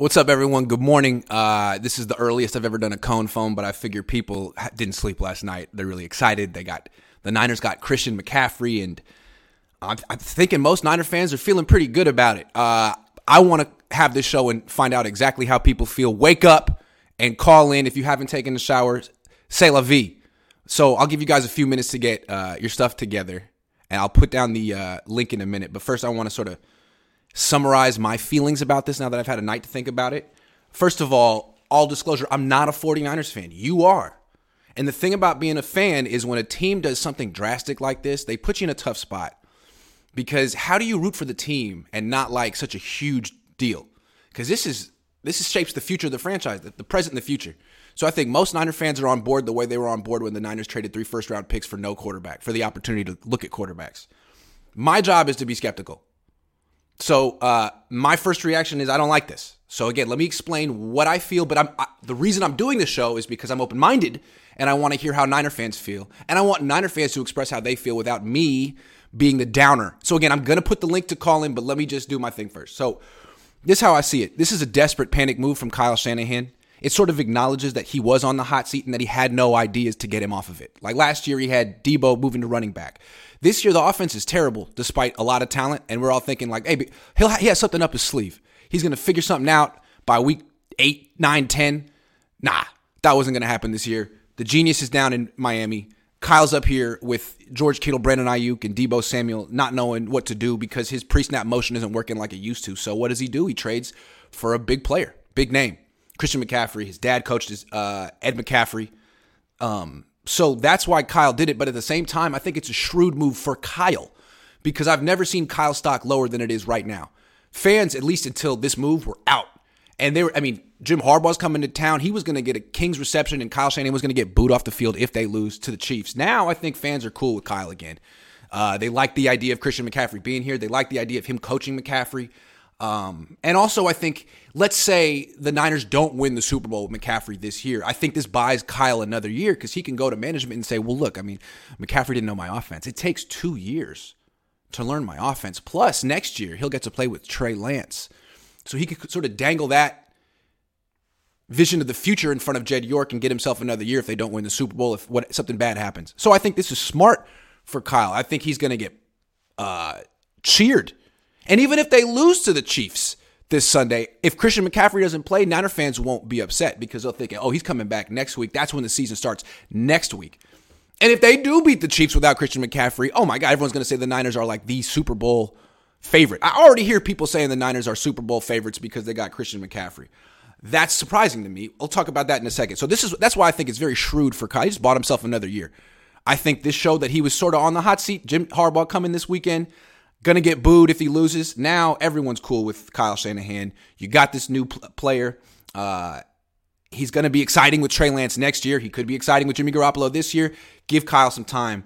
What's up, everyone? Good morning. Uh, this is the earliest I've ever done a Cohn Phone, but I figure people didn't sleep last night. They're really excited. They got the Niners got Christian McCaffrey, and I'm, I'm thinking most Niner fans are feeling pretty good about it. Uh, I want to have this show and find out exactly how people feel. Wake up and call in if you haven't taken a shower. Say la vie. So I'll give you guys a few minutes to get uh, your stuff together, and I'll put down the uh, link in a minute. But first, I want to sort of summarize my feelings about this now that I've had a night to think about it. First of all, all disclosure, I'm not a 49ers fan. You are. And the thing about being a fan is when a team does something drastic like this, they put you in a tough spot. Because how do you root for the team and not like such a huge deal? Because this is this is shapes the future of the franchise, the, the present and the future. So I think most Niner fans are on board the way they were on board when the Niners traded three first round picks for no quarterback, for the opportunity to look at quarterbacks. My job is to be skeptical. So uh, my first reaction is I don't like this. So again, let me explain what I feel. But I'm I, the reason I'm doing this show is because I'm open minded and I want to hear how Niner fans feel, and I want Niner fans to express how they feel without me being the downer. So again, I'm gonna put the link to call in, but let me just do my thing first. So this is how I see it. This is a desperate panic move from Kyle Shanahan. It sort of acknowledges that he was on the hot seat and that he had no ideas to get him off of it. Like last year, he had Deebo moving to running back. This year, the offense is terrible despite a lot of talent, and we're all thinking like, hey, he'll he has something up his sleeve. He's going to figure something out by week eight, nine, ten. Nah, that wasn't going to happen this year. The genius is down in Miami. Kyle's up here with George Kittle, Brandon Aiyuk, and Deebo Samuel not knowing what to do because his pre-snap motion isn't working like it used to. So what does he do? He trades for a big player, big name, Christian McCaffrey. His dad coached uh, Ed McCaffrey. Um, so that's why Kyle did it. But at the same time, I think it's a shrewd move for Kyle because I've never seen Kyle stock lower than it is right now. Fans, at least until this move, were out. And they were, I mean, Jim Harbaugh's coming to town. He was going to get a King's reception, and Kyle Shanahan was going to get booed off the field if they lose to the Chiefs. Now I think fans are cool with Kyle again. Uh, they like the idea of Christian McCaffrey being here. They like the idea of him coaching McCaffrey. Um, and also, I think, let's say the Niners don't win the Super Bowl with McCaffrey this year. I think this buys Kyle another year because he can go to management and say, well, look, I mean, McCaffrey didn't know my offense. It takes two years to learn my offense. Plus, next year, he'll get to play with Trey Lance. So he could sort of dangle that vision of the future in front of Jed York and get himself another year if they don't win the Super Bowl, if what, something bad happens. So I think this is smart for Kyle. I think he's going to get uh, cheered and even if they lose to the Chiefs this Sunday, if Christian McCaffrey doesn't play, Niner fans won't be upset because they'll think, oh, he's coming back next week. That's when the season starts next week. And if they do beat the Chiefs without Christian McCaffrey, oh my God, everyone's going to say the Niners are like the Super Bowl favorite. I already hear people saying the Niners are Super Bowl favorites because they got Christian McCaffrey. That's surprising to me. We'll talk about that in a second. So this is that's why I think it's very shrewd for Kyle. He just bought himself another year. I think this showed that he was sort of on the hot seat. Jim Harbaugh coming this weekend. Gonna get booed if he loses. Now everyone's cool with Kyle Shanahan. You got this new pl- player. Uh, he's gonna be exciting with Trey Lance next year. He could be exciting with Jimmy Garoppolo this year. Give Kyle some time.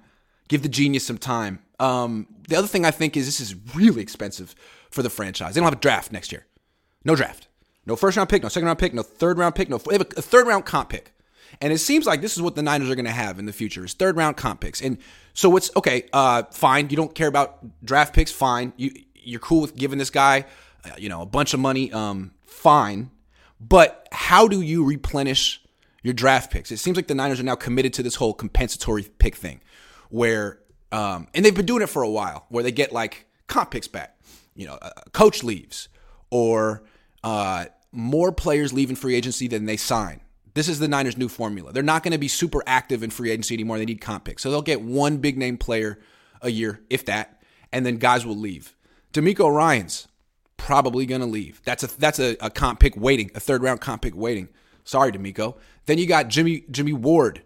Give the genius some time. Um, the other thing I think is this is really expensive for the franchise. They don't have a draft next year. No draft. No first round pick. No second round pick. No third round pick. No. They have a third round comp pick. And it seems like this is what the Niners are going to have in the future is third round comp picks. And so what's okay, uh, fine. You don't care about draft picks, fine. You you're cool with giving this guy, uh, you know, a bunch of money, um, fine. But how do you replenish your draft picks? It seems like the Niners are now committed to this whole compensatory pick thing, where um, and they've been doing it for a while, where they get like comp picks back. You know, a coach leaves, or uh, more players leave in free agency than they sign. This is the Niners' new formula. They're not going to be super active in free agency anymore. They need comp picks. So they'll get one big name player a year, if that, and then guys will leave. DeMeco Ryans probably going to leave. That's a that's a, a, comp pick waiting, a third round comp pick waiting. Sorry, DeMeco. Then you got Jimmy Jimmy Ward,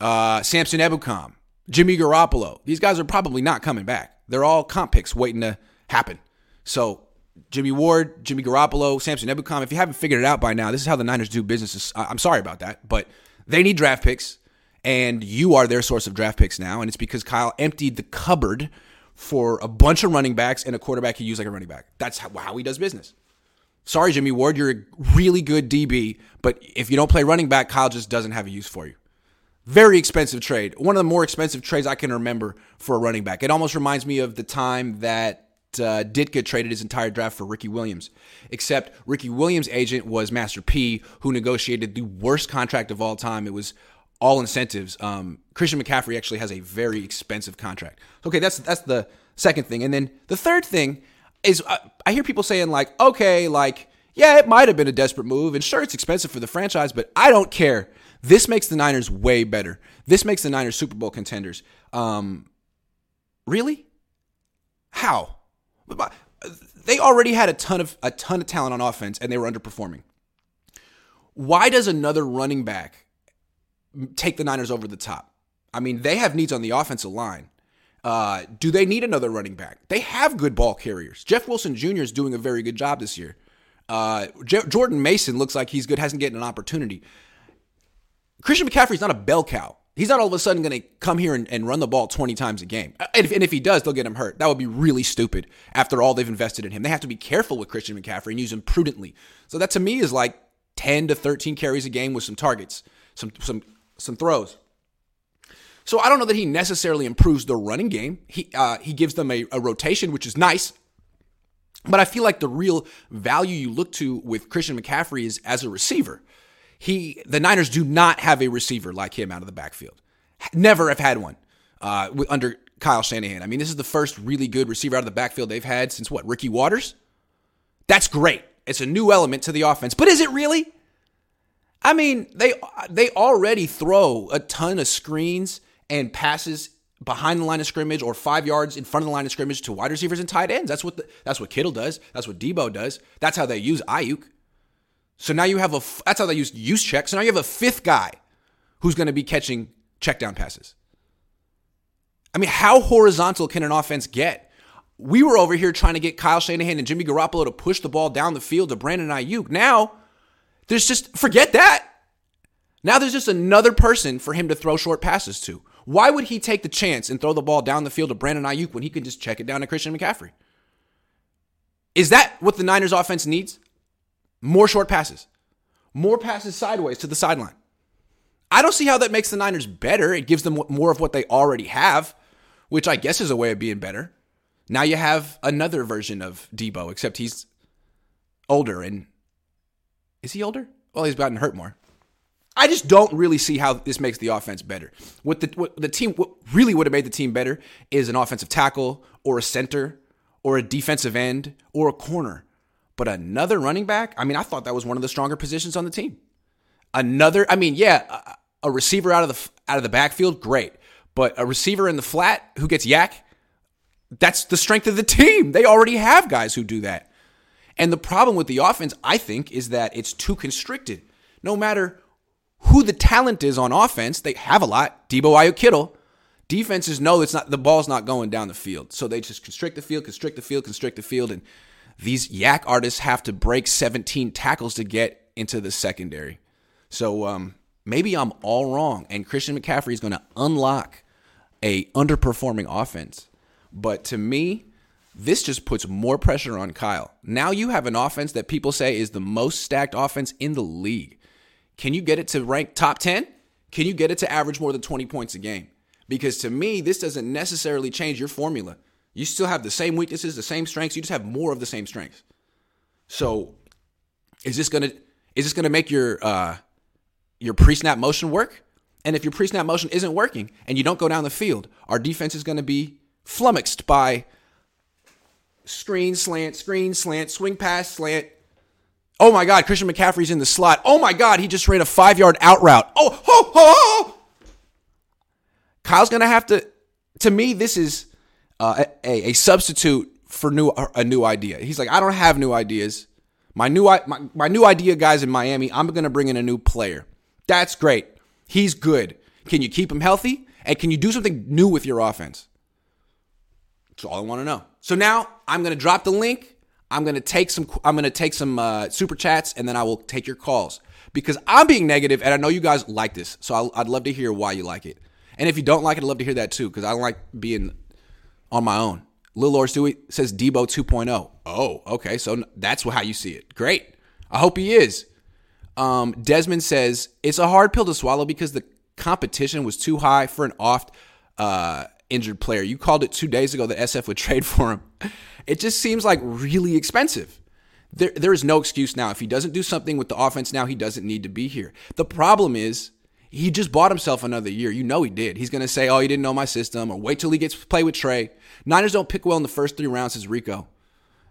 uh, Samson Ebukam, Jimmy Garoppolo. These guys are probably not coming back. They're all comp picks waiting to happen. So Jimmy Ward, Jimmy Garoppolo, Samson Ebukam. If you haven't figured it out by now, this is how the Niners do business. I'm sorry about that, but they need draft picks, and you are their source of draft picks now. And it's because Kyle emptied the cupboard for a bunch of running backs and a quarterback he used like a running back. That's how, how he does business. Sorry, Jimmy Ward, you're a really good DB, but if you don't play running back, Kyle just doesn't have a use for you. Very expensive trade. One of the more expensive trades I can remember for a running back. It almost reminds me of the time that uh, Ditka traded his entire draft for Ricky Williams. Except Ricky Williams' agent was Master P, who negotiated the worst contract of all time. It was all incentives. Um, Christian McCaffrey actually has a very expensive contract. Okay, that's that's the second thing, and then the third thing is uh, I hear people saying like, okay, like yeah, it might have been a desperate move, and sure, it's expensive for the franchise, but I don't care. This makes the Niners way better. This makes the Niners Super Bowl contenders. Um, really? How? They already had a ton of a ton of talent on offense, and they were underperforming. Why does another running back take the Niners over the top? I mean, they have needs on the offensive line. Uh, do they need another running back? They have good ball carriers. Jeff Wilson Jr. is doing a very good job this year. Uh, J- Jordan Mason looks like he's good, hasn't getting an opportunity. Christian McCaffrey's not a bell cow. He's not all of a sudden going to come here and, and, run the ball 20 times a game. And if, and if, he does, they'll get him hurt. That would be really stupid after all they've invested in him. They have to be careful with Christian McCaffrey and use him prudently. So that to me is like 10 to 13 carries a game with some targets, some some some throws. So I don't know that he necessarily improves the running game. He uh, he gives them a, a rotation, which is nice. But I feel like the real value you look to with Christian McCaffrey is as a receiver. He, the Niners do not have a receiver like him out of the backfield. Never have had one uh, under Kyle Shanahan. I mean, this is the first really good receiver out of the backfield they've had since what? Ricky Watters. That's great. It's a new element to the offense, but is it really? I mean, they they already throw a ton of screens and passes behind the line of scrimmage or five yards in front of the line of scrimmage to wide receivers and tight ends. That's what the, that's what Kittle does. That's what Deebo does. That's how they use Aiyuk. So now you have a that's how they use Juszczyk. So now you have a fifth guy who's going to be catching check down passes. I mean, how horizontal can an offense get? We were over here trying to get Kyle Shanahan and Jimmy Garoppolo to push the ball down the field to Brandon Aiyuk. Now, there's just forget that. Now there's just another person for him to throw short passes to. Why would he take the chance and throw the ball down the field to Brandon Aiyuk when he can just check it down to Christian McCaffrey? Is that what the Niners offense needs? More short passes, more passes sideways to the sideline. I don't see how that makes the Niners better. It gives them more of what they already have, which I guess is a way of being better. Now you have another version of Deebo, except he's older and is he older? Well, he's gotten hurt more. I just don't really see how this makes the offense better. What the what the team what really would have made the team better is an offensive tackle or a center or a defensive end or a corner. But another running back, I mean, I thought that was one of the stronger positions on the team. Another, I mean, yeah, a receiver out of the out of the backfield, great. But a receiver in the flat who gets YAC, that's the strength of the team. They already have guys who do that. And the problem with the offense, I think, is that it's too constricted. No matter who the talent is on offense, they have a lot. Deebo Aiyuk Kittle. Defenses know it's not the ball's not going down the field. So they just constrict the field, constrict the field, constrict the field, and these YAC artists have to break 17 tackles to get into the secondary. So um, maybe I'm all wrong, and Christian McCaffrey is going to unlock a underperforming offense. But to me, this just puts more pressure on Kyle. Now you have an offense that people say is the most stacked offense in the league. Can you get it to rank top 10? Can you get it to average more than 20 points a game? Because to me, this doesn't necessarily change your formula. You still have the same weaknesses, the same strengths. You just have more of the same strengths. So, is this gonna is this gonna make your uh, your pre snap motion work? And if your pre snap motion isn't working and you don't go down the field, our defense is to be flummoxed by screen slant, screen slant, swing pass slant. Oh my God, Christian McCaffrey's in the slot. Oh my God, he just ran a five yard out route. Oh, ho, ho. Kyle's going to have to. To me, this is uh, a, a substitute for new a new idea. He's like, I don't have new ideas. My new my, my new idea guys in Miami. I'm to bring in a new player. That's great. He's good. Can you keep him healthy? And can you do something new with your offense? That's all I want to know. So now I'm to drop the link. I'm to take some. I'm to take some uh, super chats, and then I will take your calls because I'm being negative, and I know you guys like this. So i would love to hear why you like it. And if you don't like it, I'd love to hear that too because I don't like being on my own. Lil Lord Stewie says Deebo 2.0. Oh, okay. So that's how you see it. Great. I hope he is. Um, Desmond says it's a hard pill to swallow because the competition was too high for an oft uh, injured player. You called it two days ago that SF would trade for him. It just seems like really expensive. There, there is no excuse now. If he doesn't do something with the offense now, he doesn't need to be here. The problem is he just bought himself another year. You know he did. He's going to say, oh, he didn't know my system, or wait till he gets to play with Trey. Niners don't pick well in the first three rounds, says Rico.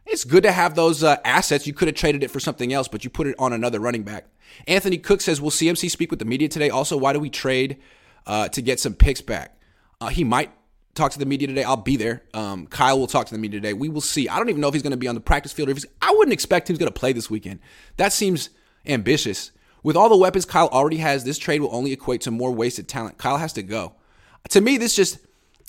It's good to have those uh, assets. You could have traded it for something else, but you put it on another running back. Anthony Cook says, Will CMC speak with the media today? Also, why do we trade uh, to get some picks back? Uh, he might talk to the media today. I'll be there. Um, Kyle will talk to the media today. We will see. I don't even know if he's going to be on the practice field. Or if he's, I wouldn't expect going to play this weekend. That seems ambitious. With all the weapons Kyle already has, this trade will only equate to more wasted talent. Kyle has to go. To me, this just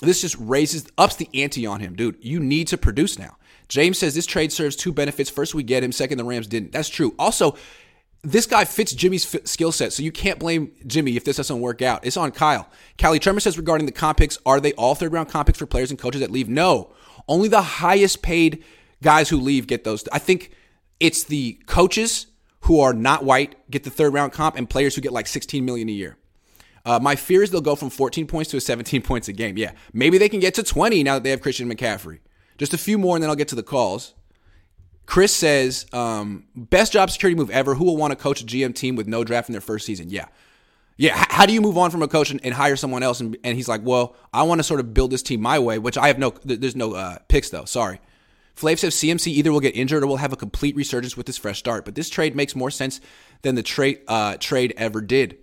this just raises ups the ante on him, dude. You need to produce now. James says this trade serves two benefits. First, we get him. Second, the Rams didn't. That's true. Also, this guy fits Jimmy's f- skill set, so you can't blame Jimmy if this doesn't work out. It's on Kyle. Callie Tremor says regarding the comp picks, are they all third round comp picks for players and coaches that leave? No. Only the highest paid guys who leave get those. I think it's the coaches who are not white get the third round comp and players who get like 16 million a year. Uh, my fear is they'll go from 14 points to 17 points a game. Yeah, maybe they can get to 20 now that they have Christian McCaffrey. Just a few more, and then I'll get to the calls. Chris says, um, best job security move ever. Who will want to coach a GM team with no draft in their first season? Yeah. Yeah. How do you move on from a coach and, and hire someone else? And, and, he's like, well, I want to sort of build this team my way, which I have no, there's no uh, picks though. Sorry. Flav says CMC either will get injured or will have a complete resurgence with this fresh start. But this trade makes more sense than the trade uh, trade ever did.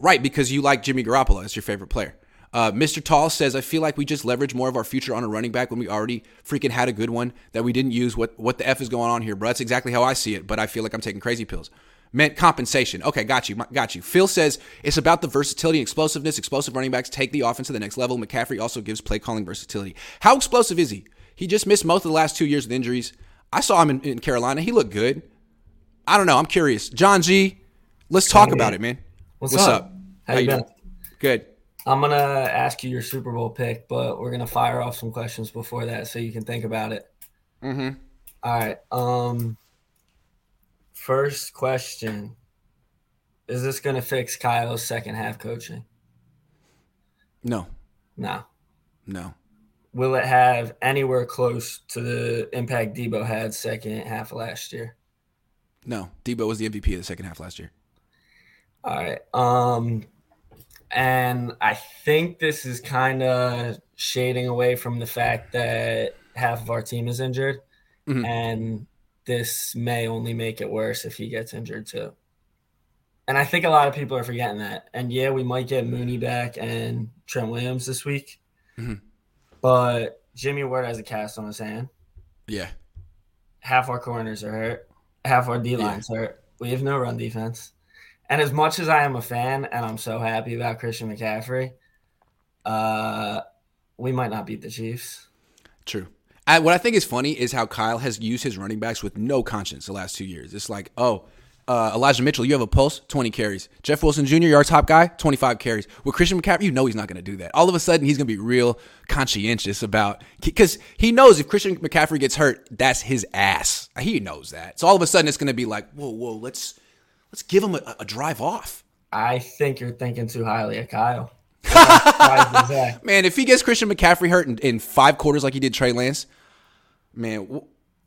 Right, because you like Jimmy Garoppolo as your favorite player. Uh, Mr. Tall says, I feel like we just leverage more of our future on a running back when we already freaking had a good one that we didn't use. What what the F is going on here, bro? That's exactly how I see it, but I feel like I'm taking crazy pills. Meant compensation. Okay, got you. Got you. Phil says it's about the versatility and explosiveness. Explosive running backs take the offense to the next level. McCaffrey also gives play calling versatility. How explosive is he? He just missed most of the last two years with injuries. I saw him in, in Carolina. He looked good. I don't know. I'm curious. John G, let's talk about it, man. What's, What's up? up? How, How you been? Good. I'm gonna ask you your Super Bowl pick, but we're gonna fire off some questions before that so you can think about it. Mm-hmm. All right. Um. First question: Is this gonna fix Kyle's second half coaching? No. No. No. Will it have anywhere close to the impact Deebo had second half of last year? No. Deebo was the MVP of the second half last year. All right. Um and I think this is kind of shading away from the fact that half of our team is injured. Mm-hmm. And this may only make it worse if he gets injured too. And I think a lot of people are forgetting that. And yeah, we might get Mooney back and Trent Williams this week. Mm-hmm. But Jimmy Ward has a cast on his hand. Yeah. Half our corners are hurt. Half our D lines yeah. hurt. We have no run defense. And as much as I am a fan and I'm so happy about Christian McCaffrey, uh, we might not beat the Chiefs. True. I, what I think is funny is how Kyle has used his running backs with no conscience the last two years. It's like, oh, uh, Elijah Mitchell, you have a pulse, 20 carries. Jeff Wilson Jr., you're our top guy, 25 carries. With Christian McCaffrey, you know he's not going to do that. All of a sudden, he's going to be real conscientious about because he knows if Christian McCaffrey gets hurt, that's his ass. He knows that. So all of a sudden, it's going to be like, whoa, whoa, let's let's give him a, a drive off. I think you're thinking too highly of Kyle. man, if he gets Christian McCaffrey hurt in, in, five quarters like he did Trey Lance, man,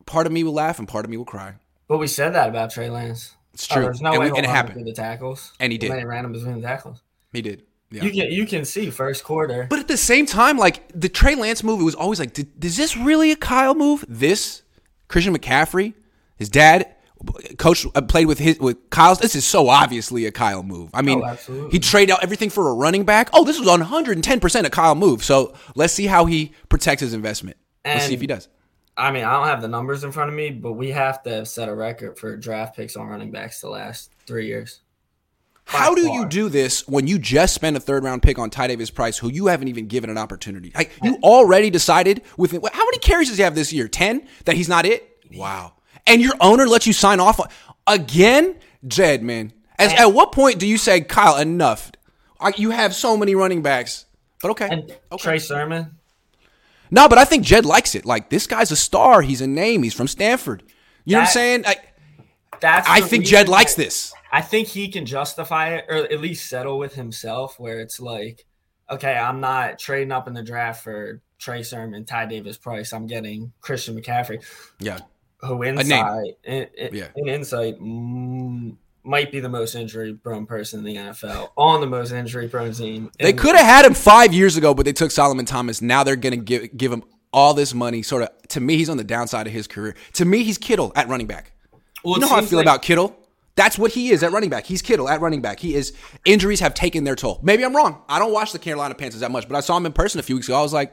part of me will laugh and part of me will cry. But we said that about Trey Lance. It's true. Oh, there's no and, way and it happened. The tackles, and he did. He ran him between the tackles. He did. Yeah. You can you can see first quarter. But at the same time, like the Trey Lance move, it was always like, did, is this really a Kyle move? This Christian McCaffrey, his dad coach uh, played with his with Kyle's. This is so obviously a Kyle move. I mean, oh, he traded out everything for a running back. Oh, this was 110 percent a Kyle move. So let's see how he protects his investment. And, let's see if he does. I mean, I don't have the numbers in front of me, but we have to have set a record for draft picks on running backs the last three years. How do you do this when you just spent a third round pick on Ty Davis Price, who you haven't even given an opportunity? Like you already decided with how many carries does he have this year? Ten that he's not it. Wow and your owner lets you sign off on again, Jed, man. As, at what point do you say, Kyle, enough? You have so many running backs, but okay. And okay. Trey Sermon. No, but I think Jed likes it. Like this guy's a star. He's a name. He's from Stanford. You that, know what I'm saying? I, that's I think Jed likes this. I think he can justify it, or at least settle with himself, where it's like, okay, I'm not trading up in the draft for Trey Sermon, Ty Davis Price. I'm getting Christian McCaffrey. Yeah. Who inside in, in, yeah. in insight mm, might be the most injury prone person in the NFL on the most injury prone team. They could have had him five years ago, but they took Solomon Thomas. Now they're going to give give him all this money. Sort of to me, he's on the downside of his career. To me, he's Kittle at running back. Well, you know how I feel like- about Kittle. That's what he is at running back. He's Kittle at running back. He is injuries have taken their toll. Maybe I'm wrong. I don't watch the Carolina Panthers that much, but I saw him in person a few weeks ago. I was like,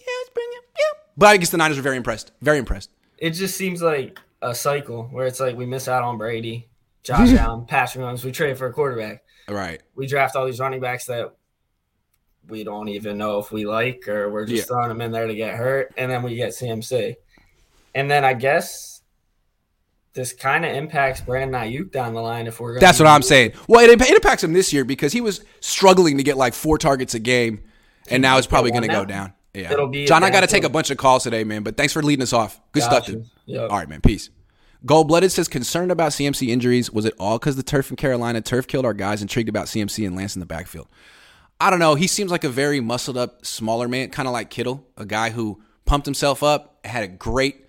yeah, it's bring him. Yeah. But I guess the Niners are very impressed. Very impressed. It just seems like a cycle where it's like we miss out on Brady, Josh Allen, Patrick Mahomes. We trade for a quarterback. Right. We draft all these running backs that we don't even know if we like, or we're just yeah. throwing them in there to get hurt, and then we get CMC. And then I guess this kind of impacts Brandon Aiyuk down the line if we're going That's what I'm saying. Well, it, it, impacts him this year because he was struggling to get like four targets a game, and now it's probably going to go down. Yeah. It'll be John, I got to take a bunch of calls today, man, but thanks for leading us off. Good got stuff, dude. Yep. All right, man. Peace. Gold Blooded says, concerned about CMC injuries. Was it all because the turf in Carolina? Turf killed our guys, intrigued about CMC and Lance in the backfield. I don't know. He seems like a very muscled up, smaller man, kind of like Kittle, a guy who pumped himself up, had a great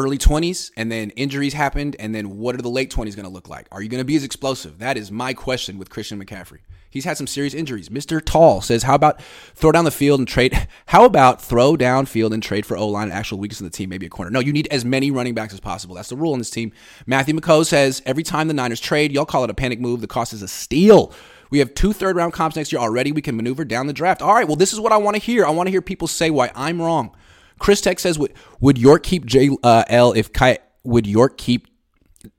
early 20s and then injuries happened and then what are the late 20s going to look like? Are you going to be as explosive? That is my question with christian mccaffrey. He's had some serious injuries. Mr tall says how about throw down the field and trade how about throw down field and trade for o-line and actual weakness in the team maybe a corner? No you need as many running backs as possible. That's the rule in this team. Matthew mccoe says every time the niners trade y'all call it a panic move. The cost is a steal. We have two third round comps next year. Already. We can maneuver down the draft. All right, well, this is what I want to hear. I want to hear people say why I'm wrong. Chris Tech says, would, would York keep J uh, L if Ky, would York keep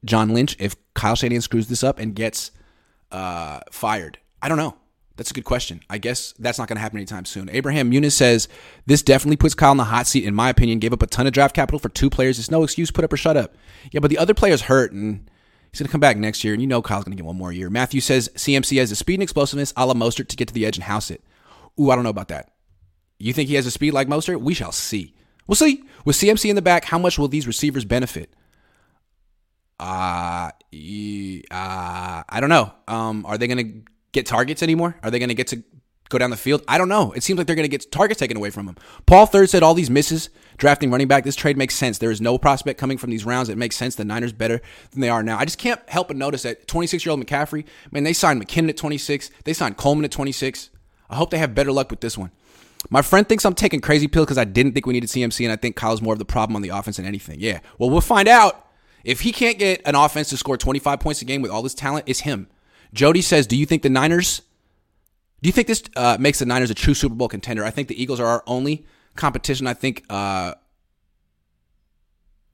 John Lynch if Kyle Shanahan screws this up and gets uh, fired? I don't know. That's a good question. I guess that's not going to happen anytime soon. Abraham Muniz says this definitely puts Kyle in the hot seat. In my opinion, gave up a ton of draft capital for two players. It's no excuse. Put up or shut up. Yeah, but the other players hurt, and he's going to come back next year. And you know Kyle's going to get one more year. Matthew says CMC has the speed and explosiveness a la Mostert to get to the edge and house it. Ooh, I don't know about that. You think he has a speed like Mostert? We shall see. We'll see. With CMC in the back, how much will these receivers benefit? Uh, uh I don't know. Um, are they going to get targets anymore? Are they going to get to go down the field? I don't know. It seems like they're going to get targets taken away from them. Paul Third said all these misses drafting running back. This trade makes sense. There is no prospect coming from these rounds. It makes sense. The Niners better than they are now. I just can't help but notice that 26 year old McCaffrey. Man, they signed McKinnon at 26. They signed Coleman at 26. I hope they have better luck with this one. My friend thinks I'm taking crazy pills because I didn't think we needed CMC, and I think Kyle's more of the problem on the offense than anything. Yeah. Well, we'll find out. If he can't get an offense to score 25 points a game with all this talent, it's him. Jody says, "Do you think the Niners? Do you think this uh, makes the Niners a true Super Bowl contender? I think the Eagles are our only competition. I think uh,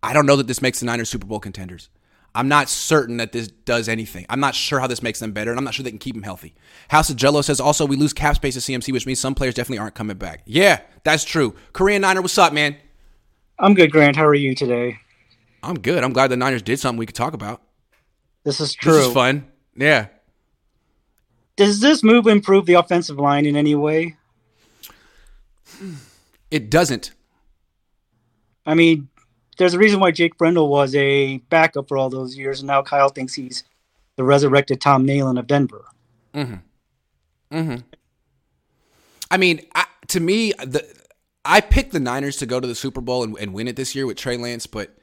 I don't know that this makes the Niners Super Bowl contenders. I'm not certain that this does anything. I'm not sure how this makes them better, and I'm not sure they can keep them healthy. House of Jello says also we lose cap space at CMC, which means some players definitely aren't coming back. Yeah, that's true. Korean Niner, what's up, man? I'm good, Grant. How are you today? I'm good. I'm glad the Niners did something we could talk about. This is true. This is fun. Yeah. Does this move improve the offensive line in any way? It doesn't. I mean, there's a reason why Jake Brendel was a backup for all those years, and now Kyle thinks he's the resurrected Tom Nalen of Denver. Mm-hmm. Mm-hmm. I mean, I, to me, the I picked the Niners to go to the Super Bowl and, and, win it this year with Trey Lance, but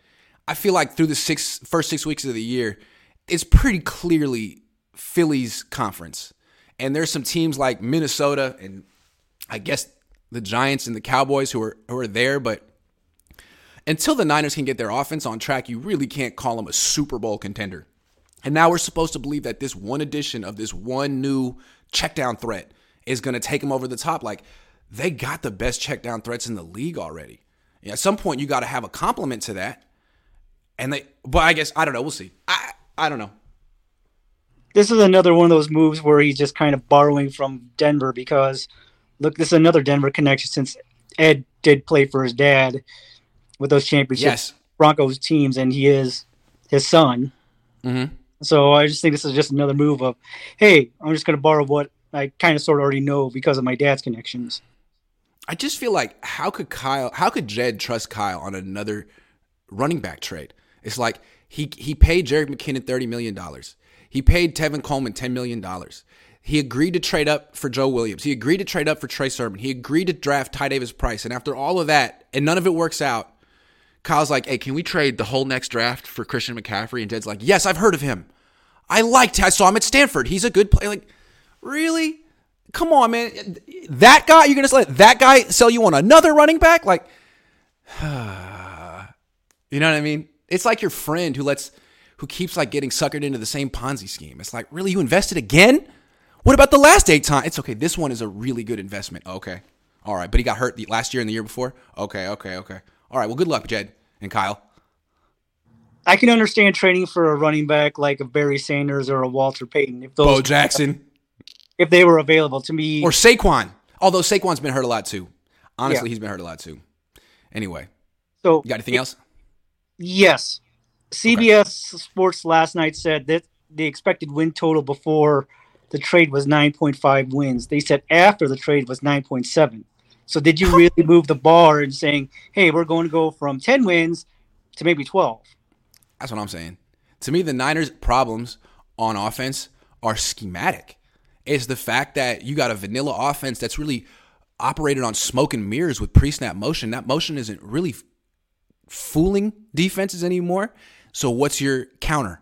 I feel like through the six first six weeks of the year, it's pretty clearly Philly's conference, and there's some teams like Minnesota and I guess the Giants and the Cowboys who are who are there, but until the Niners can get their offense on track, you really can't call them a Super Bowl contender. And now we're supposed to believe that this one addition of this one new check down threat is going to take them over the top. Like they got the best check down threats in the league already. at some point, you got to have a compliment to that. And they, but I guess I don't know. We'll see. I I don't know. This is another one of those moves where he's just kind of borrowing from Denver because look, this is another Denver connection since Ed did play for his dad with those championship yes. Broncos teams, and he is his son. Mm-hmm. So I just think this is just another move of, hey, I'm just going to borrow what I kind of sort of already know because of my dad's connections. I just feel like how could Kyle, how could Jed trust Kyle on another running back trade? It's like he he paid Jerick McKinnon thirty million dollars. He paid Tevin Coleman ten million dollars. He agreed to trade up for Joe Williams. He agreed to trade up for Trey Sermon. He agreed to draft Ty Davis Price. And after all of that, and none of it works out, Kyle's like, hey, can we trade the whole next draft for Christian McCaffrey? And Jed's like, yes, I've heard of him. I liked I saw him at Stanford. He's a good player. Like, really? Come on, man. That guy, you're to let that guy sell you on another running back? Like, you know what I mean? It's like your friend who lets, who keeps like getting suckered into the same Ponzi scheme. It's like, really? You invested again? What about the last eight times? It's okay. This one is a really good investment. Okay. All right. But he got hurt the last year and the year before? Okay. Okay. Okay. All right. Well, good luck, Jed and Kyle. I can understand training for a running back like a Barry Sanders or a Walter Payton if those Bo Jackson, if they were available to me. or Saquon. Although Saquon's been hurt a lot too. Honestly, he's been hurt a lot too. Anyway, so you got anything else? Yes. CBS Sports last night said that the expected win total before the trade was 9.5 wins. They said after the trade was 9.7. So did you really move the bar in saying, "Hey, we're going to go from 10 wins to maybe 12"? That's what I'm saying. To me, the Niners' problems on offense are schematic. It's the fact that you got a vanilla offense that's really operated on smoke and mirrors with pre-snap motion. That motion isn't really fooling defenses anymore. So what's your counter?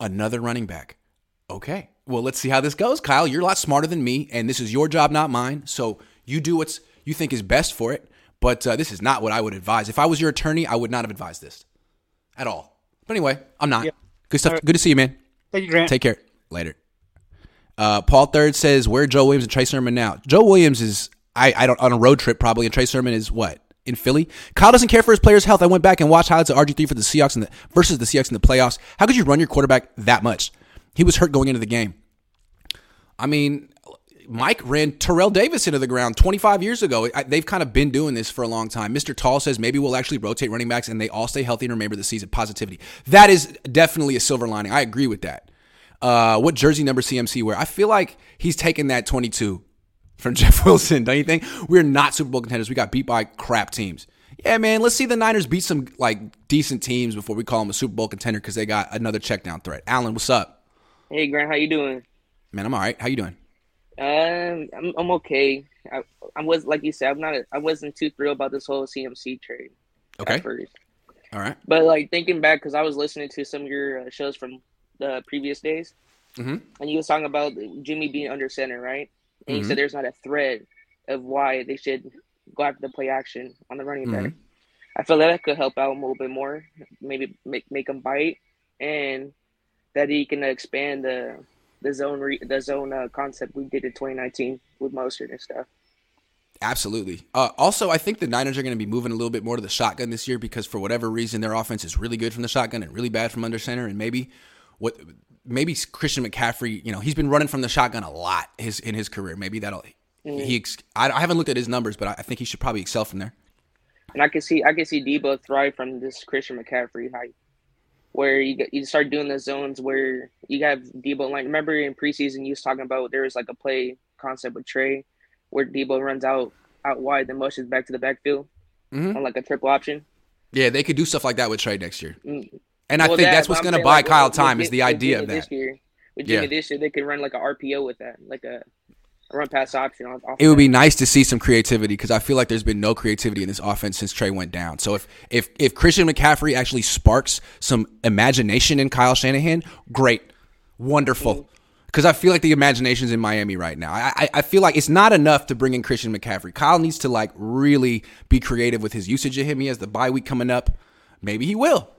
Another running back. Okay. Well, let's see how this goes. Kyle, you're a lot smarter than me, and this is your job, not mine. So you do what's you think is best for it. But uh, this is not what I would advise. If I was your attorney, I would not have advised this at all. But anyway, I'm not. Good stuff. Right. Good to see you, man. Thank you, Grant. Take care. Later. Uh, Paul Third says, "Where are Joe Williams and Trey Sermon now?" Joe Williams is I, I don't on a road trip probably, and Trey Sermon is what in Philly. Kyle doesn't care for his players' health. I went back and watched highlights of RG three for the Seahawks and the versus the Seahawks in the playoffs. How could you run your quarterback that much? He was hurt going into the game. I mean, Mike ran Terrell Davis into the ground 25 years ago. I, they've kind of been doing this for a long time. Mr. Tall says maybe we'll actually rotate running backs and they all stay healthy and remember the season. Positivity. That is definitely a silver lining. I agree with that. Uh, what jersey number CMC wear? I feel like he's taking that 22 from Jeff Wilson, don't you think? We're not Super Bowl contenders. We got beat by crap teams. Yeah, man, let's see the Niners beat some like decent teams before we call them a Super Bowl contender because they got another check down threat. Alan, what's up? Hey Grant, how you doing? Man, I'm all right. How you doing? Um, I'm I'm okay. I, I was like you said, I'm not. I wasn't too thrilled about this whole CMC trade. Okay. At first, All right. but like thinking back, because I was listening to some of your uh, shows from the previous days, Mhm. and you was talking about Jimmy being under center, right? And you Mhm. said there's not a thread of why they should go after the play action on the running back. I feel that that could help out a little bit more, maybe make make him bite, and that he can expand the the zone re, the zone uh, concept we did in 2019 with Mostert and stuff. Absolutely. Uh, also, I think the Niners are going to be moving a little bit more to the shotgun this year because for whatever reason, their offense is really good from the shotgun and really bad from under center. And maybe what maybe Christian McCaffrey, you know, he's been running from the shotgun a lot his in his career. Maybe that'll he. Ex- I, I haven't looked at his numbers, but I, I think he should probably excel from there. And I can see I can see Deebo thrive from this Christian McCaffrey hype, where you you start doing the zones where you have Deebo line. Remember in preseason you was talking about there was like a play concept with Trey, where Deebo runs out out wide, then motions back to the backfield Mhm. on like a triple option. Yeah, they could do stuff like that with Trey next year. Mm. And I think that- that's what's going to buy like, Kyle time is the idea of that. This year, with Jimmy Yeah. this year, they can run like a RPO with that, like a, a run pass option. It would be nice to see some creativity because I feel like there's been no creativity in this offense since Trey went down. So if if if Christian McCaffrey actually sparks some imagination in Kyle Shanahan, great, wonderful. Mm. Because I feel like the imagination's in Miami right now. I, I I feel like it's not enough to bring in Christian McCaffrey. Kyle needs to like really be creative with his usage of him. He has the bye week coming up. Maybe he will.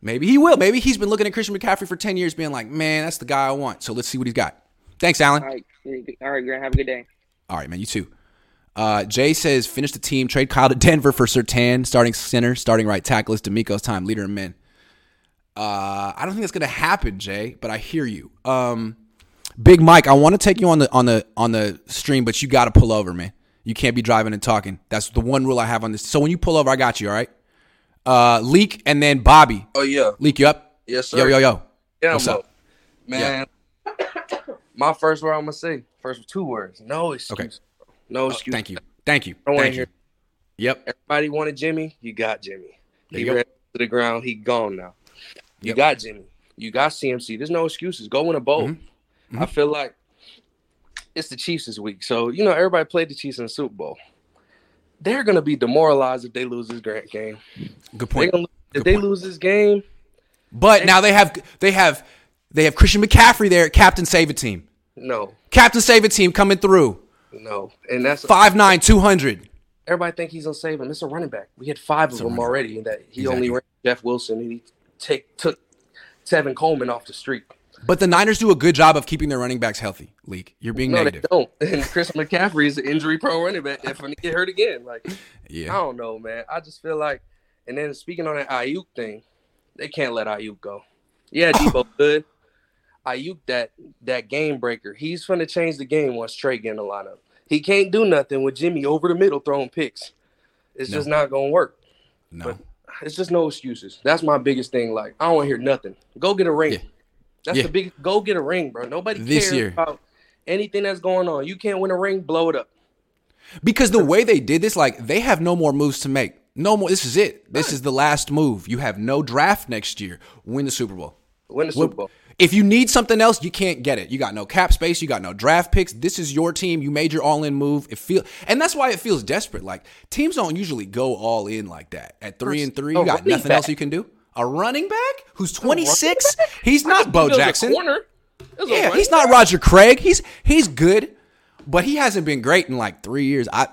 Maybe he will. Maybe he's been looking at Christian McCaffrey for ten years, being like, man, that's the guy I want. So let's see what he's got. Thanks, Alan. All right, all right, Grant. Have a good day. All right, man. You too. Uh, Jay says finish the team. Trade Kyle to Denver for Sertan. Starting center, starting right tackle is DeMeco's time. Leader of men. Uh, I don't think that's gonna happen, Jay. But I hear you. Um, Big Mike, I want to take you on the on the on the stream, but you got to pull over, man. You can't be driving and talking. That's the one rule I have on this. So when you pull over, I got you. All right. Uh, Leak and then Bobby. Oh yeah, Leak, you up? yes sir. Yo, yo, yo. Yeah, What's I'm up? man. My first word I'm gonna say. First two words. No excuse. Okay. No Oh, excuse. thank you. Thank you. Thank you. hear- Yep. Everybody wanted Jimmy. You got Jimmy. There He you go. ran to the ground. He gone now. You Yep. got Jimmy. You got CMC. There's no excuses. Go win a bowl. Mm-hmm. I feel like it's the Chiefs this week, so you know everybody played the Chiefs in the Super Bowl. They're gonna be demoralized if they lose this Grant game. Good point. Gonna, if they point. lose this game, But now they have they have they have Christian McCaffrey there, captain save a team. No, Captain save a team coming through. no, and that's 5'9", 200. everybody think he's gonna save him. It's a running back. We had five of them already, and that he Exactly. only ran Jeff Wilson, and he take took Tevin Coleman off the street. But the Niners do a good job of keeping their running backs healthy. Leak, you're being No, negative. they don't. And Chris McCaffrey is an injury-prone running back that's going to get hurt again. Like yeah, I don't know, man. I just feel like, and then speaking on that Aiyuk thing, they can't let Aiyuk go. Yeah, Deebo good. Aiyuk that that game breaker. He's going to change the game once Trey get in the lineup. He can't do nothing with Jimmy over the middle throwing picks. It's just not going to work. no. But it's just no excuses. That's my biggest thing. Like I don't want to hear nothing. Go get a ring. Yeah. That's Yeah. the big. Go get a ring, bro. Nobody This cares year. about anything that's going on. You can't win a ring, blow it up. Because the way they did this, like they have no more moves to make. No more. This is it. This is the last move. You have no draft next year. Win the Super Bowl. Win the Super Bowl. If you need something else, you can't get it. You got no cap space. You got no draft picks. This is your team. You made your all-in move. It feel, and that's why it feels desperate. Like teams don't usually go all in like that. At three and three, you got nothing else you can do. A running back who's 26. He's not Bo It was a Jackson. corner. It was a Yeah, he's not. Roger Craig. He's he's good, but he hasn't been great in like three years. I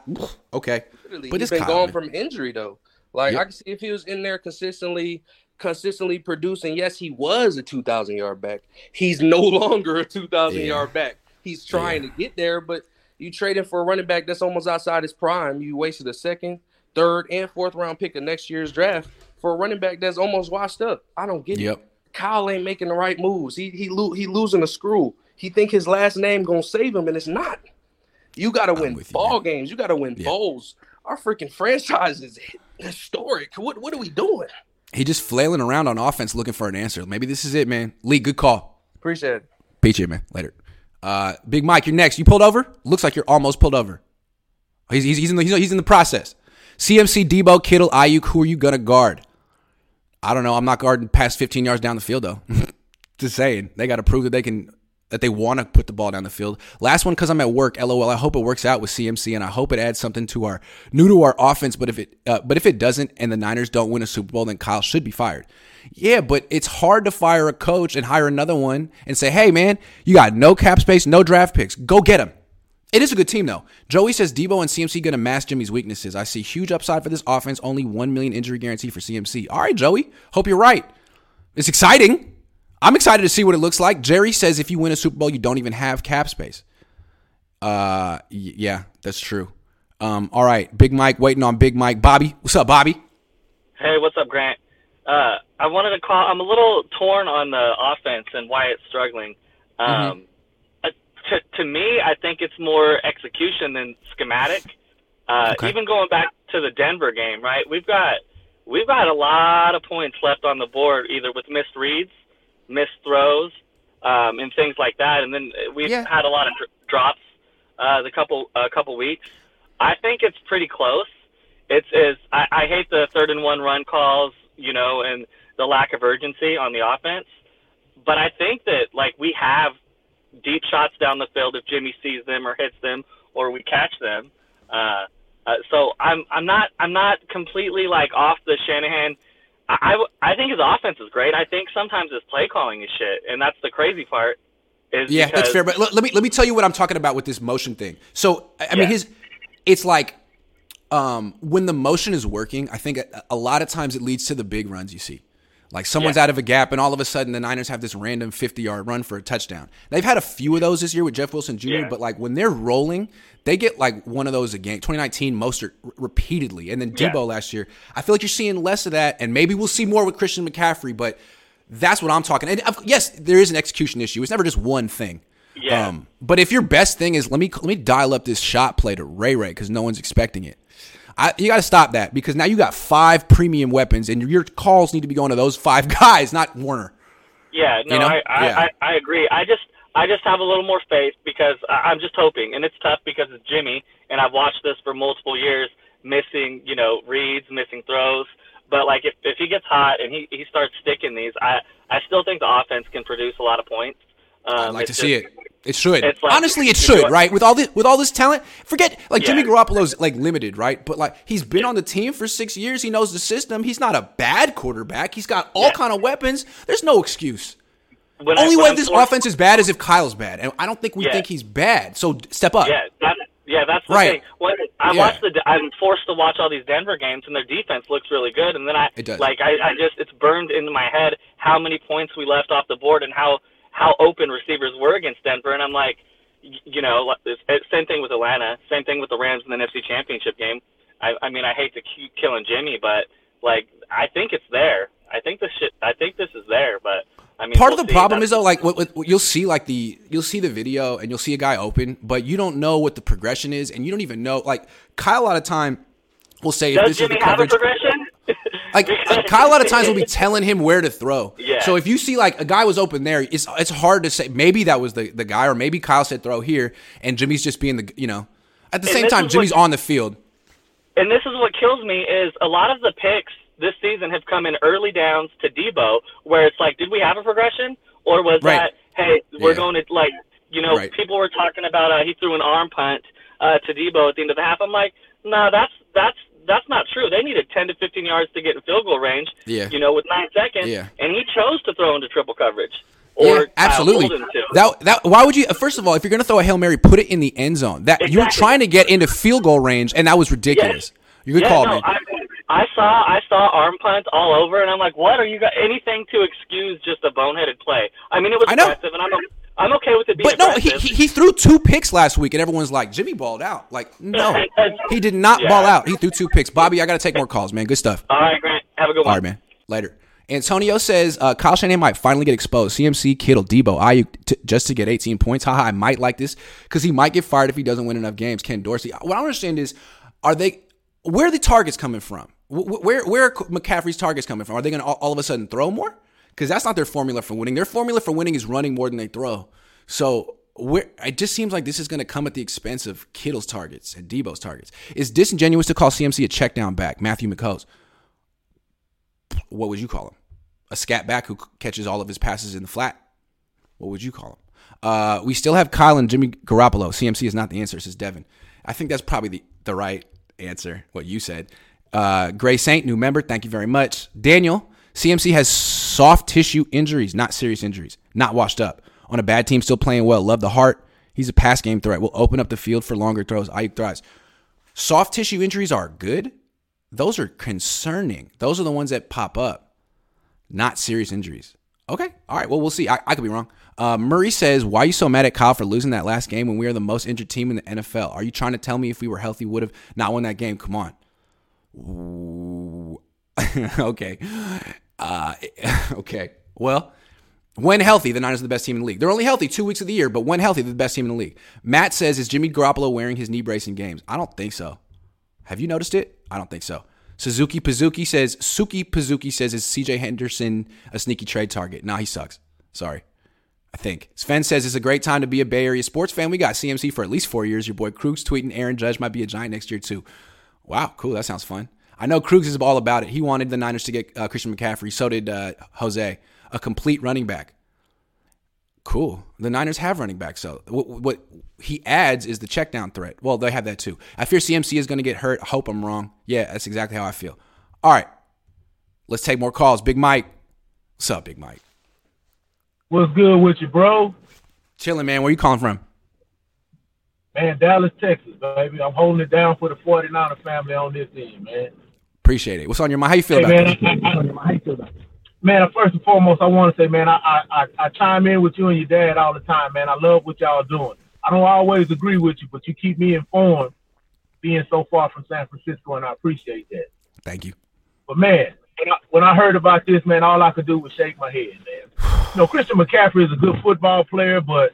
okay, Literally, but he's been Kyle, man. from injury though. Like Yep. I can see if he was in there consistently, consistently producing. Yes, he was a two thousand yard back. He's no longer a two thousand Yeah. yard back. He's trying to get there, but you trade him for a running back that's almost outside his prime. You wasted a second, third, and fourth round pick of next year's draft for a running back that's almost washed up. I don't get it. Yep. Kyle ain't making the right moves. He he lo- he losing a screw. He think his last name gonna save him, and it's not. You got to win with you, ball games. You got to win Yeah. bowls. Our freaking franchise is historic. What what are we doing? He just flailing around on offense looking for an answer. Maybe this is it, man. Lee, good call. Appreciate it. Beat you, man. Later. Uh, Big Mike, you're next. You pulled over? Looks like you're almost pulled over. He's, he's, he's, in, the, he's, he's in the process. CMC, Deebo, Kittle, Aiyuk, who are you going to guard? I don't know. I'm not guarding past 15 yards down the field, though. Just saying. They got to prove that they can, that they want to put the ball down the field. Last one, because I'm at work. LOL. I hope it works out with CMC, and I hope it adds something to our new to our offense. But if it, uh, but if it doesn't, and the Niners don't win a Super Bowl, then Kyle should be fired. Yeah, but it's hard to fire a coach and hire another one and say, "Hey, man, you got no cap space, no draft picks. Go get him." It is a good team, though. Joey says Deebo and CMC going to mask Jimmy's weaknesses. I see huge upside for this offense. Only one million injury guarantee for CMC. All right, Joey. Hope you're right. It's exciting. I'm excited to see what it looks like. Jerry says if you win a Super Bowl, you don't even have cap space. Uh, y- yeah, that's true. Um, all right, Big Mike waiting on Big Mike. Bobby, what's up, Bobby? Hey, what's up, Grant? Uh, I wanted to call. I'm a little torn on the offense and why it's struggling. Um, uh, to, to me, I think it's more execution than schematic. Uh, Okay. Even going back to the Denver game, right? We've got we've got a lot of points left on the board, either with missed reads, missed throws, um, and things like that. And then we've Yeah. had a lot of dr- drops uh, the couple a couple weeks. I think it's pretty close. It's is I, I hate the third and one run calls, you know, and the lack of urgency on the offense. But I think that like we have deep shots down the field if Jimmy sees them or hits them or we catch them. Uh, uh, so I'm I'm not I'm not completely like off the Shanahan. I, I, I think his offense is great. I think sometimes his play calling is shit, and that's the crazy part. Is Yeah, because, that's fair. But let, let me let me tell you what I'm talking about with this motion thing. So I I mean, his it's like um, when the motion is working. I think a, a lot of times it leads to the big runs you see. Like someone's Yeah. out of a gap, and all of a sudden the Niners have this random 50 yard run for a touchdown. They've had a few of those this year with Jeff Wilson Jr., Yeah. but like when they're rolling, they get like one of those a game. 2019, Mostert r- repeatedly, and then Yeah. Deebo last year. I feel like you're seeing less of that, and maybe we'll see more with Christian McCaffrey, but that's what I'm talking. And yes, there is an execution issue. It's never just one thing. Yeah. Um, but if your best thing is let me let me dial up this shot play to Ray Ray because no one's expecting it. I, you got to stop that because now you got five premium weapons and your calls need to be going to those five guys, not Warner. Yeah, no, You know? I, I, Yeah. I, I agree. I just I just have a little more faith because I'm just hoping, and it's tough because it's Jimmy, and I've watched this for multiple years, missing you know reads, missing throws. But like if if he gets hot and he he starts sticking these, I I still think the offense can produce a lot of points. Um, I'd like to it's see it. It should. Like- Honestly, it should, right? With all this with all this talent, forget like Jimmy Yeah. Garoppolo's like limited, right? But like he's been on the team for six years. He knows the system. He's not a bad quarterback. He's got all Yeah. kind of weapons. There's no excuse. When Only when way I'm this forced- offense is bad is if Kyle's bad, and I don't think we Yeah. think he's bad. So step up. Yeah, that's yeah, that's the Right. thing. When I Yeah. watch the, I'm forced to watch all these Denver games, and their defense looks really good. And then I, It does. like, I, I just, it's burned into my head how many points we left off the board and how how open receivers were against Denver. And I'm like, you know, it's eh, same thing with Atlanta, same thing with the Rams in the NFC Championship game. I, I mean, I hate to keep killing Jimmy, but like, I think it's there. I think this shit. I think this is there, but. I mean, Part we'll of the see. problem That's- is though, like what, what, what you'll see, like the you'll see the video and you'll see a guy open, but you don't know what the progression is, and you don't even know. Like Kyle, a lot of time will say if does this is the have a coverage. Like Kyle, a lot of times will be telling him where to throw. Yeah. So if you see like a guy was open there, it's it's hard to say. Maybe that was the the guy, or maybe Kyle said throw here, and Jimmy's just being the you know. At the And same time, Jimmy's what- on the field. and this is what kills me is a lot of the picks this season have come in early downs to Deebo, where it's like, did we have a progression, or was Right. that, hey, we're Yeah. going to like, you know, Right. people were talking about uh, he threw an arm punt uh, to Deebo at the end of the half. I'm like, no, that's that's that's not true. They needed 10 to 15 yards to get in field goal range. Yeah. You know, with nine seconds, Yeah. and he chose to throw into triple coverage. Or Yeah, absolutely. That that why would you? First of all, if you're gonna throw a hail mary, put it in the end zone. That you were trying to get into field goal range, and that was ridiculous. You good yeah, call, no. I, I saw I saw arm punts all over, and I'm like, what are you got? Anything to excuse just a boneheaded play? I mean, it was I know. aggressive, and I'm I'm okay with it being But no, he, he he threw two picks last week, and everyone's like, Jimmy balled out. Like, no, he did not Yeah. ball out. He threw two picks. Bobby, I got to take more calls, man. Good stuff. all right, Grant, have a good one. All right, man. Later. Antonio says uh, Kyle Shanahan might finally get exposed. CMC, Kittle, Deebo, Aiyuk, t- just to get 18 points. Haha, I might like this because he might get fired if he doesn't win enough games. Ken Dorsey. What I understand is, are they? Where are the targets coming from? Wh- wh- Where where are McCaffrey's targets coming from? Are they going to all, all of a sudden throw more? Because that's not their formula for winning. Their formula for winning is running more than they throw. So it just seems like this is going to come at the expense of Kittle's targets and Deebo's targets. It's disingenuous to call CMC a check down back. Matthew McCo's. what would you call him? A scat back who catches all of his passes in the flat. What would you call him? Uh, we still have Kyle and Jimmy Garoppolo. CMC is not the answer, says Devin. I think that's probably the, the right answer, what you said. Uh, Gray Saint, new member, thank you very much. Daniel, CMC has soft tissue injuries, not serious injuries, not washed up. On a bad team, still playing well. Love the heart. He's a pass game threat. Will open up the field for longer throws. Aiyuk thrives. Soft tissue injuries are good. Those are concerning. Those are the ones that pop up, not serious injuries. Okay. All right. Well, we'll see. I, I could be wrong. Uh, Murray says, Why are you so mad at Kyle for losing that last game when we are the most injured team in the NFL? Are you trying to tell me if we were healthy, would have not won that game? Come on. Okay. Uh, okay. Well, when healthy, the Niners are the best team in the league. They're only healthy two weeks of the year, but when healthy, they're the best team in the league. Matt says, Is Jimmy Garoppolo wearing his knee brace in games? I don't think so. Have you noticed it? I don't think so. Suzuki Pazuki says, Suki Pazuki says, Is CJ Henderson a sneaky trade target? Nah, he sucks. Sorry. I think. Sven says it's a great time to be a Bay Area sports fan. We got CMC for at least four years. Your boy Krug's tweeting Aaron Judge might be a giant next year, too. Wow, cool. That sounds fun. I know Krugs is all about it. He wanted the Niners to get uh, Christian McCaffrey. So did uh, Jose, a complete running back. Cool. The Niners have running backs. So what, what he adds is the check down threat. Well, they have that too. I fear CMC is going to get hurt. I hope I'm wrong. Yeah, that's exactly how I feel. All right. Let's take more calls. Big Mike. What's up, Big Mike? What's good with you, bro? Chilling, man. Where you calling from? Man, Dallas, Texas, baby. I'm holding it down for the 49er family on this end, man. Appreciate it. What's on your mind? How you feel Hey, about man? I, I, man, first and foremost, I want to say, man, I, I, I, I chime in with you and your dad all the time, man. I love what y'all doing. I don't always agree with you, but you keep me informed being so far from San Francisco, and I appreciate that. Thank you. But man, when I, when I heard about this, man, all I could do was shake my head, man. You know, Christian McCaffrey is a good football player, but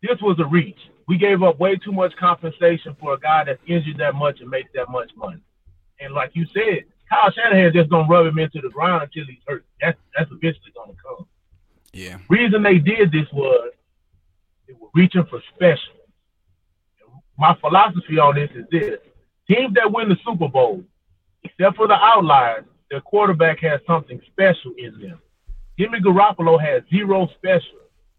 this was a reach. We gave up way too much compensation for a guy that's injured that much and makes that much money. And like you said, Kyle Shanahan just gonna rub him into the ground until he's hurt. That's that's eventually gonna come. Yeah. Reason they did this was they were reaching for special. My philosophy on this is this: teams that win the Super Bowl, except for the outliers, their quarterback has something special in them. Jimmy Garoppolo has zero special.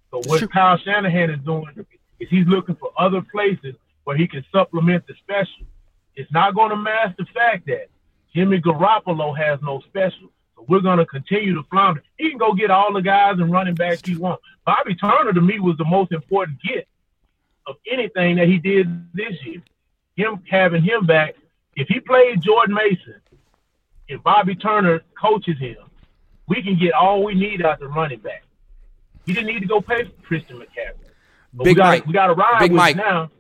So what Kyle Shanahan is doing is he's looking for other places where he can supplement the special. It's not going to mask the fact that Jimmy Garoppolo has no special. So we're going to continue to flounder. He can go get all the guys and running backs he wants. Bobby Turner to me was the most important get of anything that he did this year. Him having him back. If he played Jordan Mason, if Bobby Turner coaches him, we can get all we need out the running back. We didn't need to go pay for Christian McCaffrey. But Big we got Mike. we got to ride Big with Mike. now.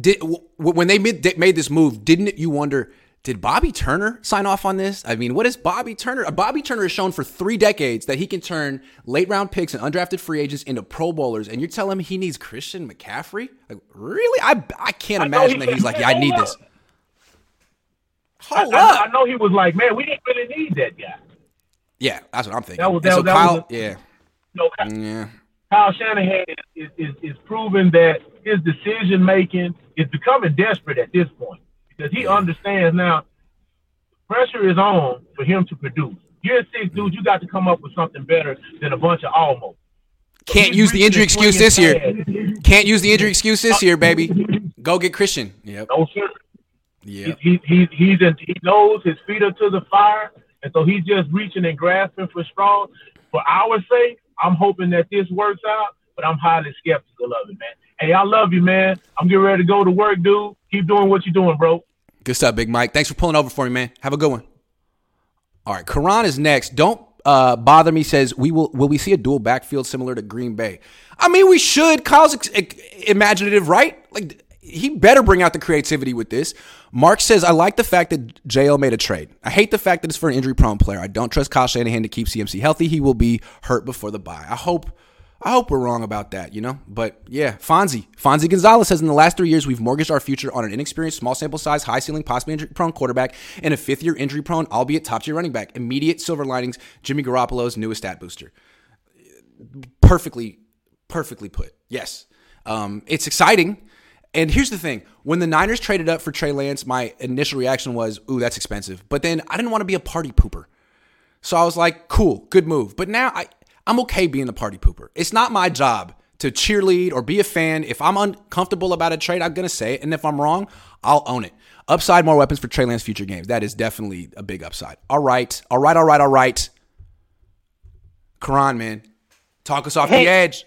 Did w- when they made, made this move, didn't you wonder? Did Bobby Turner sign off on this? I mean, what is Bobby Turner? Uh, Bobby Turner has shown for three decades that he can turn late round picks and undrafted free agents into Pro Bowlers, and you're telling me he needs Christian McCaffrey? Like, really? I I can't I imagine he- that he's like, yeah, I need this. Hold I, up. I know he was like, man, we didn't really need that guy. Yeah, that's what I'm thinking. That was- And so that- that Kyle, was yeah, No, yeah. Kyle Shanahan is, is, is proving that his decision making is becoming desperate at this point because he understands now pressure is on for him to produce. Year six, dude, you got to come up with something better than a bunch of almost. Can't He's use the injury excuse this year. Can't use the injury excuse this year, baby. Go get Christian. Yep. No, sir. Yep. He, he, he's in, he knows his feet are to the fire, and so he's just reaching and grasping for straws. For our sake, I'm hoping that this works out, but I'm highly skeptical of it, man. Hey, I love you, man. I'm getting ready to go to work, dude. Keep doing what you're doing, bro. Good stuff, Big Mike. Thanks for pulling over for me, man. Have a good one. All right, Karan is next. Don't uh, bother me. Says we will. Will we see a dual backfield similar to Green Bay? I mean, we should. Kyle's ex- ex- imaginative, right? Like he better bring out the creativity with this. Mark says I like the fact that JL made a trade. I hate the fact that it's for an injury-prone player. I don't trust Kyle Shanahan to keep CMC healthy. He will be hurt before the bye. I hope. I hope we're wrong about that, you know? But yeah, Fonzie. Fonzie Gonzalez says in the last three years, we've mortgaged our future on an inexperienced, small sample size, high ceiling, possibly injury prone quarterback and a fifth year injury prone, albeit top tier running back. Immediate silver linings, Jimmy Garoppolo's newest stat booster. Perfectly, perfectly put. Yes. Um, it's exciting. And here's the thing when the Niners traded up for Trey Lance, my initial reaction was, ooh, that's expensive. But then I didn't want to be a party pooper. So I was like, cool, good move. But now I, I'm okay being the party pooper. It's not my job to cheerlead or be a fan. If I'm uncomfortable about a trade, I'm going to say it. And if I'm wrong, I'll own it. Upside, more weapons for Trey Lance future games. That is definitely a big upside. All right. All right. All right. All right. Karan, man. Talk us off Hey. the edge.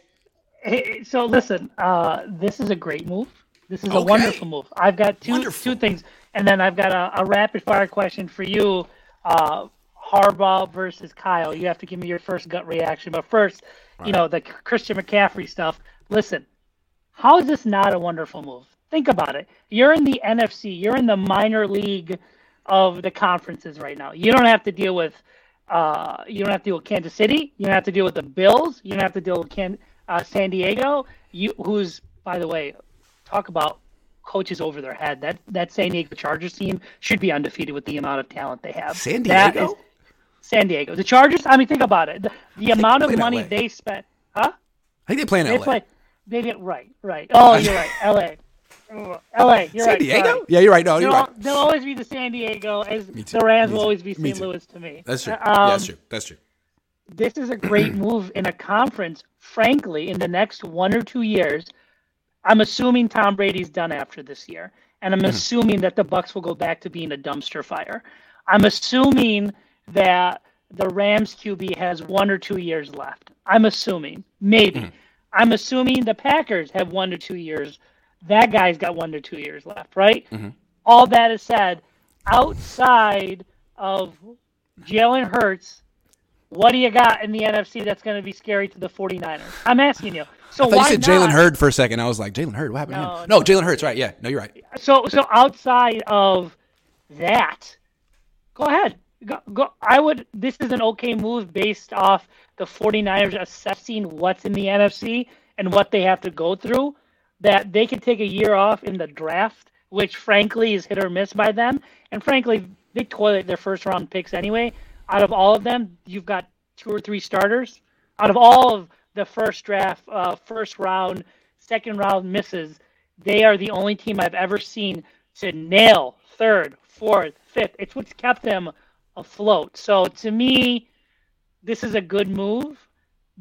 Hey, so listen, uh, this is a great move. This is a wonderful move. I've got two Wonderful. two things, and then I've got a, a rapid fire question for you. Uh, Harbaugh versus Kyle. You have to give me your first gut reaction. But first, you know the Christian McCaffrey stuff. Listen, how is this not a wonderful move? Think about it. You're in the NFC. You're in the minor league of the conferences right now. You don't have to deal with. Uh, you don't have to deal with Kansas City. You don't have to deal with the Bills. You don't have to deal with Can, uh, San Diego. You, who's by the way, talk about coaches over their head. That that San Diego Chargers team should be undefeated with the amount of talent they have. San Diego? San Diego. The Chargers. I mean, think about it. The, the amount of money they spent. Huh? I think they play in They LA. play. They did right. Right. Oh, you're right. L.A. Oh, L.A. You're San right. Diego? sorry. Yeah, you're right. No, you're They'll, right. they'll always be the San Diego, as the Rams will always be St. Louis to me. That's true. Um, yeah, that's true. That's true. this is a great move in a conference. Frankly, in the next one or two years, I'm assuming Tom Brady's done after this year, and I'm assuming that the Bucs will go back to being a dumpster fire. I'm assuming that the Rams QB has one or two years left. I'm assuming, maybe. Hmm. I'm assuming the Packers have one to two years. That guy's got one to two years left, right? Mm-hmm. All that is said, outside of Jalen Hurts, what do you got in the NFC that's going to be scary to the 49ers? I'm asking you. So I thought you said Jalen Hurd for a second. I was like, Jalen Hurd, what happened to No, him? No, no. Jalen Hurts, right. Yeah, no, you're right. So so outside of that, go ahead. Go, go. I would. This is an okay move based off the 49ers assessing what's in the NFC and what they have to go through. That they could take a year off in the draft, which frankly is hit or miss by them. And frankly, they toilet their first round picks anyway. Out of all of them, you've got two or three starters. Out of all of the first draft, uh, first round, second round misses, they are the only team I've ever seen to nail third, fourth, fifth. It's what's kept them afloat. So to me, this is a good move.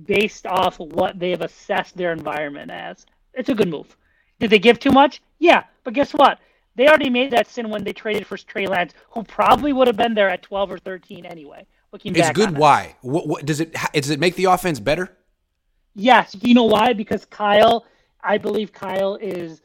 based off what they have assessed their environment as. It's a good move. Did they give too much? Yeah, but guess what? They already made that sin when they traded for Trey Lance, who probably would have been there at 12 or 13 anyway. Looking It's good. on it. Why? What, what does it? Does it make the offense better? Yes, you know why? Because Kyle, I believe Kyle is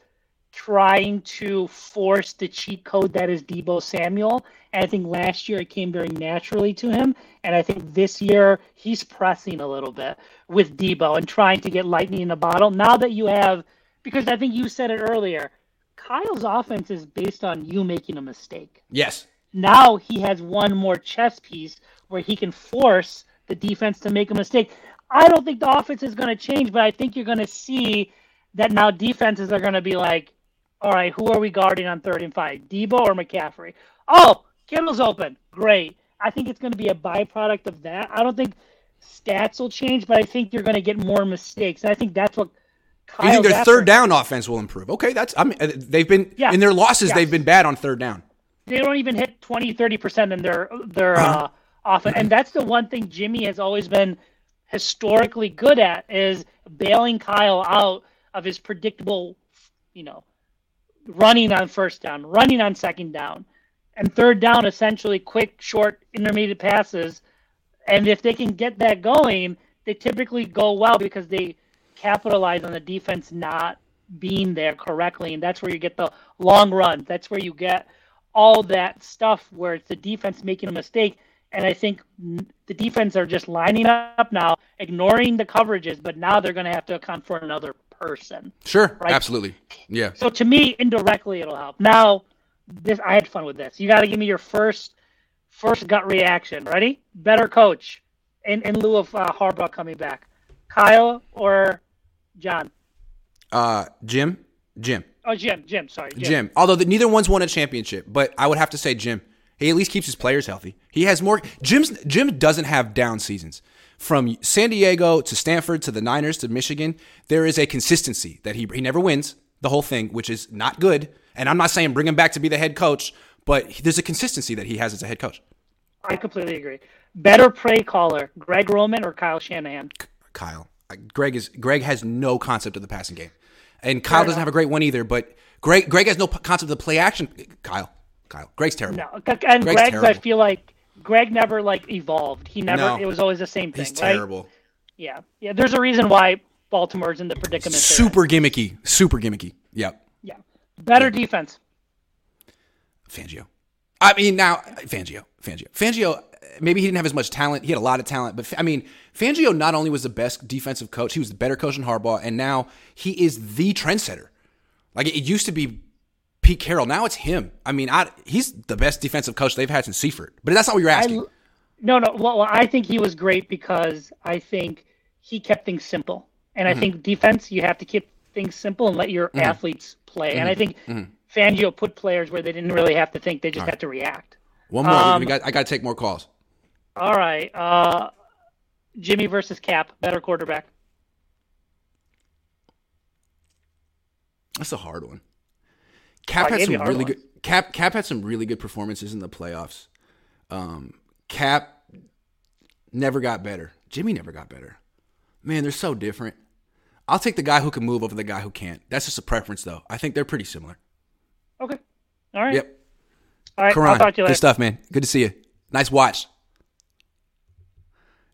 trying to force the cheat code that is Deebo Samuel. And I think last year it came very naturally to him. And I think this year he's pressing a little bit with Deebo and trying to get lightning in a bottle. Now that you have, because I think you said it earlier, Kyle's offense is based on you making a mistake Yes. now he has one more chess piece where he can force the defense to make a mistake. I don't think the offense is going to change, but I think you're going to see that now defenses are going to be like, all right, who are we guarding on third and five, Deebo or McCaffrey? Oh, Kittle's open. Great. I think it's going to be a byproduct of that. I don't think stats will change, but I think you're going to get more mistakes. And I think that's what You think their third down offense will improve? Okay, that's. I mean, they've been Yeah. in their losses. Yes. They've been bad on third down. they don't even hit 20 30% in their their uh, offense and that's the one thing Jimmy has always been historically good at is bailing Kyle out of his predictable you know running on first down running on second down and third down essentially quick short intermediate passes and if they can get that going they typically go well because they capitalize on the defense not being there correctly and that's where you get the long run. that's where you get all that stuff where it's the defense making a mistake. And I think the defense are just lining up now, ignoring the coverages, but now they're going to have to account for another person. Sure, Right. absolutely. Yeah. So to me, indirectly, it'll help. Now, this I had fun with this. You got to give me your first first gut reaction. Ready? Better coach in in lieu of uh, Harbaugh coming back, Kyle or John? Uh, Jim, Jim, Oh, Jim. Jim. Sorry, Jim. Jim. Although the, neither one's won a championship, but I would have to say Jim. He at least keeps his players healthy. He has more. Jim's Jim doesn't have down seasons. From San Diego to Stanford to the Niners to Michigan, there is a consistency that he he never wins the whole thing, which is not good. And I'm not saying bring him back to be the head coach, but there's a consistency that he has as a head coach. I completely agree. Better play caller, Greg Roman or Kyle Shanahan? Kyle. Greg is Greg has no concept of the passing game, and Kyle doesn't have a great one either. But Greg Greg has no concept of the play action. Kyle, Kyle, Greg's terrible. No, and Greg's, I terrible. feel like Greg never like evolved. He never. No. It was always the same thing. He's right? terrible. Yeah, yeah. There's a reason why Baltimore's in the predicament. Super gimmicky. Super gimmicky. Yep. Yeah. Better defense. Fangio. I mean, now Fangio, Fangio, Fangio. Maybe he didn't have as much talent. He had a lot of talent, but I mean, Fangio not only was the best defensive coach, he was the better coach than Harbaugh, and now he is the trendsetter. Like it used to be Pete Carroll, now it's him. I mean, I, he's the best defensive coach they've had since Seifert. But that's not what you're asking. I, no, no. Well, I think he was great because I think he kept things simple, and Mm-hmm. I think defense you have to keep things simple and let your athletes play. And I think Fangio put players where they didn't really have to think; they just had to react. One more. Um, we got, I got to take more calls. All right, uh, Jimmy versus Cap, better quarterback. That's a hard one. Cap had some really good. Cap Cap had some really good performances in the playoffs. Um, Cap never got better. Jimmy never got better. Man, they're so different. I'll take the guy who can move over the guy who can't. That's just a preference, though. I think they're pretty similar. Okay. All right. Yep. All right. I'll Karan, talk to you good stuff, man. Good to see you. Nice watch.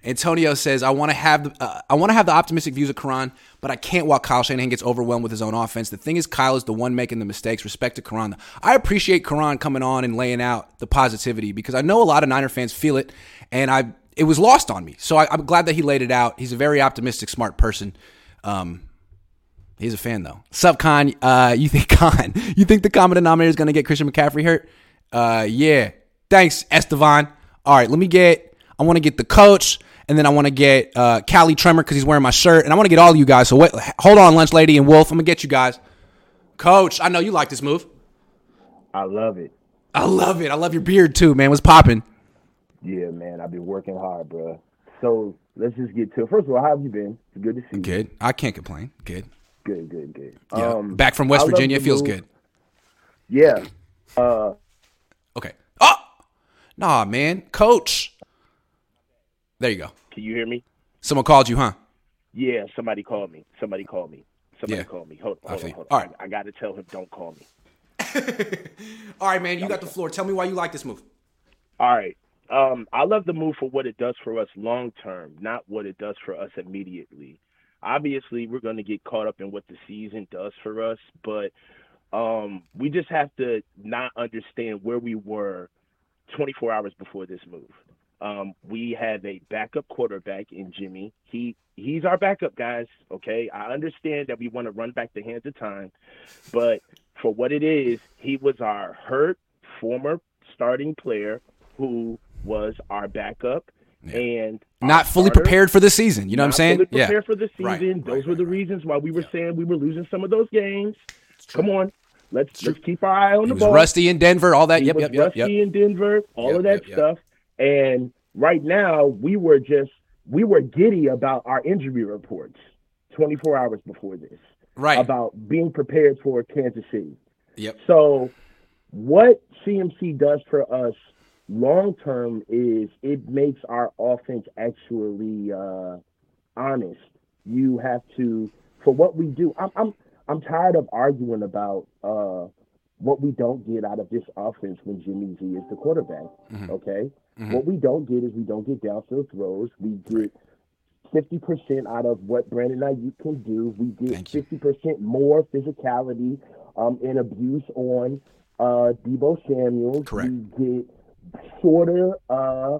Antonio says, "I want to have the uh, I want to have the optimistic views of Karan, but I can't while Kyle Shanahan gets overwhelmed with his own offense. The thing is, Kyle is the one making the mistakes. Respect to Karan. I appreciate Karan coming on and laying out the positivity because I know a lot of Niner fans feel it, and I it was lost on me. So I, I'm glad that he laid it out. He's a very optimistic, smart person. Um, He's a fan though. Sup? Uh, you think Cohn? You think the common denominator is going to get Christian McCaffrey hurt? Uh, yeah. Thanks, Estevan. All right, let me get. I want to get the coach, and then I want to get uh, Callie Tremor because he's wearing my shirt, and I want to get all of you guys. So wait, hold on, Lunch Lady and Wolf. I'm gonna get you guys. Coach, I know you like this move. I love it. I love it. I love your beard too, man. What's popping? Yeah, man, I've been working hard, bro. So let's just get to it. First of all, how have you been? It's good to see you. Good. I can't complain. Good. Good, good, good. Yeah. Um, Back from West love Virginia the feels move. good. Yeah. Uh, Okay. Oh, nah, man, Coach. There you go. You hear me? Someone called you, huh? Yeah, somebody called me. Somebody called me. Somebody Yeah. called me. Hold, I hold see. on, hold All on. right. I, got to tell him, don't call me. All right, man, you got the floor. Tell me why you like this move. All right. Um, I love the move for what it does for us long term, not what it does for us immediately. Obviously, we're going to get caught up in what the season does for us, but um, we just have to not understand where we were 24 hours before this move. Um, we have a backup quarterback in Jimmy. He he's our backup, guys. Okay, I understand that we want to run back the hands of time, but for what it is, he was our hurt former starting player who was our backup and Not fully starter- prepared for the season. You know what I'm saying? Fully Yeah. prepared for the season. Right, Those right, were the right, reasons why we were Yeah. saying we were losing some of those games. Come on, let's let's keep our eye on He the was ball. rusty in Denver, all that. He Yep, yep, yep, rusty yep. in Denver, all Yep, of that yep. stuff. And right now, we were just we were giddy about our injury reports 24 hours before this Right. about being prepared for Kansas City. Yep. So, what CMC does for us long term is it makes our offense actually uh, honest. You have to, for what we do. I'm I'm I'm tired of arguing about uh, what we don't get out of this offense when Jimmy G is the quarterback. Mhm. Okay, Mhm. what we don't get is we don't get downfield throws. We get. 50% out of what Brandon Aiyuk can do. We get 50% more physicality um, and abuse on uh, Deebo Samuel. Correct. We get shorter uh,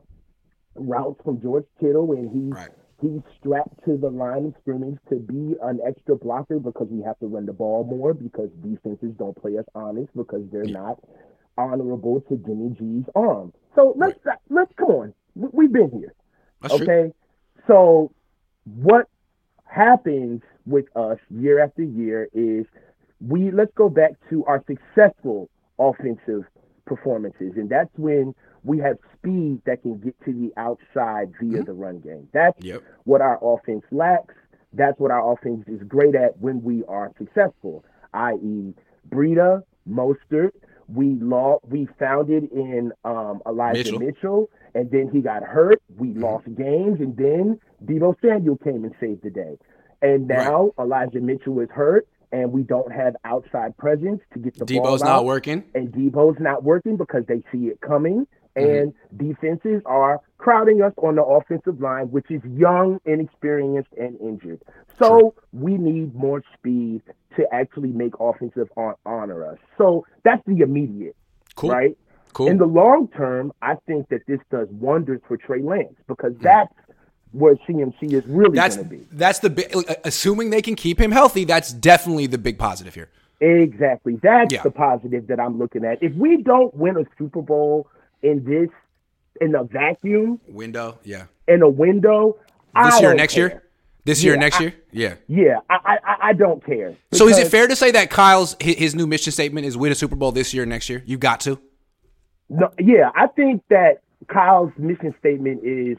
routes from George Kittle, and he's Right. he's strapped to the line of scrimmage to be an extra blocker because we have to run the ball more because defenses don't play us honest because they're not honorable to Jimmy G's arm. So let's let's come on. We- We've been here. That's true. okay. So what happens with us year after year is we let's go back to our successful offensive performances, and that's when we have speed that can get to the outside via the run game. That's Mm-hmm. Yep. what our offense lacks. That's what our offense is great at when we are successful, i.e., Breida, Mostert. We law we found it in um, Elijah Mitchell. Mm-hmm. Mitchell. and then he got hurt. We lost games, and then Deebo Samuel came and saved the day. And now Elijah Mitchell is hurt, and we don't have outside presence to get the ball Deebo's out not working. and Deebo's not working because they see it coming, Mm-hmm. And defenses are crowding us on the offensive line, which is young, inexperienced, and injured. So we need more speed to actually make offensive hon- honor us. So that's the immediate, Cool. right? Cool. In the long term, I think that this does wonders for Trey Lance because Mm. that's where CMC is really going to be. that's the big. Assuming they can keep him healthy, that's definitely the big positive here. Exactly. That's Yeah. the positive that I'm looking at. If we don't win a Super Bowl in this, in a vacuum, Window, yeah. in a window, This I year, next care. year, this year, next I- year, yeah. Yeah, I, I, I- don't care. So is it fair to say that Kyle's his, his new mission statement is win a Super Bowl this year, next year? You got to. No, yeah, I think that Kyle's mission statement is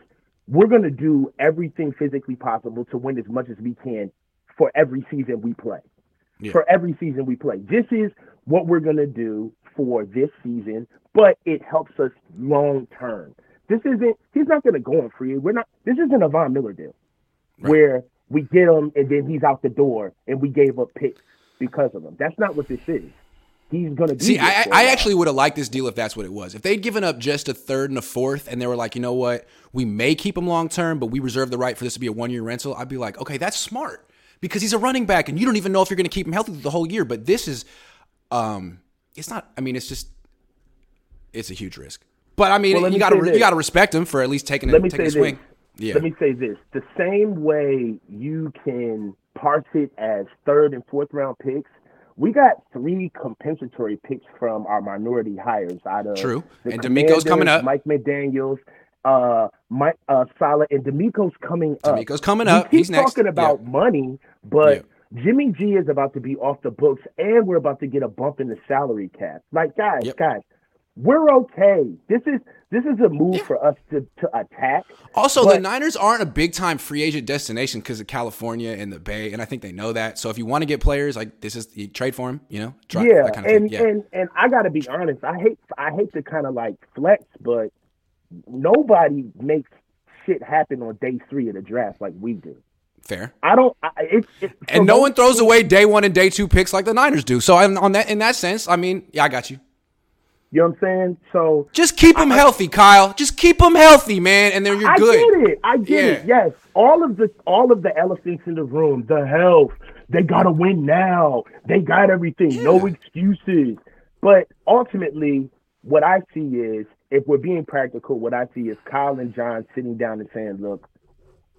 we're going to do everything physically possible to win as much as we can for every season we play. Yeah. For every season we play. This is what we're going to do for this season, but it helps us long term. This isn't, he's not going to go on free. We're not, this isn't a Von Miller deal where we get him and then he's out the door and we gave up picks because of him. That's not what this is. He's going to be See, I, I actually would have liked this deal if that's what it was. If they'd given up just a third and a fourth, and they were like, you know what, we may keep him long term, but we reserve the right for this to be a one year rental. I'd be like, okay, that's smart because he's a running back, and you don't even know if you're going to keep him healthy the whole year. But this is, um, it's not. I mean, it's just, it's a huge risk. But I mean, Well, you me got to you got to respect him for at least taking a, taking a swing. this. Yeah. Let me say this: the same way you can parse it as third and fourth round picks, we got three compensatory picks from our minority hires out of True. And DeMeco's coming up. Mike McDaniel's, uh, Mike uh, Salah, and DeMeco's coming up. DeMeco's coming up. He's next. talking about Yeah. money, but Jimmy G is about to be off the books, and we're about to get a bump in the salary cap. Like guys, Yep. guys, we're okay. This is this is a move for us to to attack. Also, the Niners aren't a big time free agent destination because of California and the Bay, and I think they know that. So if you want to get players, like this is you trade for them, you know, try, yeah, that kind of and, thing. Yeah, and and I got to be honest. I hate I hate to kind of like flex, but nobody makes shit happen on day three of the draft like we do. Fair. I don't. I, it's, it's And no one throws away day one and day two picks like the Niners do. So on on that in that sense, I mean, yeah, I got you. You know what I'm saying? So Just keep them healthy, Kyle. Just keep them healthy, man, and then you're I good. I get it. I get it. Yes, all of the all of the elephants in the room, the health. They gotta win now. They got everything. No excuses. But ultimately, what I see is, if we're being practical, what I see is Kyle and John sitting down and saying, "Look,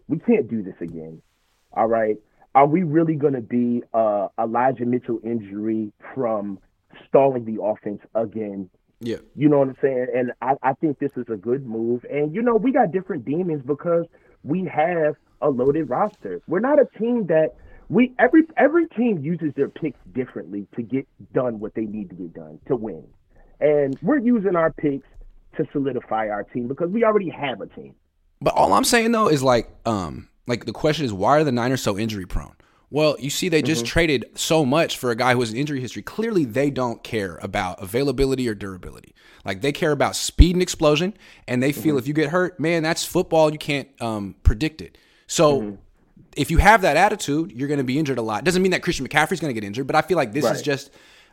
we can't do this again. All right, are we really going to be uh, Elijah Mitchell injury from stalling the offense again Yeah. you know what I'm saying? And I, I think this is a good move. And you know, we got different demons because we have a loaded roster. We're not a team that we every every team uses their picks differently to get done what they need to get done to win. And we're using our picks to solidify our team because we already have a team. But all I'm saying though is like, um, like the question is why are the Niners so injury prone? Well, you see, they just traded so much for a guy who has an injury history. Clearly, they don't care about availability or durability. Like they care about speed and explosion, and they feel if you get hurt, man, that's football. You can't um, predict it. So. If you have that attitude, you're going to be injured a lot. Doesn't mean that Christian McCaffrey's going to get injured, but I feel like this is just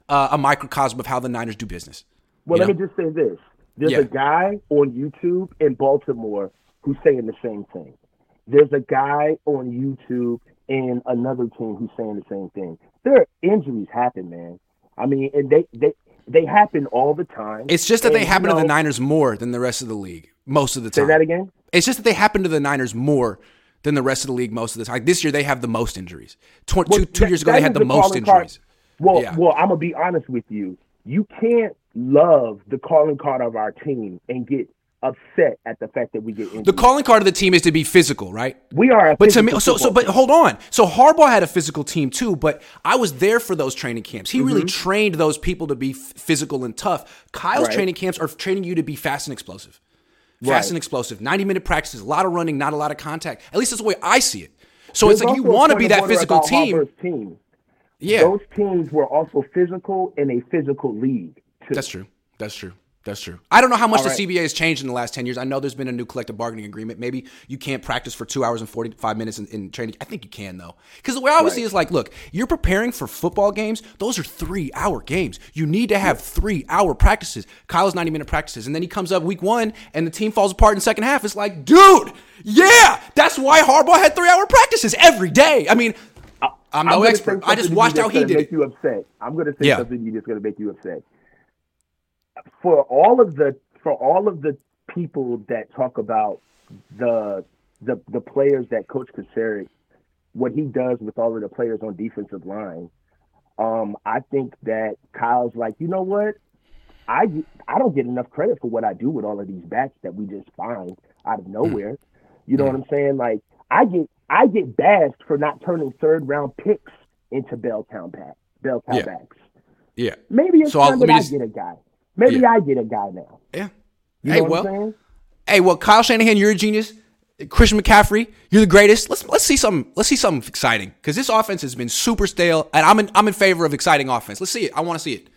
uh, a microcosm of how the Niners do business. Well, You let know? me just say this. There's Yeah. a guy on YouTube in Baltimore who's saying the same thing. There's a guy on YouTube in another team who's saying the same thing. There injuries happen, man. I mean, and they they they happen all the time. It's just that they happen you to the Niners more than the rest of the league most of the time. Say that again. It's just that they happen to the Niners more than the rest of the league most of the time. Like this year, they have the most injuries. Tw- Well, two two that- years ago, they had is the most calling card- injuries. Well, Yeah. well, I'm gonna be honest with you. You can't love the calling card of our team and get upset at the fact that we get injured. The calling card of the team is to be physical, right? we are, a But to me, so so, but hold on. So Harbaugh had a physical team too, but I was there for those training camps. He really trained those people to be f- physical and tough. Kyle's Mm-hmm. Right. training camps are training you to be fast and explosive. Fast Right. and explosive. Ninety minute practices, a lot of running, not a lot of contact. At least that's the way I see it. So There's it's like you want to be that physical team. Team. Yeah, Those teams were also physical in a physical league. That's true. That's true. That's true. I don't know how much All the. CBA has changed in the last 10 years. I know there's been a new collective bargaining agreement. Maybe you can't practice for two hours and 45 minutes in, in training. I think you can, though. Because the way I always Right. see it is like, look, you're preparing for football games. Those are three hour games. You need to have three hour practices. Kyle's 90 minute practices. And then he comes up week one and the team falls apart in the second half. It's like, dude, yeah, that's why Harbaugh had three hour practices every day. I mean, I'm no say expert. I just watched how he did make it. you upset. I'm going to say Yeah. something you that's going to make you upset. For all of the for all of the people that talk about the the the players that Coach Kocurek, what he does with all of the players on defensive line, um, I think that Kyle's like, you know what? I I don't get enough credit for what I do with all of these backs that we just find out of nowhere. You know what I'm saying? Like I get I get bashed for not turning third round picks into Belltown pack Belltown Yeah. backs. Yeah. Maybe it's So I'll- time that I just- get a guy. Maybe Yeah. I get a guy now. Yeah. You hey, know well, what I'm saying? Hey, well, Kyle Shanahan, you're a genius. Christian McCaffrey, you're the greatest. Let's let's see something. Let's see something exciting because this offense has been super stale, and I'm in I'm in favor of exciting offense. Let's see it. I want to see it.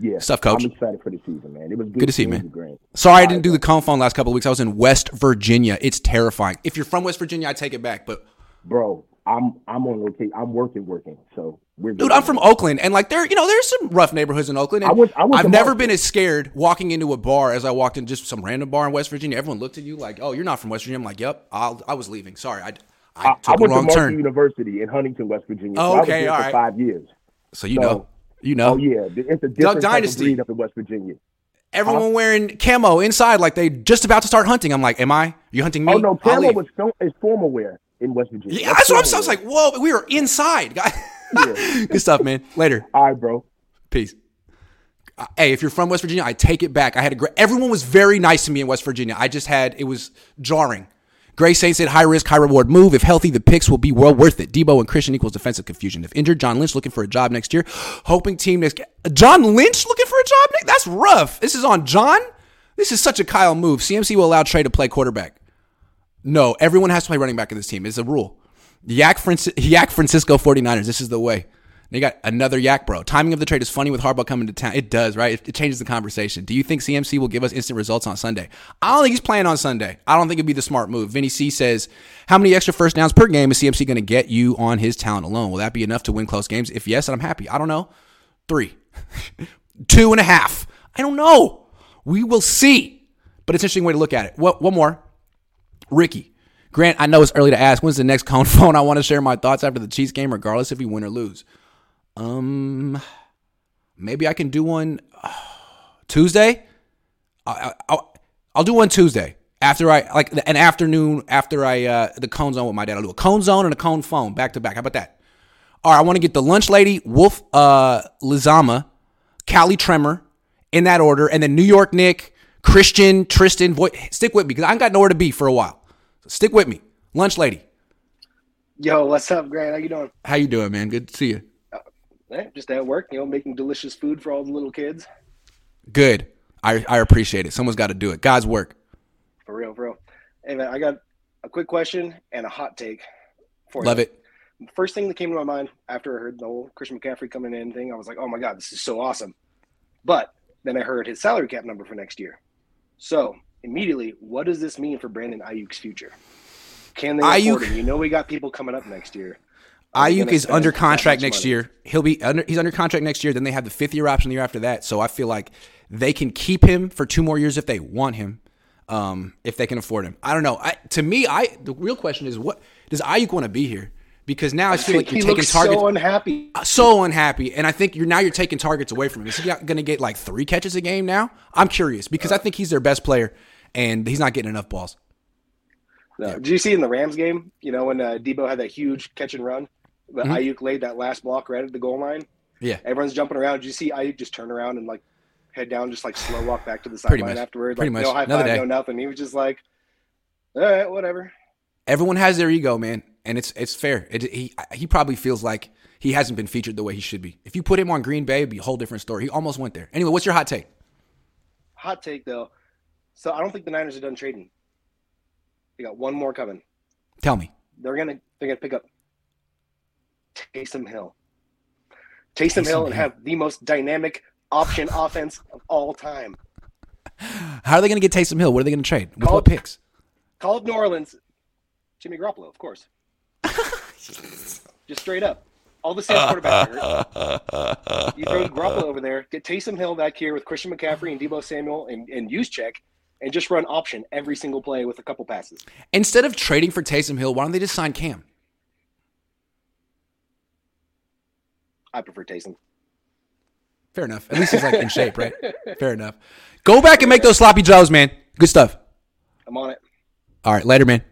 Yeah. Stuff, coach. I'm excited for the season, man. It was good, Good to see you, man. Grant. Sorry, I didn't do the Cohn Phone last couple of weeks. I was in West Virginia. It's terrifying. If you're from West Virginia, I take it back. But Bro, I'm I'm on location. I'm working, working. So we're dude, I'm from Oakland, and like there, you know, there's some rough neighborhoods in Oakland. And I went- I went I've never been as scared walking into a bar as I walked in just some random bar in West Virginia. Everyone looked at you like, "Oh, you're not from West Virginia." I'm like, "Yep, I'll, I was leaving. Sorry, I, I, I, took I went to wrong Marshall turn." University in Huntington, West Virginia. Oh, so I was okay, all for five years. So you So- know, you know, Oh yeah, it's a different of Dynasty. up in West Virginia. everyone wearing camo inside like they just about to start hunting. I'm like, "Am I? You hunting oh, me?" Oh no, camo was is formal wear in West Virginia. Yeah, that's what I'm saying. I was like, "Whoa, we were inside." guys. Yeah. Good stuff, man. Later. all right, bro. Peace. Uh, Hey, if you're from West Virginia, I take it back. I had a great. Everyone was very nice to me in West Virginia. I just had it was jarring. Gray Saint said, "High risk, high reward move. If healthy, the picks will be well worth it." Deebo and Christian equals defensive confusion. If injured, John Lynch looking for a job next year. Hoping team next. John Lynch looking for a job next. That's rough. This is on John. This is such a Kyle move. CMC will allow Trey to play quarterback. No, everyone has to play running back in this team. It's a rule. YAC, YAC Francisco 49ers. This is the way. They got another YAC, bro. Timing of the trade is funny with Harbaugh coming to town. It does, right? It, it, changes the conversation. Do you think CMC will give us instant results on Sunday? I don't think he's playing on Sunday. I don't think it'd be the smart move. Vinny C says, How many extra first downs per game is CMC going to get you on his talent alone? Will that be enough to win close games? If yes, I'm happy. I don't know. Three, two and a half. I don't know. We will see. But it's an interesting way to look at it. What, one more. Ricky. Grant, I know it's early to ask. When's the next Cohn phone? I want to share my thoughts after the Chiefs game, regardless if we win or lose. Um, maybe I can do one uh, Tuesday. I, will I'll do one Tuesday after I like an afternoon after I uh, the Cohn Zohn with my dad. I'll do a Cohn Zohn and a Cohn Phone back to back. How about that? All right, I want to get the lunch lady, Wolf uh, Lizama, Callie Tremor in that order, and then New York Nick, Christian, Tristan. Voy- stick with me because I ain't got nowhere to be for a while. So stick with me, lunch lady. Yo, what's up, Grant? How you doing? How you doing, man? Good to see you uh, just at work, you know, making delicious food for all the little kids. Good. I, I appreciate it. Someone's got to do it. God's work. For real, bro. Hey, man, I got a quick question and a hot take for you. Love you. it. First thing that came to my mind after I heard the whole Christian McCaffrey coming in thing, I was like, oh my God, this is so awesome. But then I heard his salary cap number for next year. So immediately, what does this mean for Brandon Aiyuk's future? Can they afford him? You know, we got people coming up next year. Aiyuk is under contract next money. year. He'll be under. He's under contract next year. Then they have the fifth year option the year after that. So I feel like they can keep him for two more years if they want him, um, if they can afford him. I don't know. I, to me, I the real question is what does Aiyuk want to be here? Because now I feel like you're he taking targets. So unhappy. Uh, so unhappy, and I think you're now you're taking targets away from him. Is he going to get like three catches a game now? I'm curious because I think he's their best player, and he's not getting enough balls. No. Yeah. Did you see in the Rams game? You know when uh, Deebo had that huge catch and run but mm-hmm. Aiyuk laid that last block right at the goal line. Yeah, everyone's jumping around. Did you see Aiyuk just turn around and like head down, just like slow walk back to the sideline afterwards? Pretty like, much. No high Another five, day. no nothing. He was just like, all right, whatever. Everyone has their ego, man, and it's it's fair. It, he he probably feels like he hasn't been featured the way he should be. If you put him on Green Bay, it'd be a whole different story. He almost went there. Anyway, what's your hot take? Hot take though. So I don't think the Niners are done trading. They got one more coming. Tell me. They're gonna they're gonna pick up Taysom Hill. Taysom, Taysom Hill and have the most dynamic option offense of all time. How are they going to get Taysom Hill? What are they going to trade? With what picks? Call up New Orleans. Jimmy Garoppolo, of course. Just straight up. All the same quarterbacks hurt. You throw Garoppolo over there, get Taysom Hill back here with Christian McCaffrey and Deebo Samuel and, and check, and just run option every single play with a couple passes. Instead of trading for Taysom Hill, why don't they just sign Cam? I prefer Taysom. Fair enough. At least he's like in shape, right? Fair enough. Go back and make those sloppy joes, man. Good stuff. I'm on it. All right, later, man.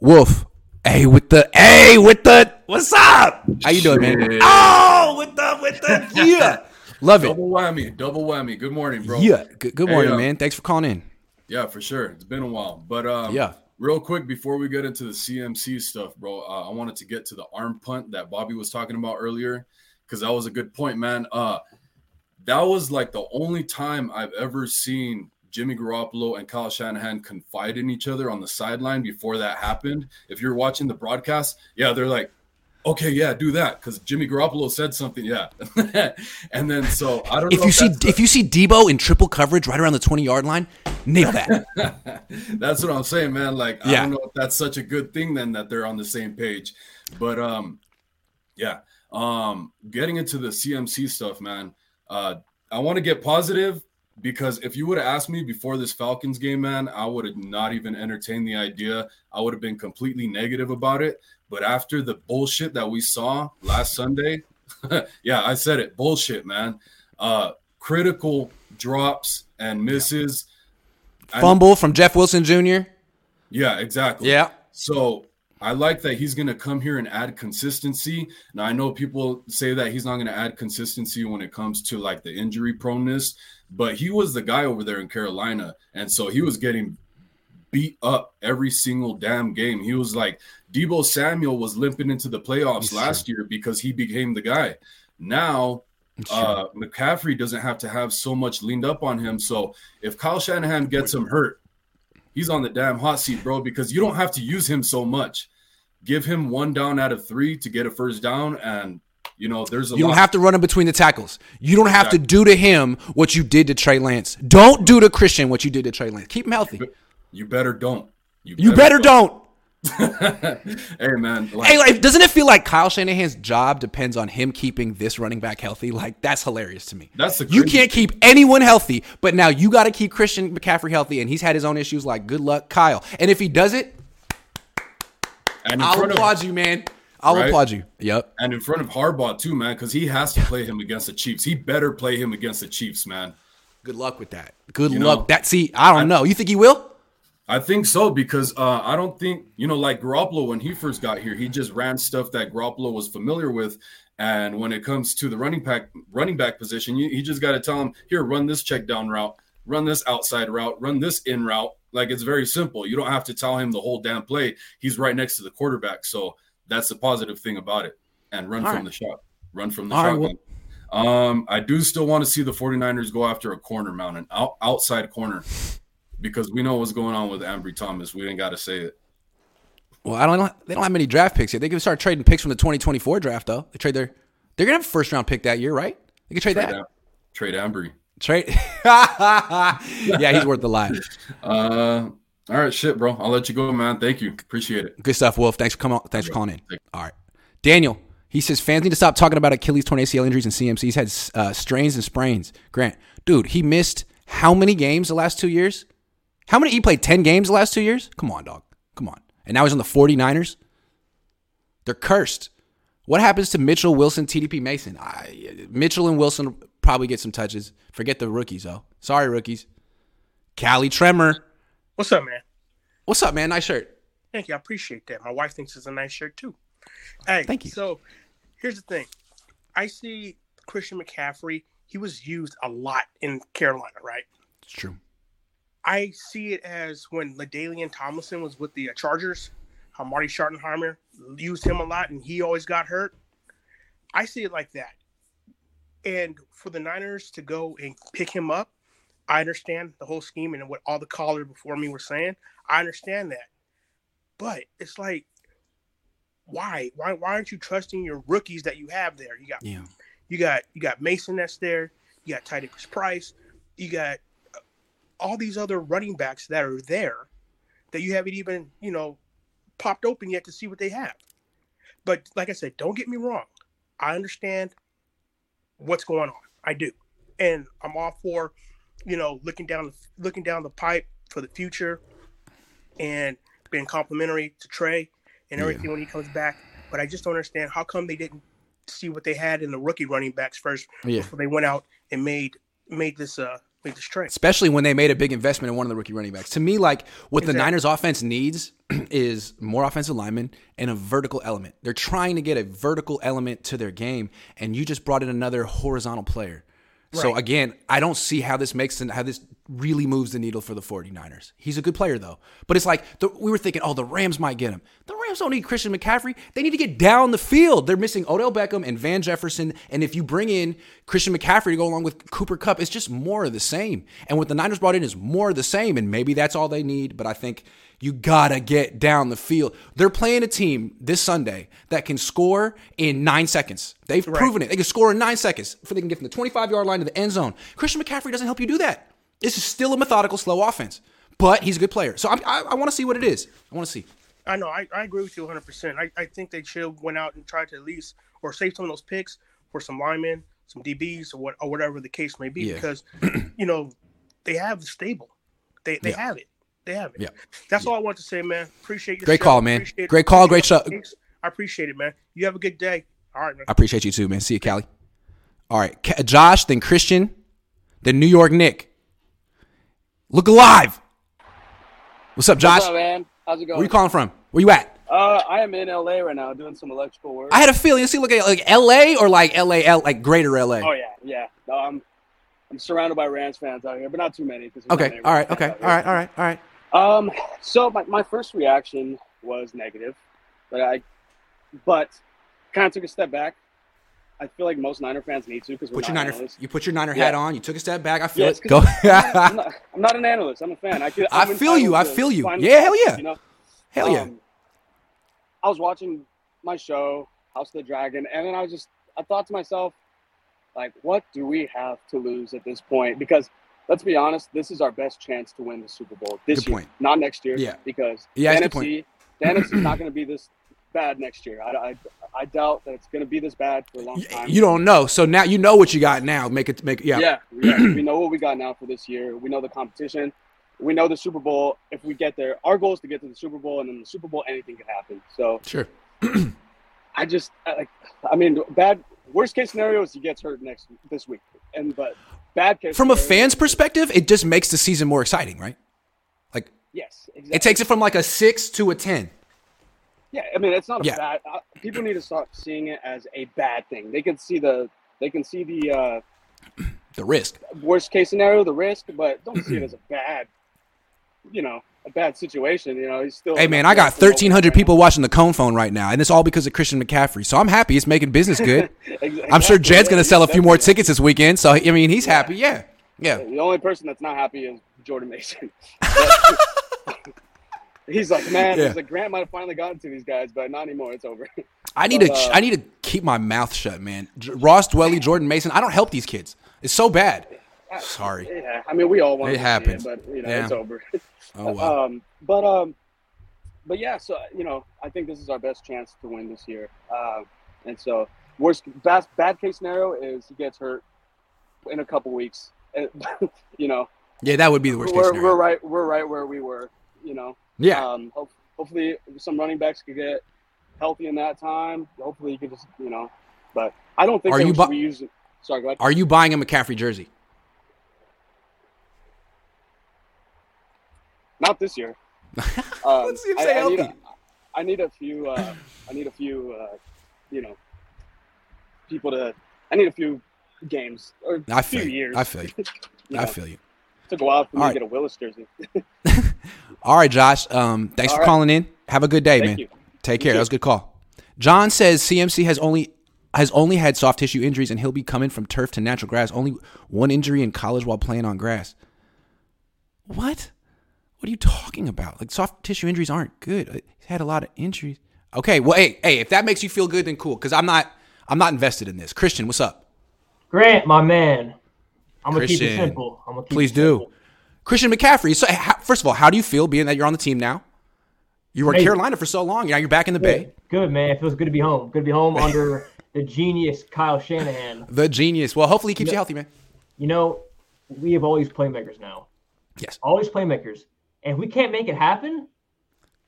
Wolf. Hey, with the hey, with the what's up? How you doing, man? Oh, with the with the yeah. Love it. Double whammy, double whammy. Good morning, bro. Yeah. Good, good morning, hey, uh, man. Thanks for calling in. Yeah, for sure. It's been a while, but um, yeah. Real quick before we get into the CMC stuff, bro, uh, I wanted to get to the arm punt that Bobby was talking about earlier because that was a good point, man. Uh, that was like the only time I've ever seen Jimmy Garoppolo and Kyle Shanahan confide in each other on the sideline before that happened. If you're watching the broadcast, yeah, they're like, okay, yeah, do that because Jimmy Garoppolo said something, yeah. and then so I don't. If you see the, if you see Deebo in triple coverage right around the twenty yard line, nail that. that's what I'm saying, man. Like yeah. I don't know if that's such a good thing then that they're on the same page, but um, yeah. Um, getting into the CMC stuff, man. Uh, I want to get positive because if you would have asked me before this Falcons game, man, I would have not even entertained the idea. I would have been completely negative about it. But after the bullshit that we saw last Sunday, yeah, I said it, bullshit, man. Uh, critical drops and misses. Fumble from Jeff Wilson Jr. Yeah, exactly. Yeah. So I like that he's going to come here and add consistency. Now, I know people say that he's not going to add consistency when it comes to like the injury proneness, but he was the guy over there in Carolina. And so he was getting beat up every single damn game. He was like, Deebo Samuel was limping into the playoffs he's last true. year because he became the guy. Now, uh, McCaffrey doesn't have to have so much leaned up on him. So if Kyle Shanahan gets him hurt, he's on the damn hot seat, bro, because you don't have to use him so much give him one down out of three to get a first down, and You know, there's a You don't have to run him between the tackles. You don't have to do to him what you did to Trey Lance. Don't do to Christian what you did to Trey Lance. Keep him healthy. You better don't. You better don't. hey man, like, Hey, like, doesn't it feel like Kyle Shanahan's job depends on him keeping this running back healthy? Like, that's hilarious to me. That's the you can't keep anyone healthy, but now you got to keep Christian McCaffrey healthy, and he's had his own issues. Like, good luck, Kyle. And if he does it, and I'll front of- applaud you, man. I'll Right? applaud you. Yep. and in front of Harbaugh too, man, because he has to play him against the Chiefs. He better play him against the Chiefs, man. Good luck with that. Good You luck. know, that see, I don't know. You think he will? I think so because uh, I don't think you know, like Garoppolo when he first got here, he just ran stuff that Garoppolo was familiar with. And when it comes to the running back running back position, you, you just got to tell him here, run this check down route, run this outside route, run this in route. Like it's very simple. You don't have to tell him the whole damn play. He's right next to the quarterback, so that's the positive thing about it. And run All from right. the shot, run from the All right, shotgun. um, I do still want to see the 49ers go after a corner mount, an out, outside corner because we know what's going on with Ambry Thomas. We ain't got to say it. Well, I don't. They don't have many draft picks yet. They can start trading picks from the 2024 draft, though. They trade their. They're gonna have a first round pick that year, right? They can trade, Trade, that. Am- trade Ambry. Trade. yeah, he's worth a lot. Uh, all right, shit, bro. I'll let you go, man. Thank you. Appreciate it. Good stuff, Wolf. Thanks for coming. Thanks for calling in. All right, Daniel. He says fans need to stop talking about Achilles, torn ACL injuries, and CMC. He's had uh, strains and sprains. Grant, dude, he missed how many games the last two years? How many? He played ten games the last two years. Come on, dog. Come on. And now he's on the 49ers. They're cursed. What happens to Mitchell, Wilson, TDP, Mason? I, Mitchell and Wilson probably get some touches. Forget the rookies, though. Sorry, rookies. Callie Tremor. What's up, man? What's up, man? Nice shirt. Thank you. I appreciate that. My wife thinks it's a nice shirt too. Hey, Thank you. So here's the thing. I see Christian McCaffrey. He was used a lot in Carolina, right? It's true. I see it as when LaDainian Tomlinson was with the uh, Chargers, how Marty Schottenheimer used him a lot and he always got hurt. I see it like that. And for the Niners to go and pick him up, I understand the whole scheme and what all the callers before me were saying. I understand that. But it's like, why? Why why aren't you trusting your rookies that you have there? You got Yeah. you got you got Mason that's there. You got Ty Davis Price. You got uh, all these other running backs that are there that you haven't even you know popped open yet to see what they have. But like I said, don't get me wrong. I understand what's going on. I do, and I'm all for you know looking down looking down the pipe for the future and being complimentary to Trey and Yeah. everything when he comes back. But I just don't understand how come they didn't see what they had in the rookie running backs first Yeah. before they went out and made made this uh made this trade. especially when they made a big investment in one of the rookie running backs. To me, like what the Niners offense needs is more offensive linemen and a vertical element. They're trying to get a vertical element to their game, and you just brought in another horizontal player. So again, I don't see how this makes sense how this really moves the needle for the 49ers. He's a good player though. But it's like the, we were thinking, oh, the Rams might get him. The Rams don't need Christian McCaffrey. They need to get down the field. They're missing Odell Beckham and Van Jefferson. And if you bring in Christian McCaffrey to go along with Cooper Kupp, it's just more of the same. And what the Niners brought in is more of the same. And maybe that's all they need. But I think you gotta get down the field. They're playing a team this Sunday that can score in nine seconds. They've Right. proven it. They can score in nine seconds. For they can get from the 25 yard line to the end zone. Christian McCaffrey doesn't help you do that. This is still a methodical, slow offense, but he's a good player. So I'm, I, I want to see what it is. I want to see. I know. I, I agree with you 100. percent I, I think they should have went out and tried to at least or save some of those picks for some linemen, some DBs, or what or whatever the case may be. Yeah. Because you know they have the stable. They they Yeah. have it. They have it. Yeah. That's all I want to say, man. Appreciate your Great show. call, man. Appreciate- Great call, great show. I appreciate it, man. You have a good day. All right, man. I appreciate you too, man. See you, Callie. All right, Josh, then Christian, then New York Nick. Look alive. What's up, Josh? What's up, man? How's it going? Where you calling from? Where you at? Uh, I am in LA right now doing some electrical work. I had a feeling. You see, look at like L.A. or like L.A. like Greater L.A. Oh yeah, yeah. No, I'm I'm surrounded by Rams fans out here, but not too many. 'cause there's not Okay. many All right. Okay. All right. All right. All right. Um, so my, my first reaction was negative, but I, but kind of took a step back. I feel like most Niner fans need to because Put your Niner. analysts. You put your Niner Yeah. hat on. You took a step back. I feel it. Go. I'm, not, I'm not an analyst. I'm a fan. I, could, I feel you. I feel you. Yeah, hell yeah. You know? Hell yeah. Um, I was watching my show, House of the Dragon, and then I was just I thought to myself, like, what do we have to lose at this point? Because let's be honest, this is our best chance to win the Super Bowl this Good year, point. not next year. Yeah. Because Yeah, the NFC, the NFC is not going to be this bad next year. I, I, I doubt that it's going to be this bad for a long time. You don't know, so now you know what you got now. Make it make yeah. Yeah, yeah. we know what we got now for this year. We know the competition. We know the Super Bowl. If we get there, our goal is to get to the Super Bowl, and in the Super Bowl, anything can happen. So Sure. I just, I, like, I mean, bad. Worst case scenario is he gets hurt next this week, and but bad case From a fan's perspective, it just makes the season more exciting, right? Like yes, exactly. it takes it from like a six to a ten. Yeah, I mean, it's not a Yeah. bad. Uh, people need to stop seeing it as a bad thing. They can see the, they can see the uh, The risk. worst case scenario, the risk, but don't see it as a bad, you know, a bad situation. You know, he's still. Hey man, I got thirteen hundred people watching the Cohn Phone right now, and it's all because of Christian McCaffrey. So I'm happy it's making business good. I'm sure Jed's gonna sell a few more tickets this weekend. So I mean, he's happy. Yeah, yeah. The only person that's not happy is Jordan Mason. he's like, man, Yeah. he's like, Grant might have finally gotten to these guys, but not anymore. It's over. I need But, to. uh, I need to keep my mouth shut, man. Ross Dwelley, Jordan Mason. I don't help these kids. It's so bad. Sorry. Yeah, I mean, we all want It to happens. it, but you know, Yeah. it's over. Oh well. Um, but um, but yeah, so you know, I think this is our best chance to win this year. Uh, and so, worst bad, bad case scenario is he gets hurt in a couple weeks. And, you know, Yeah, that would be the worst case we're, scenario. we're right. We're right where we were. You know. Yeah. Um, hope, hopefully, some running backs could get healthy in that time. Hopefully, you could just you know. But I don't think Are you bu- be using. Sorry, go ahead. Are you buying a McCaffrey jersey? Not this year. Um, Let's see him I, I need, a, need a few. Uh, I need a few. Uh, you know, people to. I need a few games or I a few you. years. I feel you. You I feel you. Took a while for me All to get a Willis jersey. All right, Josh. Um, thanks All for right. calling in. Have a good day, Thank man. you. Take care. too. That was a good call. John says CMC has only has only had soft tissue injuries, and he'll be coming from turf to natural grass. Only one injury in college while playing on grass. What? What are you talking about? Like soft tissue injuries aren't good. He's had a lot of injuries. Okay, well, hey, hey, if that makes you feel good, then cool. Because I'm not, I'm not invested in this. Christian, what's up? Grant, my man. I'm gonna keep it simple. I'm gonna keep Please do. Christian McCaffrey. So, how, first of all, how do you feel being that you're on the team now? You were in Carolina for so long. Now you're back in the Bay. Good man. It feels good to be home. Good to be home under the genius Kyle Shanahan. The genius. Well, hopefully he keeps you healthy, man. You know, we have all these playmakers now. Yes. All these playmakers. And if we can't make it happen,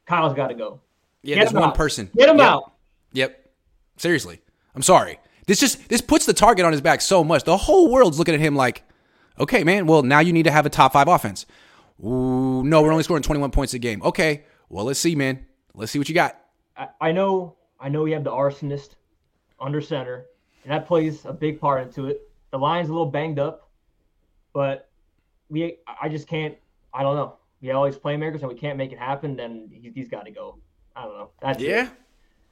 Kyle's got to go. Yeah, Get there's one out. person. Get him Yep. out. Yep. Seriously. I'm sorry. This just this puts the target on his back so much. The whole world's looking at him like, okay, man, well, now you need to have a top five offense. Ooh, no, we're only scoring 21 points a game. Okay. Well, let's see, man. Let's see what you got. I, I know, I know we have the arsonist under center, and that plays a big part into it. The line's a little banged up, but we, I just can't. I don't know. We have all these playmakers, and we can't make it happen. Then he, he's got to go. I don't know. That's it.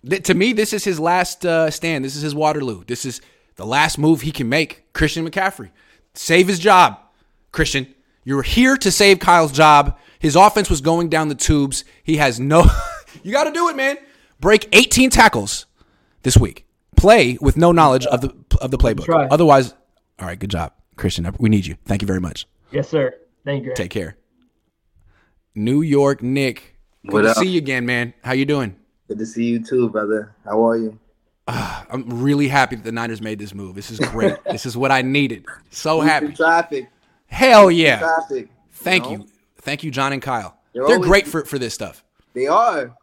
Yeah. Th- to me, this is his last uh, stand. This is his Waterloo. This is the last move he can make. Christian McCaffrey. Save his job. Christian, you were here to save Kyle's job. His offense was going down the tubes. He has no. you got to do it, man. Break 18 tackles this week. Play with no knowledge of the of the playbook. Try. Otherwise, all right, good job, Christian. We need you. Thank you very much. Yes, sir. Thank you. Take care. New York Nick. Good What to up? see you again, man. How you doing? Good to see you too, brother. How are you? I'm really happy that the Niners made this move. This is great. this is what I needed. So in happy. Traffic. Hell yeah. Traffic. Thank know? you. Thank you, John and Kyle. They're They're always- great for, for this stuff. They are.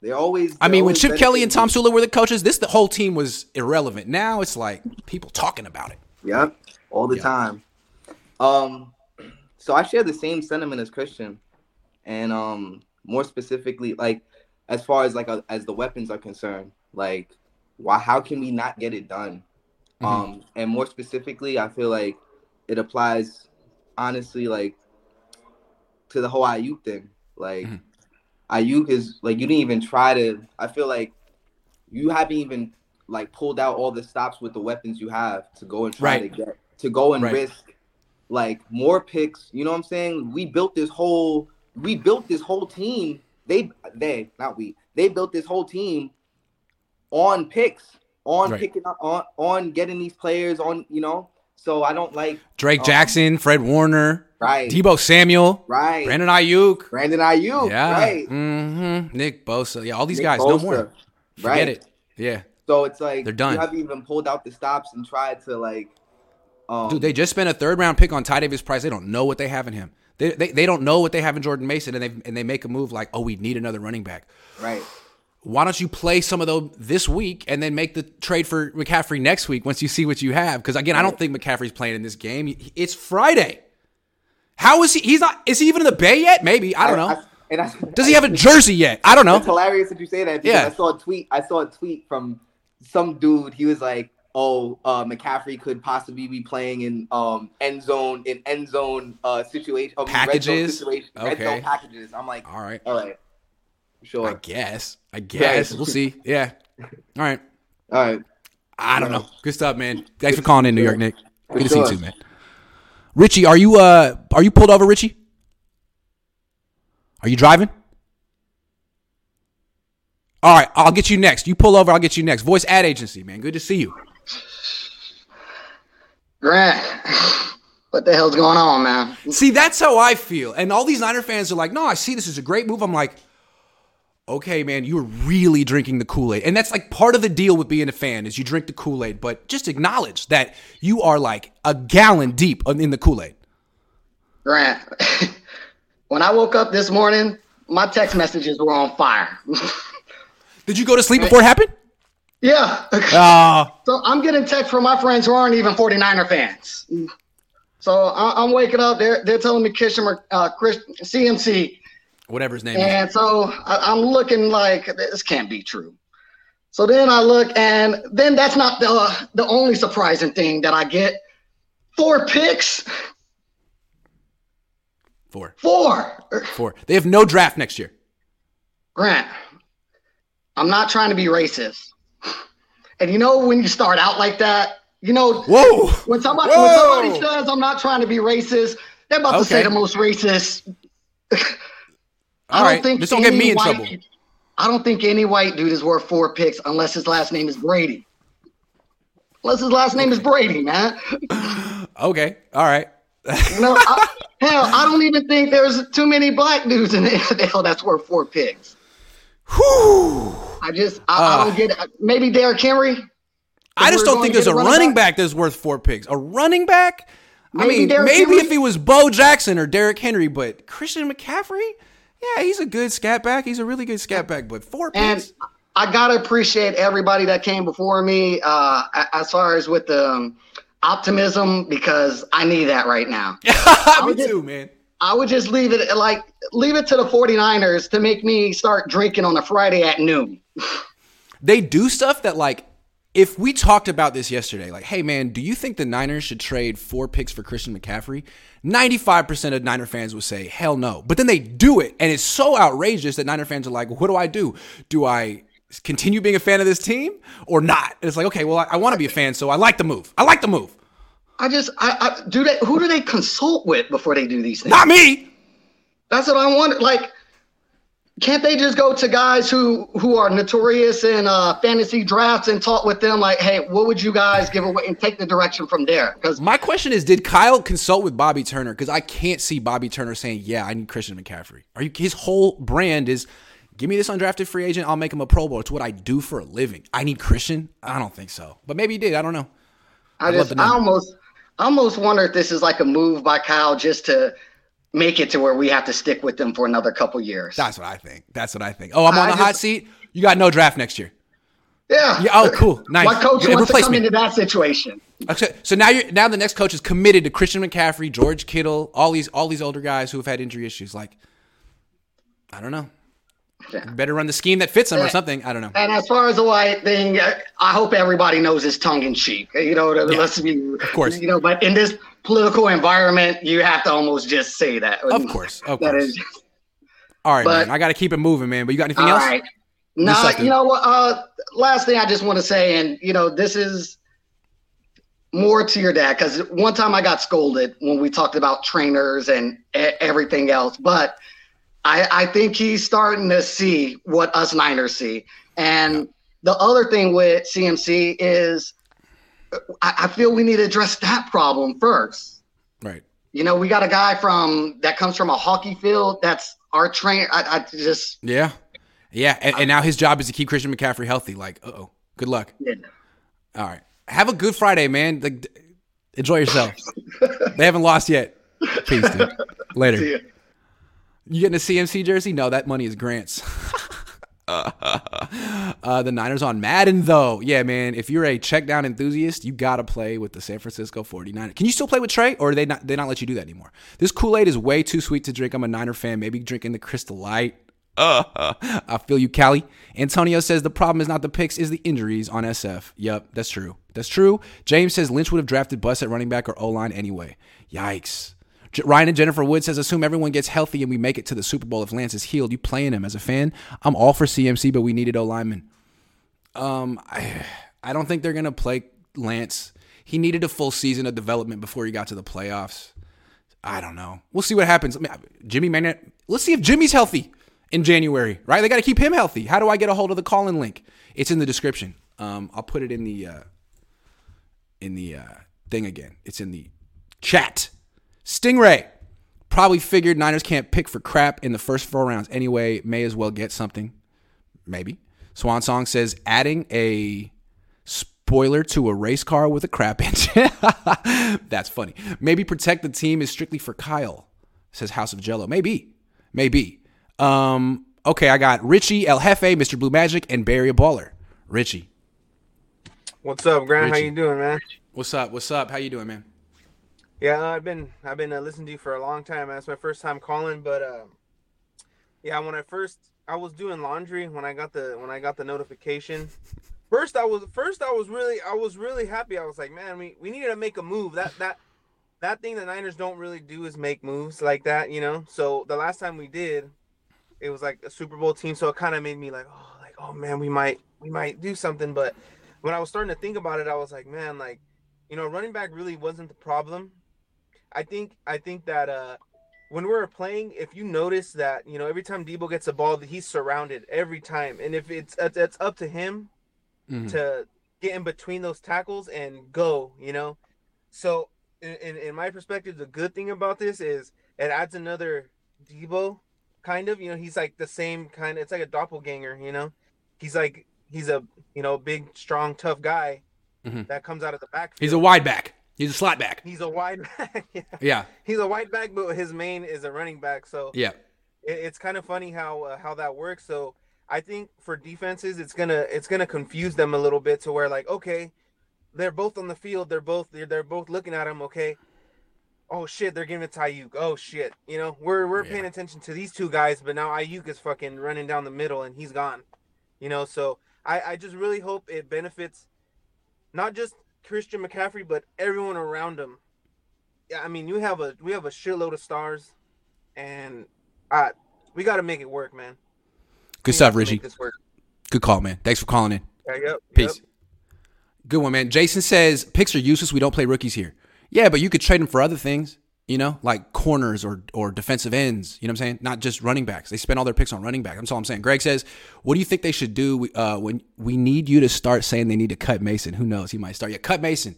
They always. I mean, when Chip Kelly and Tom. Sula were the coaches, this the whole team was irrelevant. Now it's like people talking about it. Yep, all the Yeah. time. Um, so I share the same sentiment as Christian, and um, more specifically, like as far as like uh, as the weapons are concerned, like why? How can we not get it done? Mhm. Um, and more specifically, I feel like it applies, honestly, like to the whole Aiyuk thing. Like Mhm. Aiyuk is like you didn't even try to. I feel like you haven't even like pulled out all the stops with the weapons you have to go and try Right. to get to go and Right. risk like more picks. You know what I'm saying? We built this whole we built this whole team. They they not we they built this whole team on picks. on Right. picking up on on getting these players on, you know. So I don't like Drake um, Jackson, Fred Warner, Right. Deebo Samuel, Right. Brandon Aiyuk, Brandon Aiyuk, yeah, right. hmm Nick Bosa, yeah, all these Nick guys, no more. Forget right. it. Yeah, So it's like They're done. You haven't even pulled out the stops and tried to like, um, dude, they just spent a third round pick on Ty Davis Price. They don't know what they have in him. They, they, they don't know what they have in Jordan Mason, and they and they make a move like, oh, we need another running back. right. Why don't you play some of those this week and then make the trade for McCaffrey next week once you see what you have? Because again, I don't think McCaffrey's playing in this game. It's Friday. How is he? He's not. Is he even in the Bay yet? Maybe I don't know. and I, Does he have a jersey yet? I don't know. It's hilarious that you say that because Yeah. I saw a tweet. I saw a tweet from some dude. He was like, "Oh, uh, McCaffrey could possibly be playing in um end zone in end zone uh situation mean, red zone Packages? situation, red Okay. zone packages." I'm like, All right. all right, sure, I guess. I guess. We'll see. Yeah. All right. all right. I don't know. Good stuff, man. Thanks for calling in, New York Nick. Good to see you too, man. Richie, are you uh are you pulled over, Richie? Are you driving? All right, I'll get you next. You pull over, I'll get you next. Voice ad agency, man. Good to see you. Grant, what the hell's going on, man? See, that's how I feel. And all these Niner fans are like, no, I see this is a great move. I'm like, okay, man, you're really drinking the Kool-Aid. And that's like part of the deal with being a fan is you drink the Kool-Aid, but just acknowledge that you are like a gallon deep in the Kool-Aid. Grant, when I woke up this morning, my text messages were on fire. Did you go to sleep before it happened? Yeah. Ah, So I'm getting text from my friends who aren't even 49er fans. So I- I'm waking up. They're they're telling me Christian, uh, Chris, CMC, whatever his name is. and so I, I'm looking like this can't be true. So then I look, and then that's not the the only surprising thing that I get. Four picks, Four. four. Four. They have no draft next year. Grant, I'm not trying to be racist. And you know when you start out like that, you know Whoa. when somebody Whoa. when somebody says I'm not trying to be racist, they're about to say the most racist. All right. Just don't get me in white- trouble. I don't think any white dude is worth four picks unless his last name is Brady. Unless his last name is Brady, man. Okay. All right. You know, I, hell, I don't even think there's too many black dudes in the NFL that's worth four picks. I just, I, I Ah. don't get it. Maybe Derrick Henry. I just don't think there's a running, running back that's worth four picks. A running back? I mean, Derrick maybe Henry. if he was Bo Jackson or Derrick Henry, but Christian McCaffrey, yeah, he's a good scat back. He's a really good scat back, but four And picks. I gotta appreciate everybody that came before me, uh, as far as with the um, optimism, because I need that right now. me too, man. I would just leave it like leave it to the 49ers to make me start drinking on a Friday at noon. They do stuff that like if we talked about this yesterday, like, hey man, do you think the Niners should trade four picks for Christian McCaffrey? 95% of Niner fans would say, hell no. But then they do it, and it's so outrageous that Niner fans are like, what do I do? Do I continue being a fan of this team or not? And it's like, okay, well, I, I want to be a fan, so I like the move. I like the move. I just I, I do they who do they consult with before they do these things? Not me. That's what I want. Like, can't they just go to guys who who are notorious in uh, fantasy drafts and talk with them? Like, hey, what would you guys give away and take the direction from there? Because My question is, did Kyle consult with Bobby Turner? Because I can't see Bobby Turner saying, "Yeah, I need Christian McCaffrey." Are you? His whole brand is, "Give me this undrafted free agent, I'll make him a Pro Bowl." It's what I do for a living. I need Christian. I don't think so, but maybe he did. I don't know. I I'd just. I almost I almost wonder if this is like a move by Kyle just to make it to where we have to stick with them for another couple years. That's what I think. That's what I think. Oh, I'm on I the hot seat. You got no draft next year. Yeah. Yeah. Oh, cool. Nice. My coach Yeah, wants to come me. into that situation. Okay, so now you're now the next coach is committed to Christian McCaffrey, George Kittle, all these all these older guys who have had injury issues. Like, I don't know. Better run the scheme that fits them or something. I don't know. And as far as the white thing, uh, I hope everybody knows it's tongue in cheek. You know, Yeah. let's be Of course. You know, but in this political environment, you have to almost just say that. Of course, of That course. is- All right, But- man. I got to keep it moving, man. But you got anything All else? right. Good Nah, you know what? Uh, last thing I just want to say, and you know, this is more to your dad because one time I got scolded when we talked about trainers and everything else, but I, I think he's starting to see what us Niners see, and the other thing with CMC is I, I feel we need to address that problem first. Right. You know, we got a guy from that comes from a hockey field. That's our trainer. I, I just Yeah. Yeah. And, and now his job is to keep Christian McCaffrey healthy. Like, uh oh. Good luck. Yeah. All right. Have a good Friday, man. Like, enjoy yourself. they haven't lost yet. Peace, dude. Later. You getting a CMC jersey? No, that money is Grant's. uh, the Niners on Madden, though. Yeah, man. If you're a check down enthusiast, you got to play with the San Francisco 49ers. Can you still play with Trey, or they not they not let you do that anymore? This Kool Aid is way too sweet to drink. I'm a Niner fan. Maybe drinking the Crystal Light. Uh, I feel you, Callie. Antonio says the problem is not the picks, is the injuries on SF. Yep, that's true. That's true. James says Lynch would have drafted Bus at running back or O line anyway. Yikes. Ryan and Jennifer Wood says, assume everyone gets healthy and we make it to the Super Bowl if Lance is healed. You playing him as a fan? I'm all for CMC, but we needed O lineman. Um, I, I don't think they're gonna play Lance. He needed a full season of development before he got to the playoffs. I don't know. We'll see what happens. I mean, Jimmy Maynard. Let's see if Jimmy's healthy in January. Right? They got to keep him healthy. How do I get a hold of the call-in link? It's in the description. Um, I'll put it in the uh, in the uh, thing again. It's in the chat. Stingray probably figured Niners can't pick for crap in the first four rounds anyway. May as well get something. Maybe. Swan Song says adding a spoiler to a race car with a crap engine. That's funny. Maybe protect the team is strictly for Kyle. Says House of Jello. Maybe. Maybe. Um, okay, I got Richie, El Jefe, Mr. Blue Magic, and Barry a Baller. Richie. What's up, Grant? How you doing, man? What's up? What's up? How you doing, man? Yeah, I've been I've been uh, listening to you for a long time. That's my first time calling, but uh, yeah, when I first I was doing laundry when I got the when I got the notification. First, I was first I was really I was really happy. I was like, man, we, we needed to make a move. That that that thing the Niners don't really do is make moves like that, you know. So the last time we did, it was like a Super Bowl team. So it kind of made me like, oh, like oh man, we might we might do something. But when I was starting to think about it, I was like, man, like you know, running back really wasn't the problem. I think I think that uh when we were playing, if you notice that you know every time Deebo gets a ball, he's surrounded every time, and if it's it's up to him Mhm. to get in between those tackles and go, you know. So in, in my perspective, the good thing about this is it adds another Deebo kind of, you know, he's like the same kind. It's like a doppelganger, you know. He's like he's a you know big, strong, tough guy Mhm. that comes out of the back. He's a wide back. He's a slot back. He's a wide back. yeah. Yeah. He's a wide back, but his main is a running back. So Yeah. it, it's kind of funny how uh, how that works. So I think for defenses, it's gonna it's gonna confuse them a little bit to where like okay, they're both on the field, they're both they're, they're both looking at him. Okay, oh shit, they're giving it to Aiyuk. Oh shit, you know we're we're paying attention to these two guys, but now Aiyuk is fucking running down the middle and he's gone. You know, so I I just really hope it benefits not just Christian McCaffrey, but everyone around him. Yeah, I mean, you have a we have a shitload of stars, and uh, we got to make it work, man. Good We stuff, Richie. make this work. Good call, man. Thanks for calling in. Yeah, yep, Peace. Good one, man. Jason says picks are useless. We don't play rookies here. Yeah, but you could trade them for other things, you know, like corners or or defensive ends. You know what I'm saying? Not just running backs. They spend all their picks on running back. That's all I'm saying. Greg says, "What do you think they should do uh, when we need you to start saying they need to cut Mason? Who knows? He might start. Yeah, cut Mason.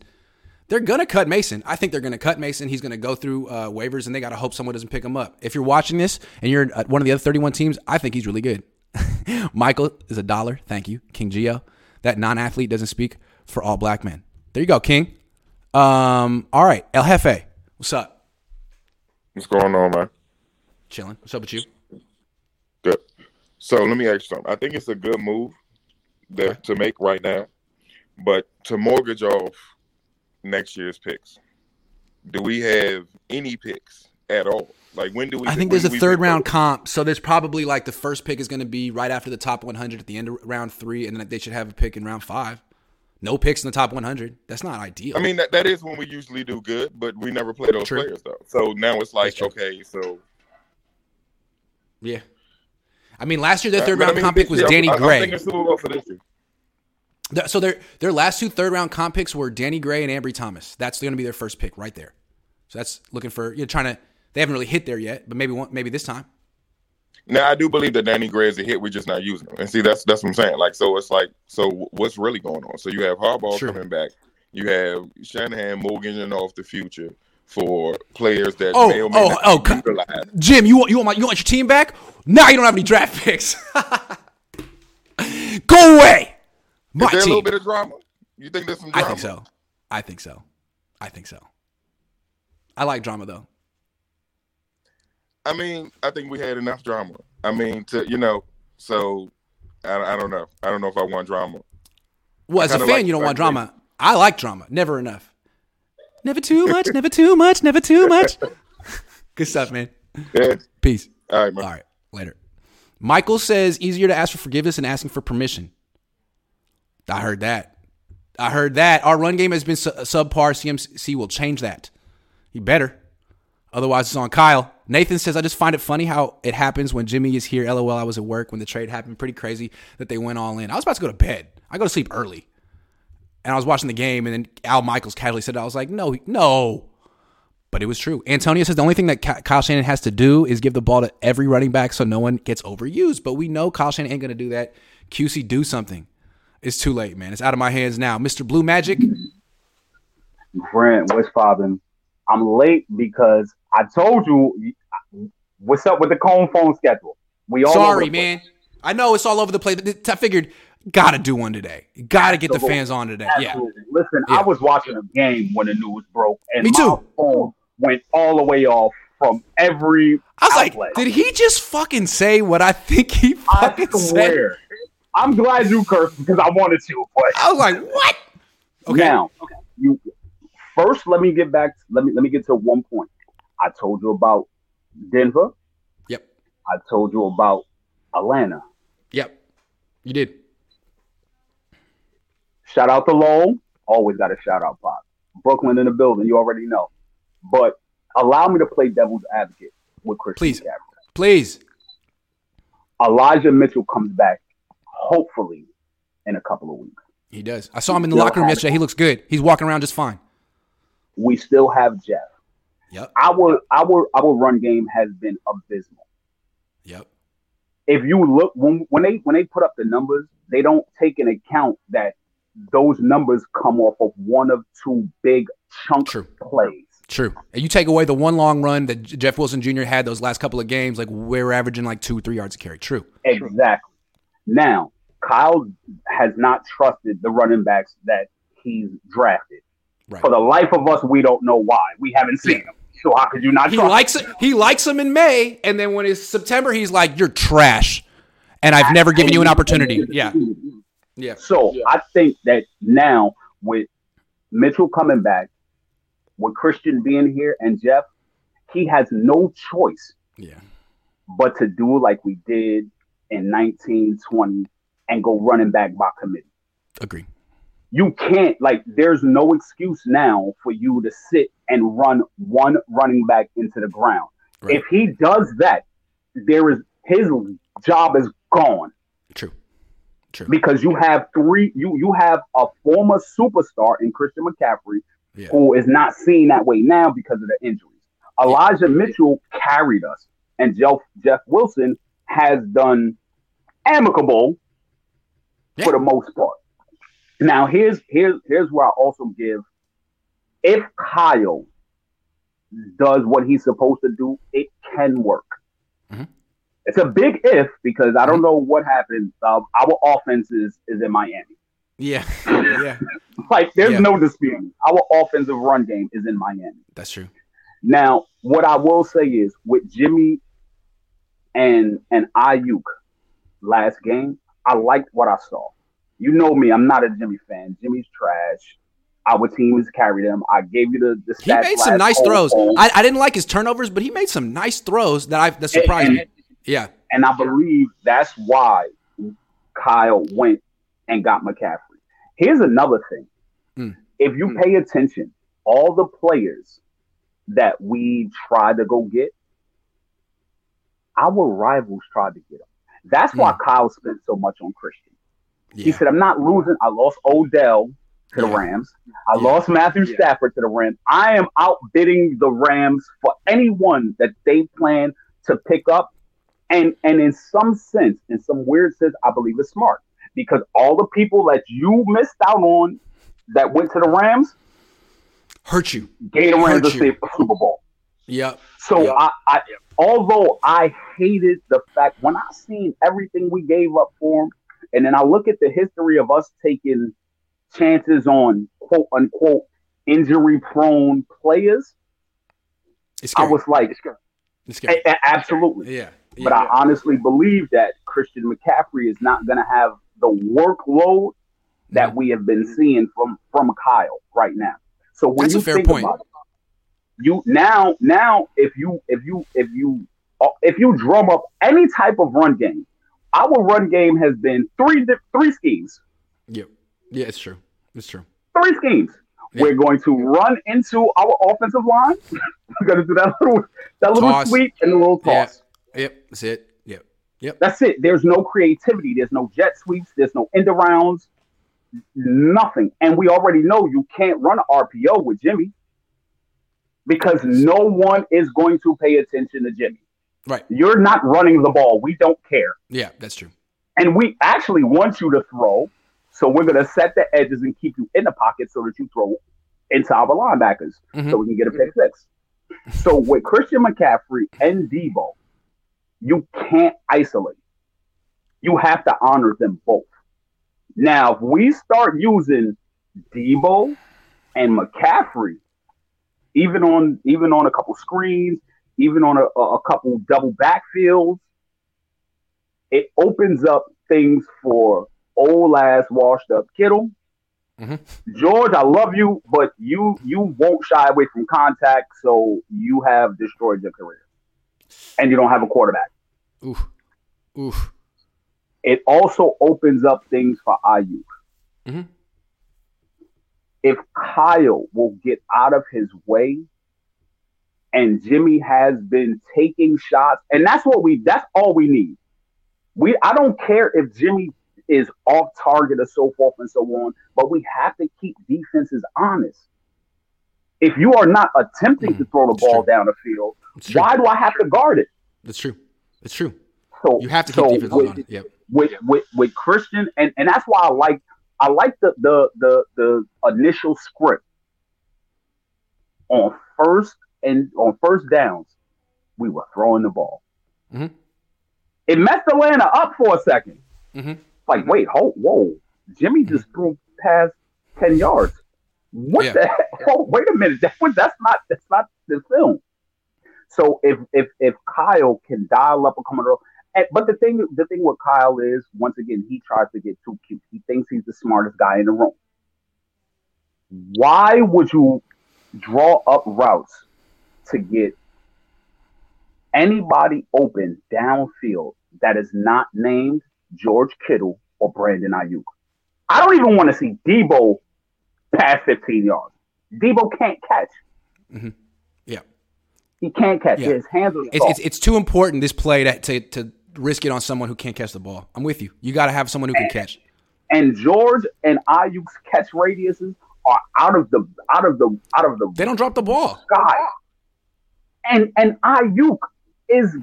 They're gonna cut Mason. I think they're gonna cut Mason. He's gonna go through uh, waivers, and they gotta hope someone doesn't pick him up. If you're watching this and you're one of the other 31 teams, I think he's really good. Michael is a dollar. Thank you, King Geo. That non-athlete doesn't speak for all black men. There you go, King. Um, all right, El Jefe, what's up? What's going on, man? Chilling. What's up with you? Good. So let me ask you something. I think it's a good move that to make right now, but to mortgage off next year's picks. Do we have any picks at all? Like when do we? I think there's a third round those? comp, so there's probably like the first pick is going to be right after the top 100 at the end of round three, and then they should have a pick in round five. No picks in the top 100. That's not ideal. I mean, that, that is when we usually do good, but we never play those True. players though. So now it's like, okay, so yeah. I mean, last year their third but I round mean, comp pick was year, Danny I- I'm Gray. thinking Super Bowl for this year. So their their last two third round comp picks were Danny Gray and Ambry Thomas. That's going to be their first pick right there. So that's looking for you're trying to. They haven't really hit there yet, but maybe one, maybe this time. Now I do believe that Danny Gray is a hit. We're just not using him. And see, that's that's what I'm saying. Like, so it's like, so what's really going on? So you have Harbaugh Sure. coming back. You have Shanahan mortgaging off the future for players that Oh, may or may oh, not oh, utilized. Jim, you want you want my, you want your team back? Now you don't have any draft picks. Go away. My Is there a little bit of drama? You think there's some I think so. I think so. I think so. I like drama though. I mean, I think we had enough drama. I mean, to you know, so I, I don't know. I don't know if I want drama. Well, I as a fan, like you don't want drama. I like drama. Never enough. Never too much. never too much. Never too much. Good stuff, man. Yeah. Peace. All right, man. All right. Later. Michael says easier to ask for forgiveness than asking for permission. I heard that. I heard that. Our run game has been su- subpar. CMC will change that. He better. Otherwise, it's on Kyle. Nathan says, I just find it funny how it happens when Jimmy is here. LOL, I was at work when the trade happened. Pretty crazy that they went all in. I was about to go to bed. I go to sleep early. And I was watching the game, and then Al Michaels casually said, I was like, no, no. But it was true. Antonio says the only thing that Kyle Shanahan has to do is give the ball to every running back so no one gets overused. But we know Kyle Shanahan ain't going to do that. QC, do something. It's too late, man. It's out of my hands now. Mr. Blue Magic. Brent, what's poppin'? I'm late because I told you what's up with the Cohn Phone schedule. We all Sorry, man. I know it's all over the place. but I figured, got to do one today. Got to get the fans on today. Yeah. Listen, Yeah. I was watching a game when the news broke, and Me too. my phone went all the way off from every. I was outlet. like, did he just fucking say what I think he fucking said? swear. I'm glad you cursed because I wanted to, but I was like, what? Okay. Now, you first let me get back. Let me let me get to one point. I told you about Denver. Yep. I told you about Atlanta. Yep. You did. Shout out to Lowell. Always got a shout out, Pop. Brooklyn in the building. You already know. But allow me to play devil's advocate with Christian Please. McCaffrey. Please. Elijah Mitchell comes back, hopefully, in a couple of weeks. He does. I saw him in the Still locker room yesterday. He looks good. He's walking around just fine. We still have Jeff. Yep. Our our our run game has been abysmal. Yep. if you look when when they when they put up the numbers, they don't take into account that those numbers come off of one of two big chunk plays. True. And you take away the one long run that Jeff Wilson Jr. had those last couple of games, like we're averaging like two, three yards a carry. True. Exactly. Now, Kyle has not trusted the running backs that he's drafted. Right. For the life of us, we don't know why. We haven't seen him. So how could you not He trust likes it. He likes him in May, and then when it's September, he's like, "You're trash," and I've never given you an opportunity. Yeah. Yeah. So I think that now with Mitchell coming back, with Christian being here and Jeff, he has no choice Yeah. but to do like we did in 1920 and go running back by committee. Agree. You can't like there's no excuse now for you to sit and run one running back into the ground. If he does that, there is his job is gone. True. True. Because you have three you you have a former superstar in Christian McCaffrey Yeah. who is not seen that way now because of the injuries. Elijah Mitchell carried us, and Jeff Jeff Wilson has done amicable for the most part. Now here's here's here's where I also give if Kyle does what he's supposed to do, it can work. Mm-hmm. It's a big if because I don't know what happens. Um, our offense is is in Miami. Yeah. Yeah. Like there's Yeah. no disputing. Our offensive run game is in Miami. That's true. Now, what I will say is with Jimmy and and Aiyuk last game, I liked what I saw. You know me, I'm not a Jimmy fan. Jimmy's trash. Our team has carried him. I gave you the, the He made some nice throws. I, I didn't like his turnovers, but he made some nice throws that I that surprised me. Yeah. And I believe that's why Kyle went and got McCaffrey. Here's another thing. Mm. If you pay attention, all the players that we tried to go get, our rivals tried to get them. That's why Mm. Kyle spent so much on Christian. He said, I'm not losing. I lost Odell to the Rams. I lost Matthew Stafford to the Rams. I am outbidding the Rams for anyone that they plan to pick up And and in some sense, in some weird sense, I believe it's smart because all the people that you missed out on that went to the Rams hurt you. Gator Hurt Rams the. Super Bowl. Yep. So Yep. I, I, although I hated the fact when I seen everything we gave up for him, and then I look at the history of us taking chances on quote unquote injury prone players, It's I scary. was like, It's scary. a- a- absolutely. Yeah. But I honestly believe that Christian McCaffrey is not going to have the workload that we have been seeing from from Kyle right now. So when That's a you fair think point. about it, you now now if you if you if you uh, if you drum up any type of run game, our run game has been three three schemes, Yep. Yeah, it's true. It's true. three schemes. We're going to run into our offensive line. We're going to do that little that little Toss. sweep and the little Yeah. toss. Yep. That's it. Yep. Yep. That's it. There's no creativity. There's no jet sweeps. There's no end arounds. Nothing. And we already know you can't run an RPO with Jimmy because no one is going to pay attention to Jimmy. Right. You're not running the ball. We don't care. Yeah, that's true. And we actually want you to throw. So we're going to set the edges and keep you in the pocket so that you throw into our linebackers Mm-hmm. so we can get a pick six. So with Christian McCaffrey and Deebo, you can't isolate. You have to honor them both. Now, if we start using Deebo and McCaffrey, even on even on a couple screens, even on a, a couple double backfields, it opens up things for old ass washed up Kittle. George, I love you, but you you won't shy away from contact, so you have destroyed your career, and you don't have a quarterback. Oof. Oof. It also opens up things for Aiyuk. Mhm. If Kyle will get out of his way, and Jimmy has been taking shots, and that's what we that's all we need. We I don't care if Jimmy is off target or so forth and so on, but we have to keep defenses honest. If you are not attempting to mm, throw the ball down the field, why do I have to guard it? That's true. It's true. So You have to keep so defenses with, on it. Yep. with with with Christian, and and that's why I like I like the the the the initial script on first and on first downs. We were throwing the ball. Mhm. It messed Atlanta up for a 2nd Mhm. Like, wait, hold, whoa, Jimmy just threw past ten yards. What Yeah. the hell? Oh, wait a minute, that, that's not that's not the film. So if if if Kyle can dial up a and, but the thing the thing with Kyle is once again he tries to get too cute. He thinks he's the smartest guy in the room. Why would you draw up routes to get anybody open downfield that is not named George Kittle or Brandon Aiyuk? I don't even want to see Deebo past 15 yards. Deebo can't catch. Mm-hmm. Yeah. He can't catch. Yeah. His hands are It's, it's it's too important this play to, to to risk it on someone who can't catch the ball. I'm with you. You got to have someone who can catch. and George and Aiyuk's catch radiuses are out of the out of the out of the They don't drop the ball. sky. And and Aiyuk is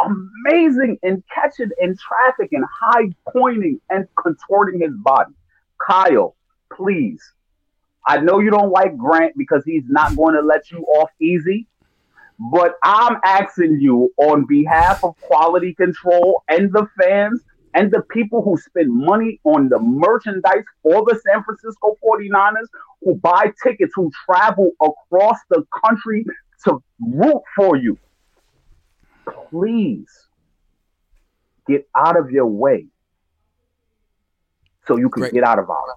amazing in catching in traffic and high pointing and contorting his body. Kyle, please. I know you don't like Grant because he's not going to let you off easy. But I'm asking you on behalf of quality control and the fans and the people who spend money on the merchandise for the San Francisco 49ers, who buy tickets, who travel across the country to root for you. Please get out of your way so you can get out of ours.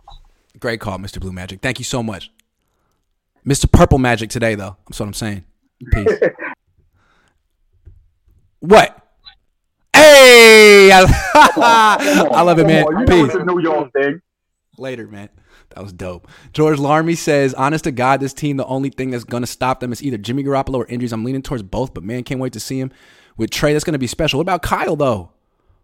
Great call, Mr. Blue Magic. Thank you so much. Mr. Purple Magic today, though. That's what I'm saying. Peace. what? Hey! I, I love it, man. You know Peace. it's a New York thing. Later, man. That was dope. George Larmy says, honest to God, this team, the only thing that's going to stop them is either Jimmy Garoppolo or injuries. I'm leaning towards both, but man, can't wait to see him with Trey. That's going to be special. What about Kyle, though?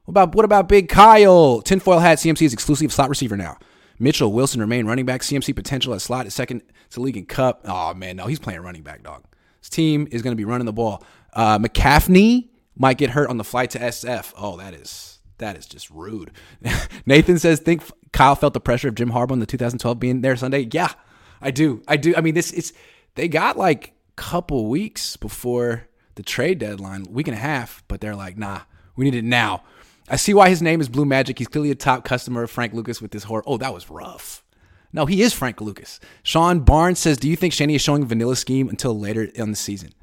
What about what about Big Kyle? Tinfoil hat CMC is exclusive slot receiver now. Mitchell Wilson remain running back. CMC potential at slot at second to league and cup. Oh man, no, he's playing running back, dog. His team is going to be running the ball. Uh, McCaffney, might get hurt on the flight to SF. Oh, that is that is just rude. Nathan says, think Kyle felt the pressure of Jim Harbaugh in the 2012 being there Sunday. Yeah, I do. I do. I mean, this it's they got like couple weeks before the trade deadline, week and a half, but they're like, nah, we need it now. I see why his name is Blue Magic. He's clearly a top customer of Frank Lucas with this horror. Oh, that was rough. No, he is Frank Lucas. Sean Barnes says, "Do you think Shanny is showing vanilla scheme until later in the season?"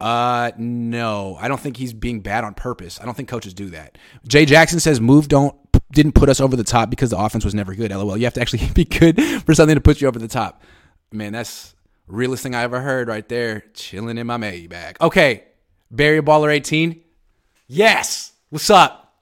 Uh, no, I don't think he's being bad on purpose. I don't think coaches do that. Jay Jackson says, "Move don't didn't put us over the top because the offense was never good." LOL. You have to actually be good for something to put you over the top. Man, that's realest thing I ever heard right there. Chilling in my Maybach. Okay, Barry Baller 18. Yes. What's up?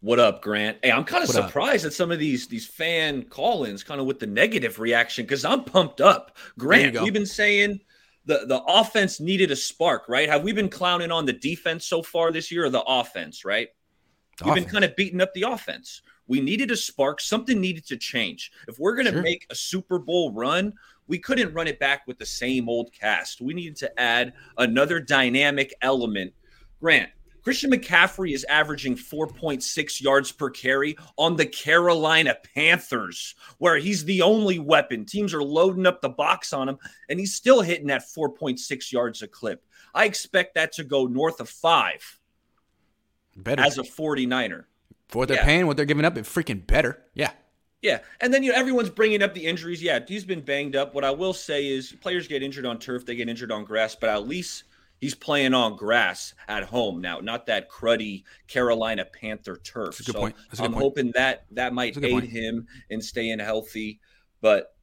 What up, Grant? Hey, I'm kind of What up? surprised at some of these these fan call-ins, kind of with the negative reaction, because I'm pumped up. Grant, we've been saying the the offense needed a spark, right? Have we been clowning on the defense so far this year, or the offense, right? We've been kind of beating up the offense. We needed a spark. Something needed to change. If we're going to Sure. make a Super Bowl run, we couldn't run it back with the same old cast. We needed to add another dynamic element. Grant, Christian McCaffrey is averaging 4.6 yards per carry on the Carolina Panthers, where he's the only weapon. Teams are loading up the box on him, and he's still hitting that 4.6 yards a clip. I expect that to go north of five Better. as a 49er. For what they're Yeah. paying, what they're giving up, it freaking better. Yeah. Yeah, and then you know everyone's bringing up the injuries. Yeah, he's been banged up. What I will say is players get injured on turf, they get injured on grass, but at least he's playing on grass at home now, not that cruddy Carolina Panther turf. That's a good so point. That's a good I'm point. hoping that that might That's a good aid point. him in staying healthy. But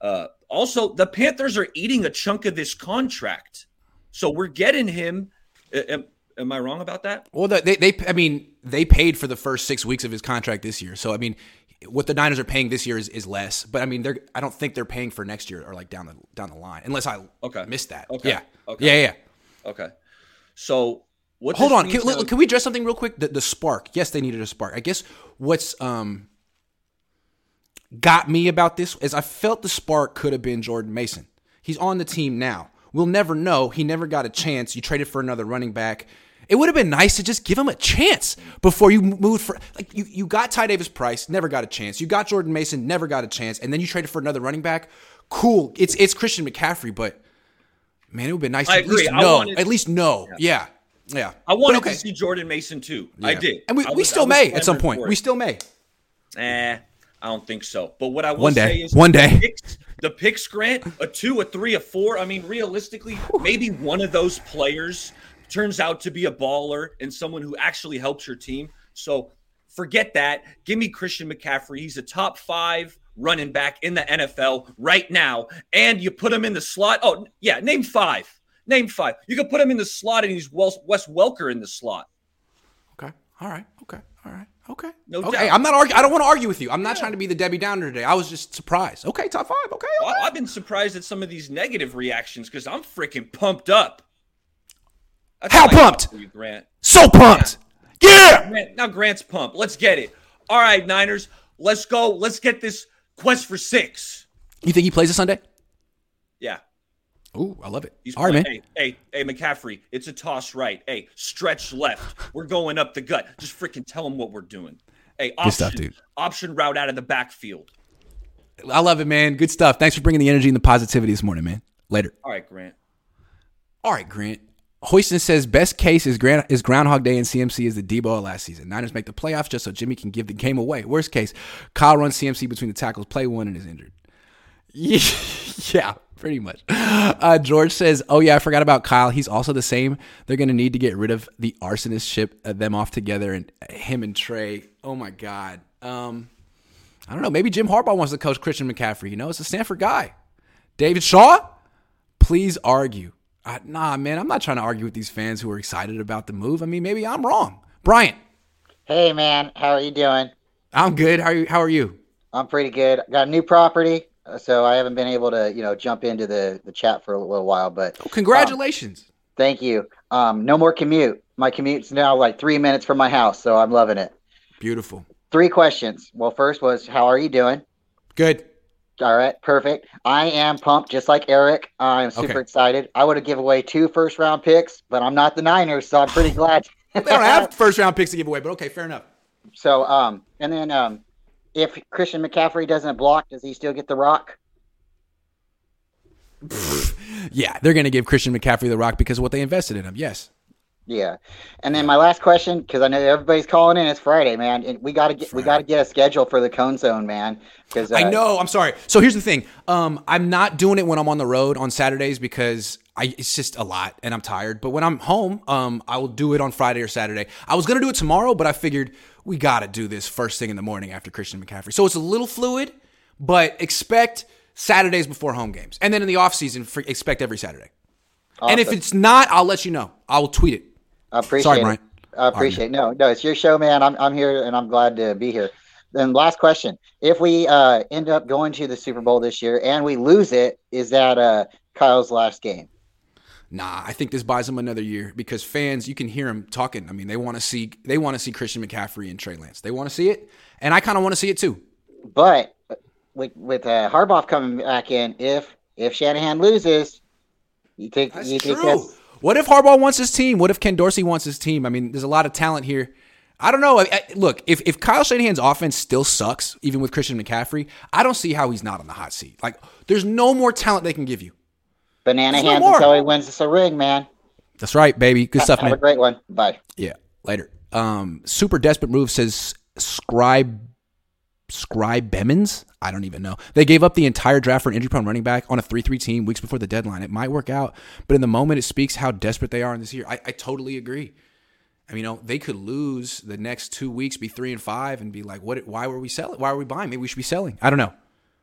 uh, also, the Panthers are eating a chunk of this contract, so we're getting him. a- Am, I wrong about that? Well, they, they, I mean, they paid for the first six weeks of his contract this year. So, I mean, what the Niners are paying this year is, is less. But I mean, they're, I don't think they're paying for next year or like down the down the line, unless I Okay. missed that. Okay. Yeah. Okay. Yeah. Yeah. Okay. So what? Hold on. Can, now- can we address something real quick? The, the spark. Yes, they needed a spark. I guess what's um got me about this is I felt the spark could have been Jordan Mason. He's on the team now. We'll never know. He never got a chance. You traded for another running back. It would have been nice to just give him a chance before you moved for like you, you got Ty Davis Price, never got a chance. You got Jordan Mason, never got a chance, and then you traded for another running back. Cool. It's it's Christian McCaffrey, but man, it would have been nice to I at least agree. I know. wanted- At least know. Yeah. Yeah. I wanted okay. to see Jordan Mason too. I did, And we, I we was- still may at some point. We still may. Eh, I don't think so. But what I will One day. say is One day. the picks, the picks grant a two, a three, a four. I mean, realistically, maybe one of those players turns out to be a baller and someone who actually helps your team. So forget that. Give me Christian McCaffrey. He's a top five running back in the NFL right now. And you put him in the slot. Oh, yeah, name five. Name five. You could put him in the slot and he's Wes Wes Welker in the slot. Okay. All right. Okay. All right. Okay. No okay. doubt. I'm not arguing. I don't want to argue with you. I'm not trying to be the Debbie Downer today. I was just surprised. Okay. Top five. Okay. Well, I've been surprised at some of these negative reactions because I'm freaking pumped up. That's How pumped? you, Grant. So pumped. Yeah. Grant, now Grant's pumped. Let's get it. All right, Niners. Let's go. Let's get this quest for six. You think he plays a Sunday? Yeah. Ooh, I love it. He's All right, man. Hey, hey, hey, McCaffrey. It's a toss right. Hey, stretch left. We're going up the gut. Just freaking tell him what we're doing. Hey, option, Good stuff, dude. option route out of the backfield. I love it, man. Good stuff. Thanks for bringing the energy and the positivity this morning, man. Later. All right, Grant. All right, Grant. Hoiston says best case is Grand is Groundhog Day and CMC is the Deebo of last season. Niners make the playoffs just so Jimmy can give the game away. Worst case, Kyle runs CMC between the tackles, play one, and is injured. Yeah, pretty much. Uh, George says, "Oh yeah, I forgot about Kyle. He's also the same. They're gonna need to get rid of the arsonist, ship uh, them off together, and him and Trey. Oh my god. Um, I don't know. Maybe Jim Harbaugh wants to coach Christian McCaffrey. You know, it's a Stanford guy. David Shaw, please argue. Uh, nah, man, I'm not trying to argue with these fans who are excited about the move. I mean, maybe I'm wrong. Brian, Hey man, how are you doing? I'm good. How are you? How are you? I'm pretty good. Got a new property, uh, so I haven't been able to, you know, jump into the the chat for a little while. But Oh, congratulations. um, thank you. Um, no more commute. My commute's now like three minutes from my house, so I'm loving it. Beautiful. Three questions. Well, first was, how are you doing? Good. All right, perfect. I am pumped, just like Eric. I'm super Okay. excited. I would have give away two first round picks, but I'm not the Niners, so I'm pretty glad. They don't have first round picks to give away, but okay, fair enough. So, um, and then um, if Christian McCaffrey doesn't block, does he still get the rock? Yeah, they're going to give Christian McCaffrey the rock because of what they invested in him. Yes. Yeah. And then my last question, because I know everybody's calling in. It's Friday, man. And we gotta get we gotta get a schedule for the Cohn Zohn, man. Because uh, I know. I'm sorry. So here's the thing. Um, I'm not doing it when I'm on the road on Saturdays because I it's just a lot and I'm tired. But when I'm home, um, I will do it on Friday or Saturday. I was gonna do it tomorrow, but I figured we got to do this first thing in the morning after Christian McCaffrey. So it's a little fluid, but expect Saturdays before home games, and then in the off season, expect every Saturday. And if it's not, I'll let you know. I will tweet it. I appreciate Sorry, it. Brian. I appreciate it. No, no, it's your show, man. I'm I'm here and I'm glad to be here. Then last question. If we uh, end up going to the Super Bowl this year and we lose it, is that uh, Kyle's last game? Nah, I think this buys him another year because fans, you can hear them talking. I mean, they want to see they want to see Christian McCaffrey and Trey Lance. They want to see it, and I kind of want to see it too. But with with uh, Harbaugh coming back in, if if Shanahan loses, you think you think True. that's What if Harbaugh wants his team? What if Ken Dorsey wants his team? I mean, there's a lot of talent here. I don't know. I, I- look, if, if Kyle Shanahan's offense still sucks, even with Christian McCaffrey, I don't see how he's not on the hot seat. Like, there's no more talent they can give you. banana There's no hands more. until he wins us a ring, man. That's right, baby. Good stuff, Have man. Have a great one. Bye. Yeah, later. Um, super desperate move says Scribe Scribe Bemmons. I don't even know. They gave up the entire draft for an injury prone running back on a 3 3 team weeks before the deadline. It might work out, but in the moment, it speaks how desperate they are in this year. I, I totally agree. I mean, you know, they could lose the next two weeks, be three and five, and be like, "What? Why were we selling? Why are we buying? Maybe we should be selling." I don't know,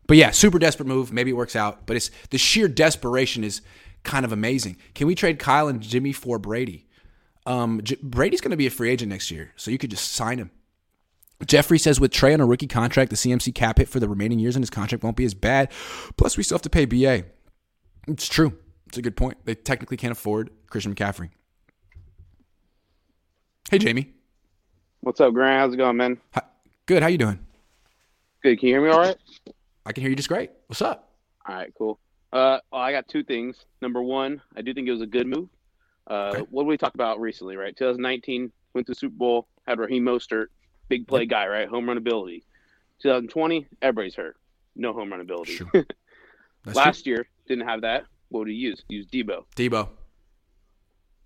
but yeah, super desperate move. Maybe it works out, but it's the sheer desperation is kind of amazing. Can we trade Kyle and Jimmy for Brady? Um, J- Brady's going to be a free agent next year, so you could just sign him. Jeffrey says with Trey on a rookie contract, the CMC cap hit for the remaining years in his contract won't be as bad. Plus, we still have to pay BA. It's true. It's a good point. They technically can't afford Christian McCaffrey. Hey, Jamie. What's up, Grant? How's it going, man? Good. How you doing? Good. Can you hear me all right? I can hear you just great. What's up? All right, cool. Uh, well, I got two things. Number one, I do think it was a good move. Uh, What did we talk about recently, right? 2019 went to the Super Bowl, had Raheem Mostert, big play guy, right? Home run ability. 2020, everybody's hurt, no home run ability. That's Last year didn't have that. What would he use? Use Deebo. Deebo.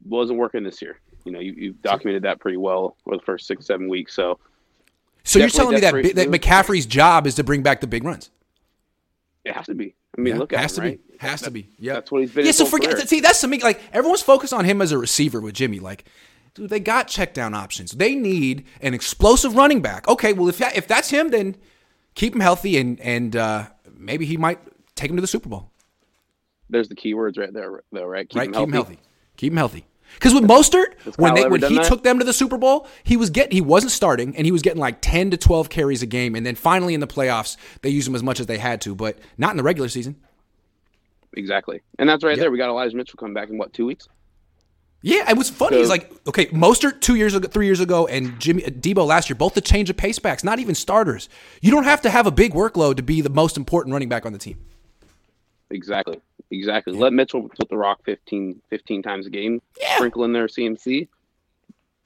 Wasn't working this year. You know, you, you've documented that pretty well over the first six, seven weeks. So, So you're telling me that, that. McCaffrey's job is to bring back the big runs? it has to be. I mean, Yeah, look at has him, to right? be. Has to be. Yeah, That's what he's been. Yeah, so forget. career. See, that's something like everyone's focused on him as a receiver with Jimmy. Like, dude, they got check down options. They need an explosive running back. Okay, well if that, if that's him, then keep him healthy and and uh, maybe he might take him to the Super Bowl. There's the key words right there, though, right? Keep right? him Keep healthy. him healthy. Keep him healthy. Because with Mostert, when they when he that? took them to the Super Bowl, he was getting he wasn't starting and he was getting like ten to twelve carries a game, and then finally in the playoffs they used him as much as they had to, but not in the regular season. Exactly, and that's right there. We got Elijah Mitchell coming back in what two weeks? Yeah, and what's funny is So- like okay, Mostert two years ago, three years ago, and Jimmy uh, Deebo last year, both the change of pace backs, not even starters. You don't have to have a big workload to be the most important running back on the team. Exactly, exactly. Let Mitchell put the rock 15, 15 times a game. Yeah. Sprinkle in there CMC.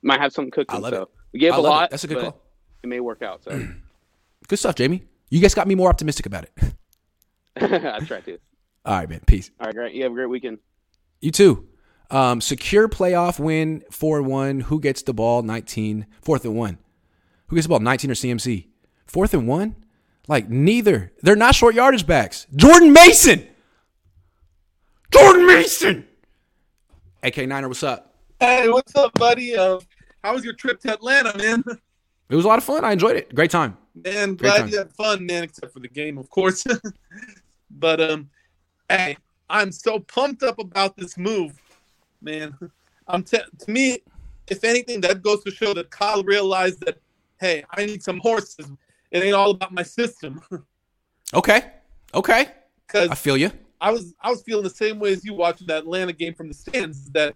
Might have something cooking. I love so it. we gave I a love it. lot. That's a good call. It may work out. So Good stuff, Jamie. You guys got me more optimistic about it. I try to. All right, man. Peace. All right, great. You have a great weekend. You too. Um, secure playoff win, four and one. Who gets the ball? 19. Fourth and one. Who gets the ball? 19 or CMC? Fourth and one? Like neither. They're not short yardage backs. Jordan Mason. Jordan Mason. AK Niner, what's up? Hey, what's up, buddy? Uh, how was your trip to Atlanta, man? It was a lot of fun. I enjoyed it. Great time. Man, Great glad time. you had fun, man, except for the game, of course. but um, hey, I'm so pumped up about this move, man. I'm te- to me, if anything, that goes to show that Kyle realized that, hey, I need some horses. It ain't all about my system. Okay. Okay. Because I feel you. I was I was feeling the same way as you watching that Atlanta game from the stands. That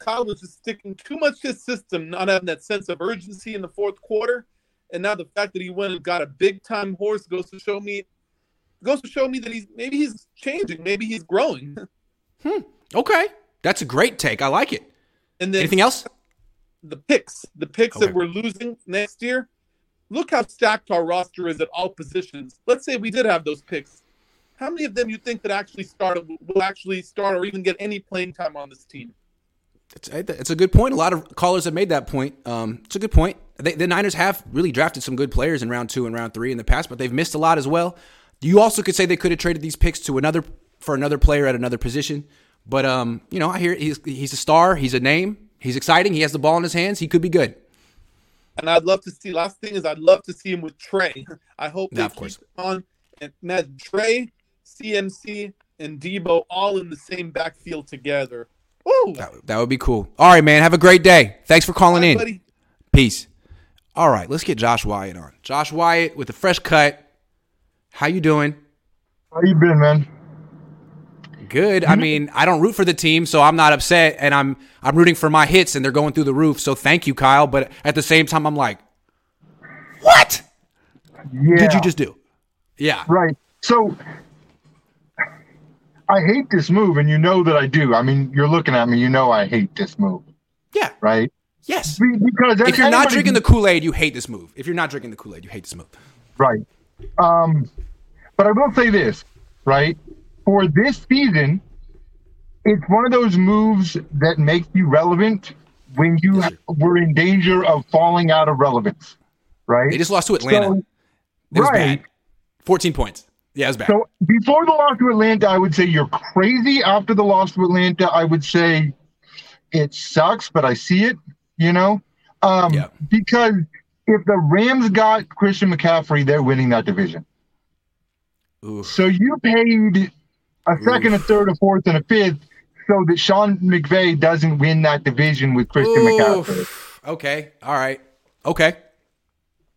Kyle was just sticking too much to his system, not having that sense of urgency in the fourth quarter. And now the fact that he went and got a big time horse goes to show me goes to show me that he's maybe he's changing, maybe he's growing. Hmm. Okay, that's a great take. I like it. And then Anything else? the picks, the picks Okay. that we're losing next year. Look how stacked our roster is at all positions. Let's say we did have those picks. How many of them you think that actually start will actually start or even get any playing time on this team? It's, it's a good point. A lot of callers have made that point. Um, it's a good point. They, the Niners have really drafted some good players in round two and round three in the past, but they've missed a lot as well. You also could say they could have traded these picks to another for another player at another position. But um, you know, I hear he's he's a star. He's a name. He's exciting. He has the ball in his hands. He could be good. And I'd love to see. Last thing is, I'd love to see him with Trey. I hope they Yeah, of keep course. on and man, Trey, CMC, and Deebo all in the same backfield together. Woo! That would be cool. All right, man. Have a great day. Thanks for calling in. buddy. Peace. All right, let's get Josh Wyatt on. Josh Wyatt with a fresh cut. How you doing? How you been, man? Good. I mean, I don't root for the team, so I'm not upset, and I'm I'm rooting for my hits, and they're going through the roof. So thank you, Kyle. But at the same time, I'm like, what Yeah. did you just do? Yeah. Right. So I hate this move, and you know that I do. I mean, you're looking at me, you know I hate this move. Yeah. Right? Yes. Because If you're not drinking the Kool Aid, you hate this move. If you're not drinking the Kool Aid, you hate this move. Right. Um, but I will say this, right? For this season, it's one of those moves that makes you relevant when you were in danger of falling out of relevance, right? They just lost to Atlanta. So- It was right. bad. 14 points. Yeah, it was bad. So before the loss to Atlanta, I would say you're crazy. After the loss to Atlanta, I would say it sucks, but I see it, you know? Um, Because if the Rams got Christian McCaffrey, they're winning that division. So you paid a second, a third, a fourth, and a fifth so that Sean McVay doesn't win that division with Christian McCaffrey. Okay. All right. Okay.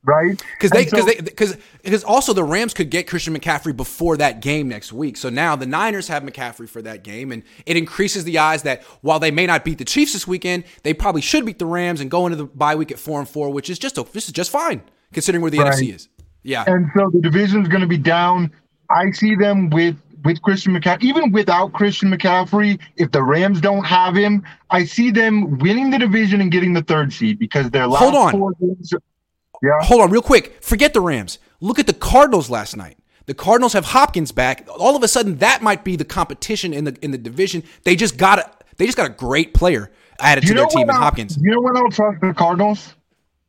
Right? Because they And so- because they because because also the Rams could get Christian McCaffrey before that game next week. So now the Niners have McCaffrey for that game, and it increases the odds that while they may not beat the Chiefs this weekend, they probably should beat the Rams and go into the bye week at four and four, which is just a, this is just fine considering where the Right. NFC is. Yeah. And so the division is going to be down. I see them with with Christian McCaffrey, even without Christian McCaffrey. If the Rams don't have him, I see them winning the division and getting the third seed because their last Hold on. four games. Yeah. Hold on, real quick. Forget the Rams. Look at the Cardinals last night. The Cardinals have Hopkins back. All of a sudden, that might be the competition in the in the division. They just got a they just got a great player added You to their team in Hopkins. You know when I'll trust the Cardinals?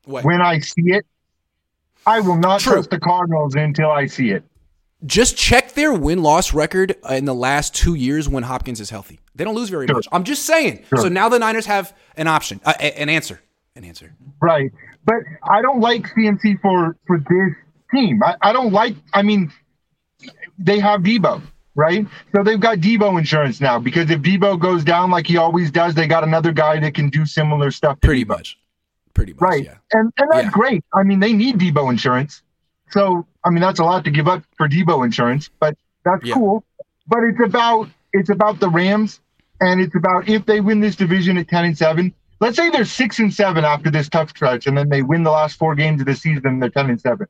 What? When I see it. I will not trust the Cardinals until I see it. Just check their win loss record uh, in the last two years when Hopkins is healthy. They don't lose very much. I'm just saying. Sure. So now the Niners have an option, uh, an answer, an answer. Right. But I don't like CMC for for this team. I, I don't like I mean they have Deebo, right? So they've got Deebo insurance now because if Deebo goes down like he always does, they got another guy that can do similar stuff. Pretty much. Pretty much. Right. And and that's great. I mean, they need Deebo insurance. So I mean that's a lot to give up for Deebo insurance, but that's cool. But it's about it's about the Rams and it's about if they win this division at ten and seven. Let's say they're six and seven after this tough stretch, and then they win the last four games of the season and they're ten and seven.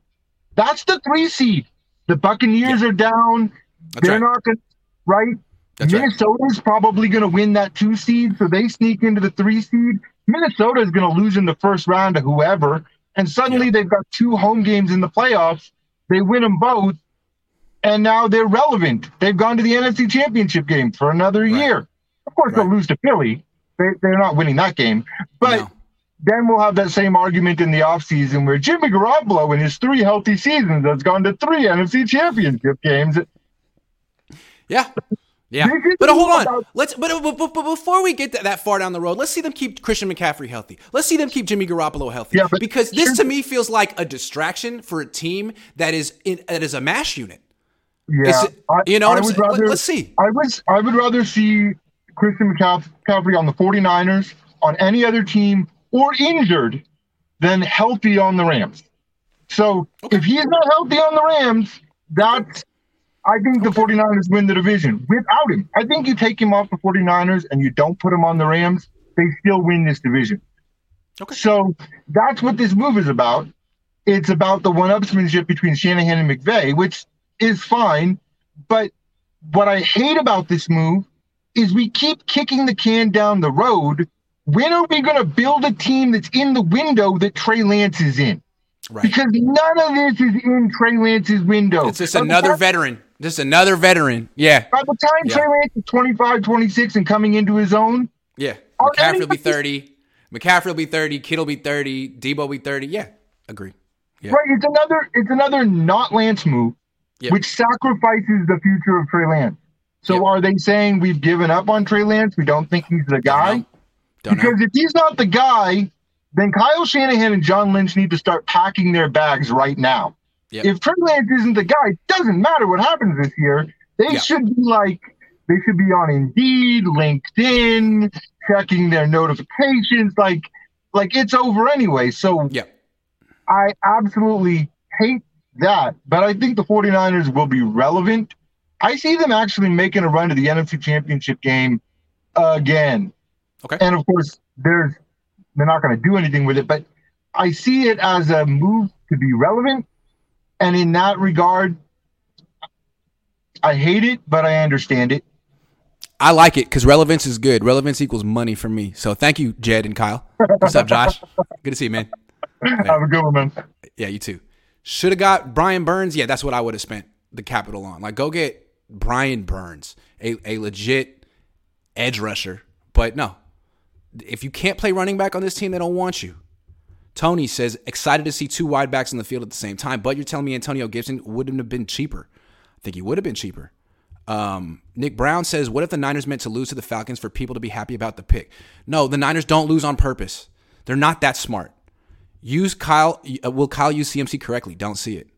That's the three seed. The Buccaneers are down. That's they're right. not going right. That's right. Minnesota's probably going to win that two seed, so they sneak into the three seed. Minnesota is going to lose in the first round to whoever, and suddenly they've got two home games in the playoffs. They win them both, and now they're relevant. They've gone to the NFC Championship game for another year. Of course, they'll lose to Philly. They, they're not winning that game, but then we'll have that same argument in the offseason where Jimmy Garoppolo in his three healthy seasons has gone to three NFC championship games. Yeah. Yeah. But uh, hold on. Let's but, but, but, but before we get that, far down the road, let's see them keep Christian McCaffrey healthy. Let's see them keep Jimmy Garoppolo healthy. Yeah, because this to me feels like a distraction for a team that is in that is a mash unit. Yeah, It's- you know what I'm would saying? Let- let's see. I was I would rather see Christian McCaffrey on the 49ers, on any other team, or injured than healthy on the Rams. So if he's not healthy on the Rams, that's I think the 49ers win the division without him. I think you take him off the 49ers and you don't put him on the Rams, they still win this division. Okay. So that's what this move is about. It's about the one-upsmanship between Shanahan and McVay, which is fine. But what I hate about this move is we keep kicking the can down the road. When are we going to build a team that's in the window that Trey Lance is in? Right. Because none of this is in Trey Lance's window. It's just another veteran. Just another veteran. Yeah. By the time Yeah. Trey Lance is 25, 26 and coming into his own, Yeah. McCaffrey will be 30. McCaffrey will be 30. Kittle will be 30. Deebo will be 30. Yeah. Agree. Yeah. right? It's another it's another not Lance move, Yep. which sacrifices the future of Trey Lance. So are they saying we've given up on Trey Lance? We don't think he's the guy? Don't because if he's not the guy, then Kyle Shanahan and John Lynch need to start packing their bags right now. Yep. If Trey Lance isn't the guy, it doesn't matter what happens this year. They Yeah. should be like they should be on Indeed, LinkedIn, checking their notifications. Like, like it's over anyway. So yeah. I absolutely hate that, but I think the 49ers will be relevant. I see them actually making a run to the NFC Championship game again. Okay. And of course, there's they're not going to do anything with it, but I see it as a move to be relevant. And in that regard, I hate it, but I understand it. I like it because relevance is good. Relevance equals money for me. So thank you, Jed and Kyle. What's up, Josh? Good to see you, man. Have a good one, man. Yeah, you too. Should have got Brian Burns. Yeah, that's what I would have spent the capital on. Like, go get Brian Burns, a, a legit edge rusher. But no, if you can't play running back on this team, they don't want you. Tony says, excited to see two wide backs in the field at the same time. But you're telling me Antonio Gibson wouldn't have been cheaper. I think he would have been cheaper. Um, Nick Brown says, what if the Niners meant to lose to the Falcons for people to be happy about the pick? No, the Niners don't lose on purpose. They're not that smart. Use Kyle. uh, Will Kyle use CMC correctly? Don't see it.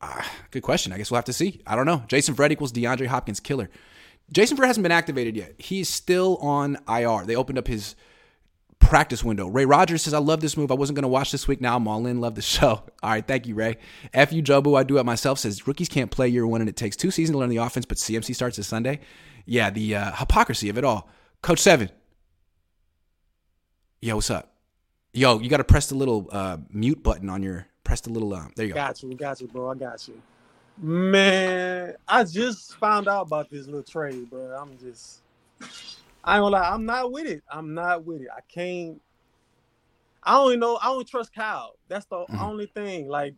Ah, good question. I guess we'll have to see. I don't know. Jason Verrett equals DeAndre Hopkins killer. Jason Verrett hasn't been activated yet. He's still on IR. They opened up his practice window. Ray Rogers says, I love this move. I wasn't going to watch this week. Now I'm all in. Love the show. All right. Thank you, Ray. F you, Jobu. I do it myself. Says, rookies can't play year one and it takes two seasons to learn the offense, but CMC starts this Sunday. Yeah, the uh, hypocrisy of it all. Coach Seven. Yo, what's up? Yo, you got to press the little uh, mute button on your, press the little, uh, there you go. Got you, got you, bro. I got you. Man, I just found out about this little trade, bro. I'm just, I don't lie, I'm not with it. I'm not with it. I can't. I don't even know. I don't trust Kyle. That's the Mm-hmm. only thing. Like,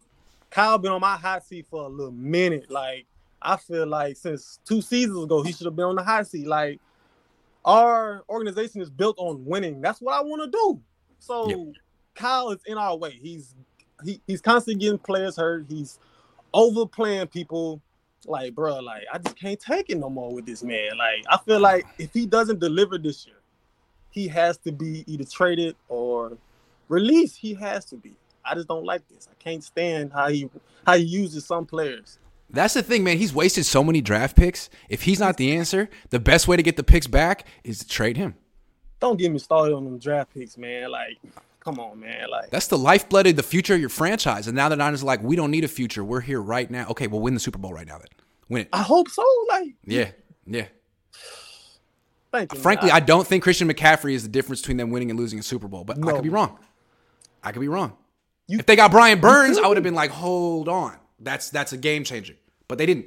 Kyle been on my hot seat for a little minute. Like, I feel like since two seasons ago, he should have been on the hot seat. Like, our organization is built on winning. That's what I want to do. So Kyle is in our way. He's he, he's constantly getting players hurt. He's overplaying people. Like, bro, like I just can't take it no more with this man. Like, I feel like if he doesn't deliver this year, he has to be either traded or released. He has to be. I just don't like this. I can't stand how he how he uses some players. That's the thing, man. He's wasted so many draft picks. If he's not the answer, the best way to get the picks back is to trade him. Don't get me started on them draft picks, man. Like, come on, man. Like, That's the lifeblood of the future of your franchise. And now the Niners are like, we don't need a future. We're here right now. Okay, we'll win the Super Bowl right now then. Win it. I hope so. Like, Yeah, yeah. thank you. man. Frankly, I don't think Christian McCaffrey is the difference between them winning and losing a Super Bowl. But I could be wrong. I could be wrong. if they got Brian Burns, I would have been like, hold on. That's that's a game changer. But they didn't.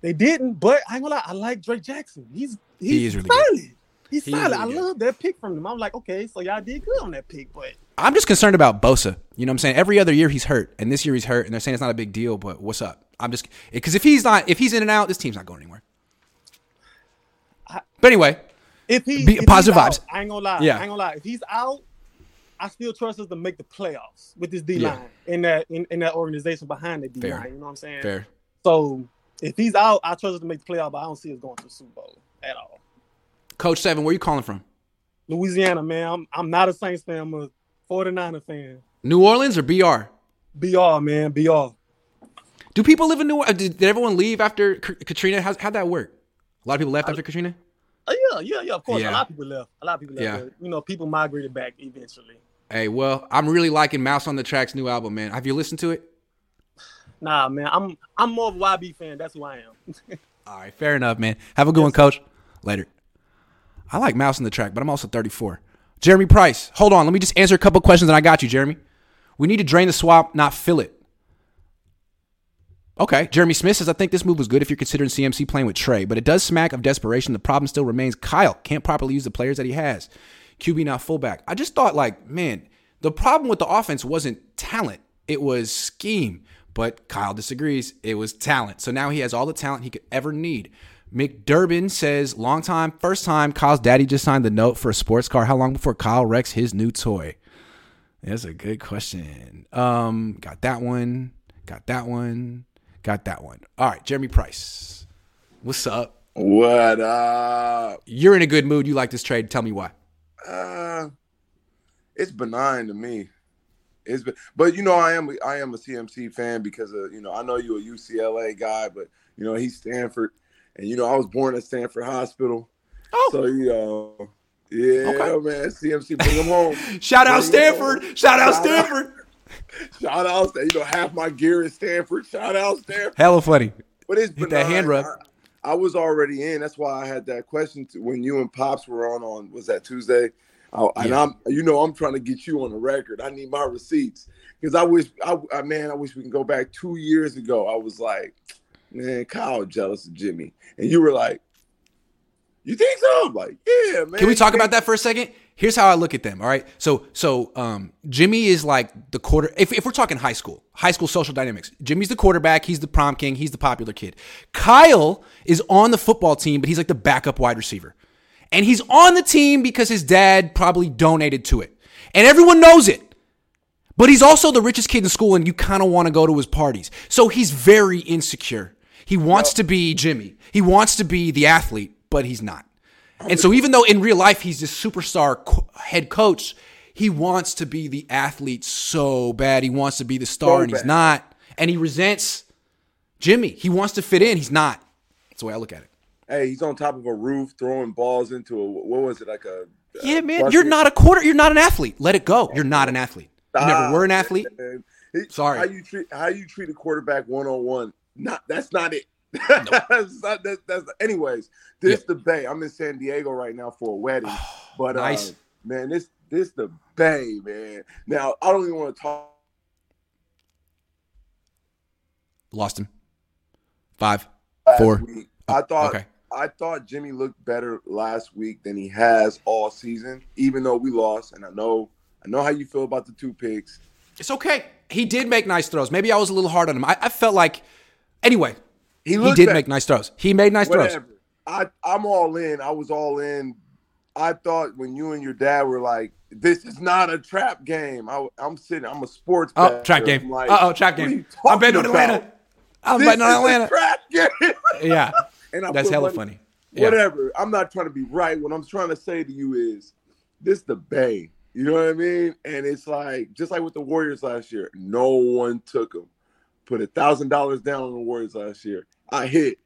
They didn't, but I ain't gonna lie, I like Drake Jackson. He's he's He really good. He's He solid. really I love that pick from him. I'm like, okay, so y'all did good on that pick, but I'm just concerned about Bosa. You know what I'm saying? Every other year he's hurt, and this year he's hurt, and they're saying it's not a big deal. But what's up? I'm just because if he's not, if he's in and out, this team's not going anywhere. But anyway, if he Be- if positive he's out, vibes. I ain't gonna lie. Yeah. I ain't gonna lie. If he's out, I still trust us to make the playoffs with this D Yeah. line in that in, in that organization behind the D line. You know what I'm saying? Fair. So if he's out, I trust us to make the playoff, but I don't see us going to the Super Bowl at all. Coach Seven, where are you calling from? Louisiana, man. I'm I'm not a Saints fan. I'm a 49er fan. New Orleans or BR? BR, man. BR. Do people live in New Orleans? Did, did everyone leave after K- Katrina? How's, how'd that work? A lot of people left after Katrina. Oh yeah, yeah, yeah. Of course, Yeah. a lot of people left. A lot of people left. Yeah. but, you know, people migrated back eventually. Hey, well, I'm really liking Mouse on the Track's new album, man. Have you listened to it? Nah, man. I'm I'm more of a YB fan. That's who I am. All right, fair enough, man. Have a good one, Coach. Later. I like Mouse on the Track, but I'm also 34. Jeremy Price, hold on. Let me just answer a couple questions, and I got you, Jeremy. We need to drain the swamp, not fill it. Okay. Jeremy Smith says, I think this move was good if you're considering CMC playing with Trey, but it does smack of desperation. The problem still remains Kyle can't properly use the players that he has. QB now fullback. I just thought, like, man, the problem with the offense wasn't talent, it was scheme. But Kyle disagrees. It was talent. So now he has all the talent he could ever need. McDurbin says, long time, first time, Kyle's daddy just signed the note for a sports car. How long before Kyle wrecks his new toy? That's a good question. Um, got that one. Got that one. Got that one. All right, Jeremy Price. What's up? What up? You're in a good mood. You like this trade. Tell me why. Uh, it's benign to me. It's been, but you know, I am I am a CMC fan because of you know I know you're a UCLA guy, but you know he's Stanford, and you know I was born at Stanford Hospital. Oh, so you know, yeah, man, CMC bring him home. Shout out Bring him Stanford. home. Shout out Stanford. Shout out, Stan- you know, half my gear is Stanford. Shout out Stanford. Hella funny. But it's Hit that hand benign. rub. I, I was already in. That's why I had that question to, when you and Pops were on on was that Tuesday. I, And I'm, you know, I'm trying to get you on the record. I need my receipts because I wish, I, I man, I wish we can go back two years ago. I was like, man, Kyle jealous of Jimmy, and you were like, you think so? I'm like, yeah, man. Can we talk about that for a second? Here's how I look at them. All right. So so um, Jimmy is like the quarter. If, if we're talking high school, high school social dynamics, Jimmy's the quarterback. He's the prom king. He's the popular kid. Kyle is on the football team, but he's like the backup wide receiver, and he's on the team because his dad probably donated to it, and everyone knows it. But he's also the richest kid in school, and you kind of want to go to his parties. So he's very insecure. He wants to be Jimmy. He wants to be the athlete, but he's not. And so, even though in real life he's this superstar co- head coach, he wants to be the athlete so bad. He wants to be the star, So and he's bad. not. And he resents Jimmy. He wants to fit in. He's not. That's the way I look at it. Hey, he's on top of a roof throwing balls into a what was it like a Yeah, man. You're not a quarter. You're not an athlete. Let it go. You're not an athlete. You never were an athlete. Sorry. How you treat how you treat a quarterback one on one? Not that's not it. that's not that's, that's anyways. This the Bay. I'm in San Diego right now for a wedding. But Nice. uh, man, this this the Bay, man. Now I don't even want to talk. Lost him. Five, last four. week. I thought okay. I thought Jimmy looked better last week than he has all season, even though we lost. And I know I know how you feel about the two picks. It's okay. He did make nice throws. Maybe I was a little hard on him. I, I felt like, anyway, he, looked did better. make nice throws. He made nice throws. I I'm all in. I was all in. I thought when you and your dad were like, "This is not a trap game." I, am sitting. I'm a sports. Oh, better. trap game. like, Uh oh, trap game. I'm betting on Atlanta. I'm This betting on Atlanta. trap game. Yeah. and I That's hella money- funny. Yeah. Whatever. I'm not trying to be right. What I'm trying to say to you is, this the Bay. You know what I mean? And it's like just like with the Warriors last year, no one took them. Put a thousand dollars down on the Warriors last year. I hit.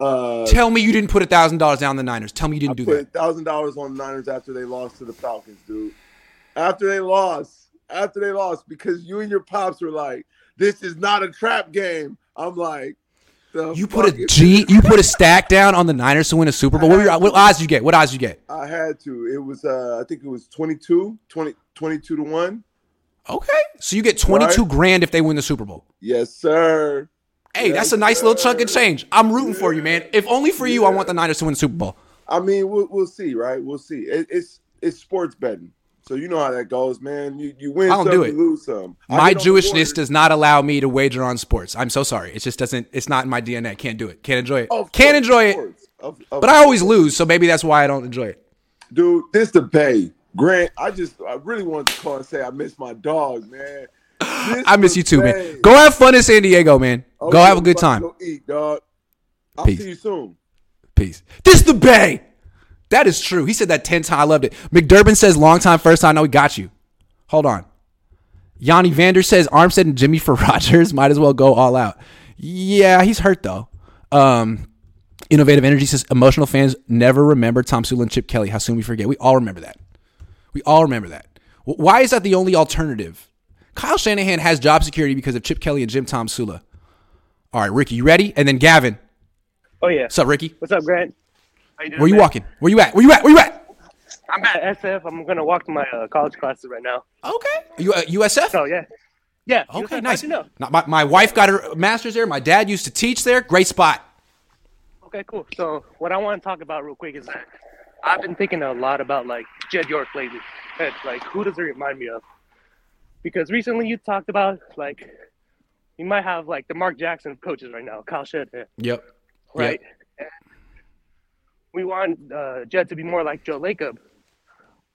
Uh, Tell me you didn't put a thousand dollars down on the Niners. Tell me you didn't do put that. thousand dollars on the Niners after they lost to the Falcons, dude. After they lost, after they lost, because you and your pops were like, "This is not a trap game." I'm like, the You put a G. You put a stack down on the Niners to win a Super Bowl. What, were your, what odds did you get? What odds did you get? I had to. It was uh I think it was 22, 20, 22 to 1. Okay. So you get twenty two Right. grand if they win the Super Bowl. Yes, sir. Hey, that's a nice little chunk of change. I'm rooting for you, man. If only for you, I want the Niners to win the Super Bowl. I mean, we'll, we'll see, right? We'll see. It, it's it's sports betting. So you know how that goes, man. You you win I don't some, do you it. lose some. My hit on the Jewishness does not allow me to wager on sports. I'm so sorry. It just doesn't. It's not in my DNA. Can't do it. Can't enjoy it. Of Can't course, enjoy it. of- of But I always lose, so maybe that's why I don't enjoy it. Dude, this Bay. Grant, I just I really wanted to call and say I miss my dog, man. This I miss you too, man. Go have fun in San Diego, man. Okay, Go have a good time. Go eat, dog. I'll Peace. see you soon. Peace. This the Bay. That is true. He said that 10 times. I loved it. McDurbin says long time, first time. No, we got you. Hold on. Yanni Vander says Armstead and Jimmy for Rodgers. Might as well go all out. Yeah, he's hurt though. Um, Innovative Energy says emotional fans never remember Tomsula and Chip Kelly. How soon we forget. We all remember that. We all remember that. Why is that the only alternative? Kyle Shanahan has job security because of Chip Kelly and Jim Tomsula. All right, Ricky, you ready? And then Gavin. Oh yeah. What's up, Ricky? What's up, Grant? How you doing, Where you man? walking? Where you at? Where you at? Where you at? I'm at SF. I'm gonna walk to my uh, college classes right now. Okay. You uh, USF? Oh yeah. Yeah. Okay, USF, nice. I know. My, my wife got her master's there. My dad used to teach there. Great spot. Okay, cool. So what I want to talk about real quick is that I've been thinking a lot about like Jed York lately. And, like, who does it remind me of? Because recently you talked about like you might have like the Mark Jackson coaches right now, Kyle Shanahan, Yep. right? And we want uh, Jed to be more like Joe Lacob,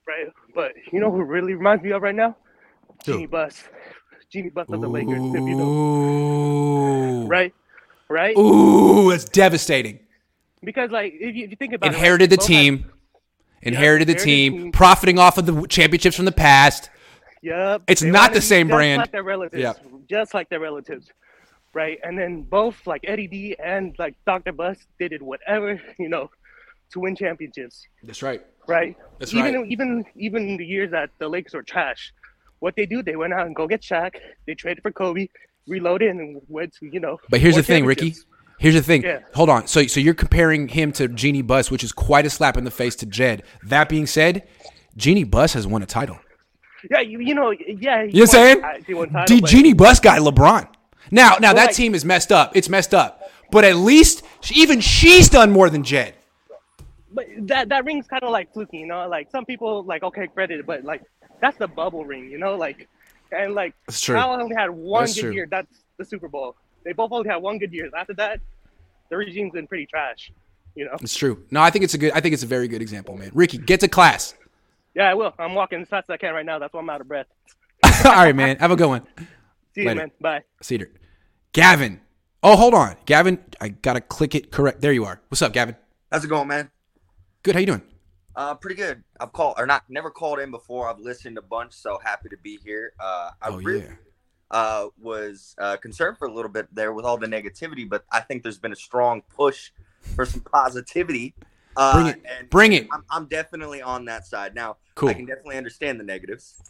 right? But you know who really reminds me of right now? Who? Jeannie Buss. Jeannie Buss of the Lakers. If you know, right? Right? Ooh, that's devastating. Because like if you, if you think about it, Inherited the it, both had- team. Inherited the inherited team, the team. profiting off of the championships from the past. Yep. It's not the same just brand. Like their relatives. Yep. Just like their relatives. Right. And then both like Eddie D and like Dr. Buss did it whatever, you know, to win championships. That's right. Right. That's even right. even even the years that the Lakers were trash, what they do, they went out and go get Shaq, they traded for Kobe, reloaded and went to, you know. But here's the thing, Ricky. Here's the thing. Yeah. Hold on. So so you're comparing him to Jeannie Buss, which is quite a slap in the face to Jed. That being said, Jeannie Buss has won a title. Yeah, you, you know, yeah. You know what I'm saying? He won title, D- Jeannie Buss got LeBron. Now, now Well, that like- team is messed up. It's messed up. But at least she, even she's done more than Jed. But that that ring's kind of like fluky, you know. Like some people like okay credit, but like that's the bubble ring, you know. Like and like. Kyle only had one That's good true. year. That's the Super Bowl. They both only had one good year. After that, the regime's been pretty trash, you know. It's true. No, I think it's a good. I think it's a very good example, man. Ricky, get to class. Yeah, I will. I'm walking as fast as I can right now. That's why I'm out of breath. All right, man. Have a good one. See you, Later. man. Bye. Cedar. Gavin. Oh, hold on. Gavin, I gotta click it correct. There you are. What's up, Gavin? How's it going, man? Good. How you doing? Uh, pretty good. I've called or not, never called in before. I've listened a bunch, so happy to be here. Uh, I Oh, really yeah. Uh, was uh, concerned for a little bit there with all the negativity, but I think there's been a strong push for some positivity. Uh, Bring it. and Bring it. I'm, I'm definitely on that side now. Cool. I can definitely understand the negatives.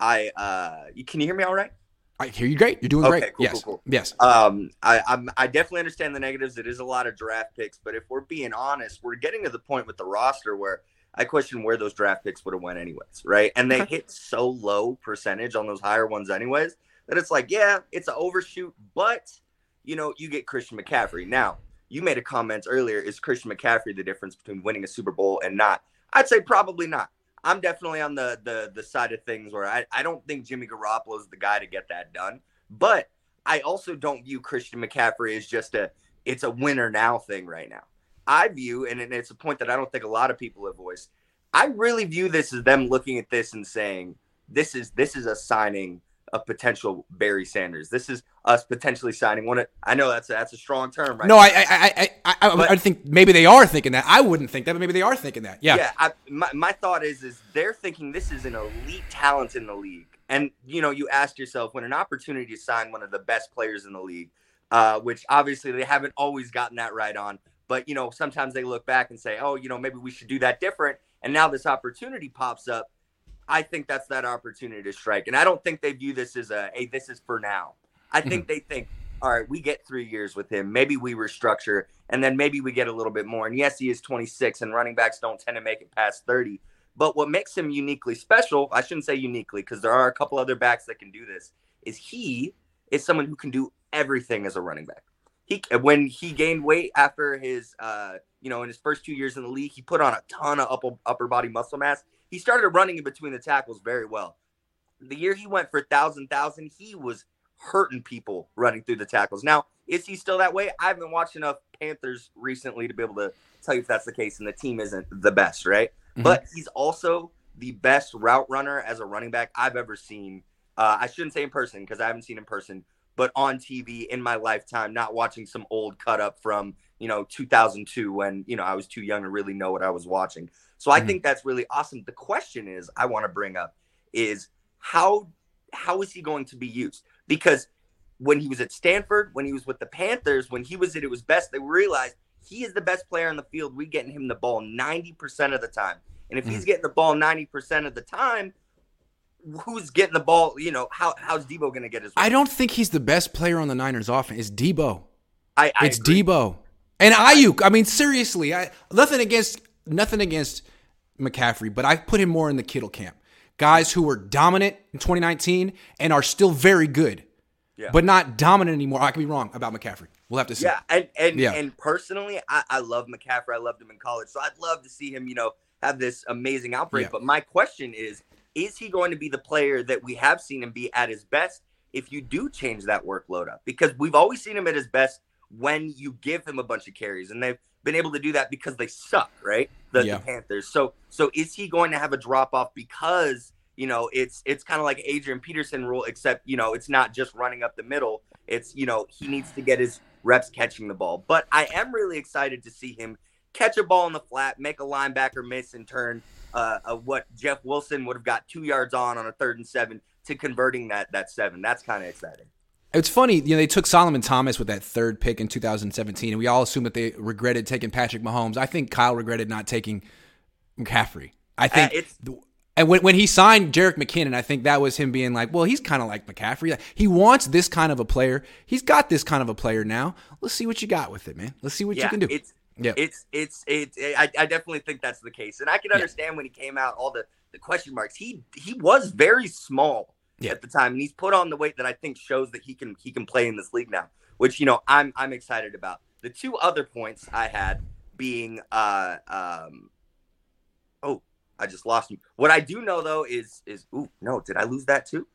I uh, you, can you hear me all right? I hear you great. You're doing Okay, great. cool, yes. cool, cool. Yes. Um, I I'm, I definitely understand the negatives. It is a lot of draft picks, but if we're being honest, we're getting to the point with the roster where I question where those draft picks would have went anyways, right? And they hit so low percentage on those higher ones anyways that it's like, yeah, it's an overshoot, but you know, you get Christian McCaffrey. Now, you made a comment earlier: is Christian McCaffrey the difference between winning a Super Bowl and not? I'd say probably not. I'm definitely on the the the side of things where I, I don't think Jimmy Garoppolo is the guy to get that done. But I also don't view Christian McCaffrey as just a it's a winner now thing right now. I view, and it's a point that I don't think a lot of people have voiced. I really view this as them looking at this and saying, "This is this is a signing of potential Barry Sanders. This is us potentially signing one." Of, I know that's a, that's a strong term, right? No, I, I, I, I, I, I think maybe they are thinking that. I wouldn't think that, but maybe they are thinking that. Yeah. Yeah. I, my, my thought is, is they're thinking this is an elite talent in the league. And, you know, you ask yourself when an opportunity to sign one of the best players in the league, uh, which obviously they haven't always gotten that right on, but, you know, sometimes they look back and say, oh, you know, maybe we should do that different. And now this opportunity pops up. I think that's that opportunity to strike. And I don't think they view this as a, hey, this is for now. I think they think, all right, we get three years with him. Maybe we restructure and then maybe we get a little bit more. And yes, he is 26 and running backs don't tend to make it past 30. But what makes him uniquely special, I shouldn't say uniquely because there are a couple other backs that can do this, is he is someone who can do everything as a running back. He when he gained weight after his uh, you know, in his first two years in the league, he put on a ton of upper upper body muscle mass. He started running in between the tackles very well. The year he went for thousand thousand, he was hurting people running through the tackles. Now, is he still that way? I haven't watched enough Panthers recently to be able to tell you if that's the case, and the team isn't the best, right? Mhm. But he's also the best route runner as a running back I've ever seen. Uh, I shouldn't say in person because I haven't seen in person, but on TV in my lifetime, not watching some old cut up from you know 2002 when you know I was too young to really know what I was watching. So I Mhm. think that's really awesome. The question is, I want to bring up is how how is he going to be used? Because when he was at Stanford, when he was with the Panthers, when he was at it was best, they realized he is the best player on the field. We getting him the ball 90% of the time. And if he's getting the ball 90% of the time, who's getting the ball? You know, how how's Deebo going to get his I don't think he's the best player on the Niners offense. It's Deebo. I, I it's Deebo. And Aiyuk. I mean, seriously, I nothing against nothing against McCaffrey, but I put him more in the Kittle camp. Guys who were dominant in 2019 and are still very good. Yeah. but not dominant anymore. I could be wrong about McCaffrey. We'll have to see. Yeah, and and Yeah. and personally, I, I love McCaffrey. I loved him in college, so I'd love to see him, you know, have this amazing outbreak. Yeah. But my question is, is he going to be the player that we have seen him be at his best if you do change that workload up? Because we've always seen him at his best when you give him a bunch of carries, and they've been able to do that because they suck, right? The, Yeah. the Panthers. So so is he going to have a drop off because you know it's it's kind of like Adrian Peterson rule, except you know it's not just running up the middle. It's you know he needs to get his reps catching the ball. But I am really excited to see him catch a ball in the flat, make a linebacker miss, and turn uh, uh, what Jeff Wilson would have got two yards on on a third and seven to converting that that seven. That's kind of exciting. It's funny, you know, they took Solomon Thomas with that third pick in 2017, and we all assumed that they regretted taking Patrick Mahomes. I think Kyle regretted not taking McCaffrey. I uh, think, it's and when, when he signed Jerick McKinnon, I think that was him being like, well, he's kind of like McCaffrey. He wants this kind of a player. He's got this kind of a player now. Let's see what you got with it, man. Let's see what you can do. It's Yeah. it's it's it's I, I definitely think that's the case, and I can understand when he came out all the the question marks. He he was very small at the time, and he's put on the weight that I think shows that he can he can play in this league now, which you know I'm I'm excited about. The two other points I had being uh um oh I just lost you. What I do know though is is ooh no did I lose that too?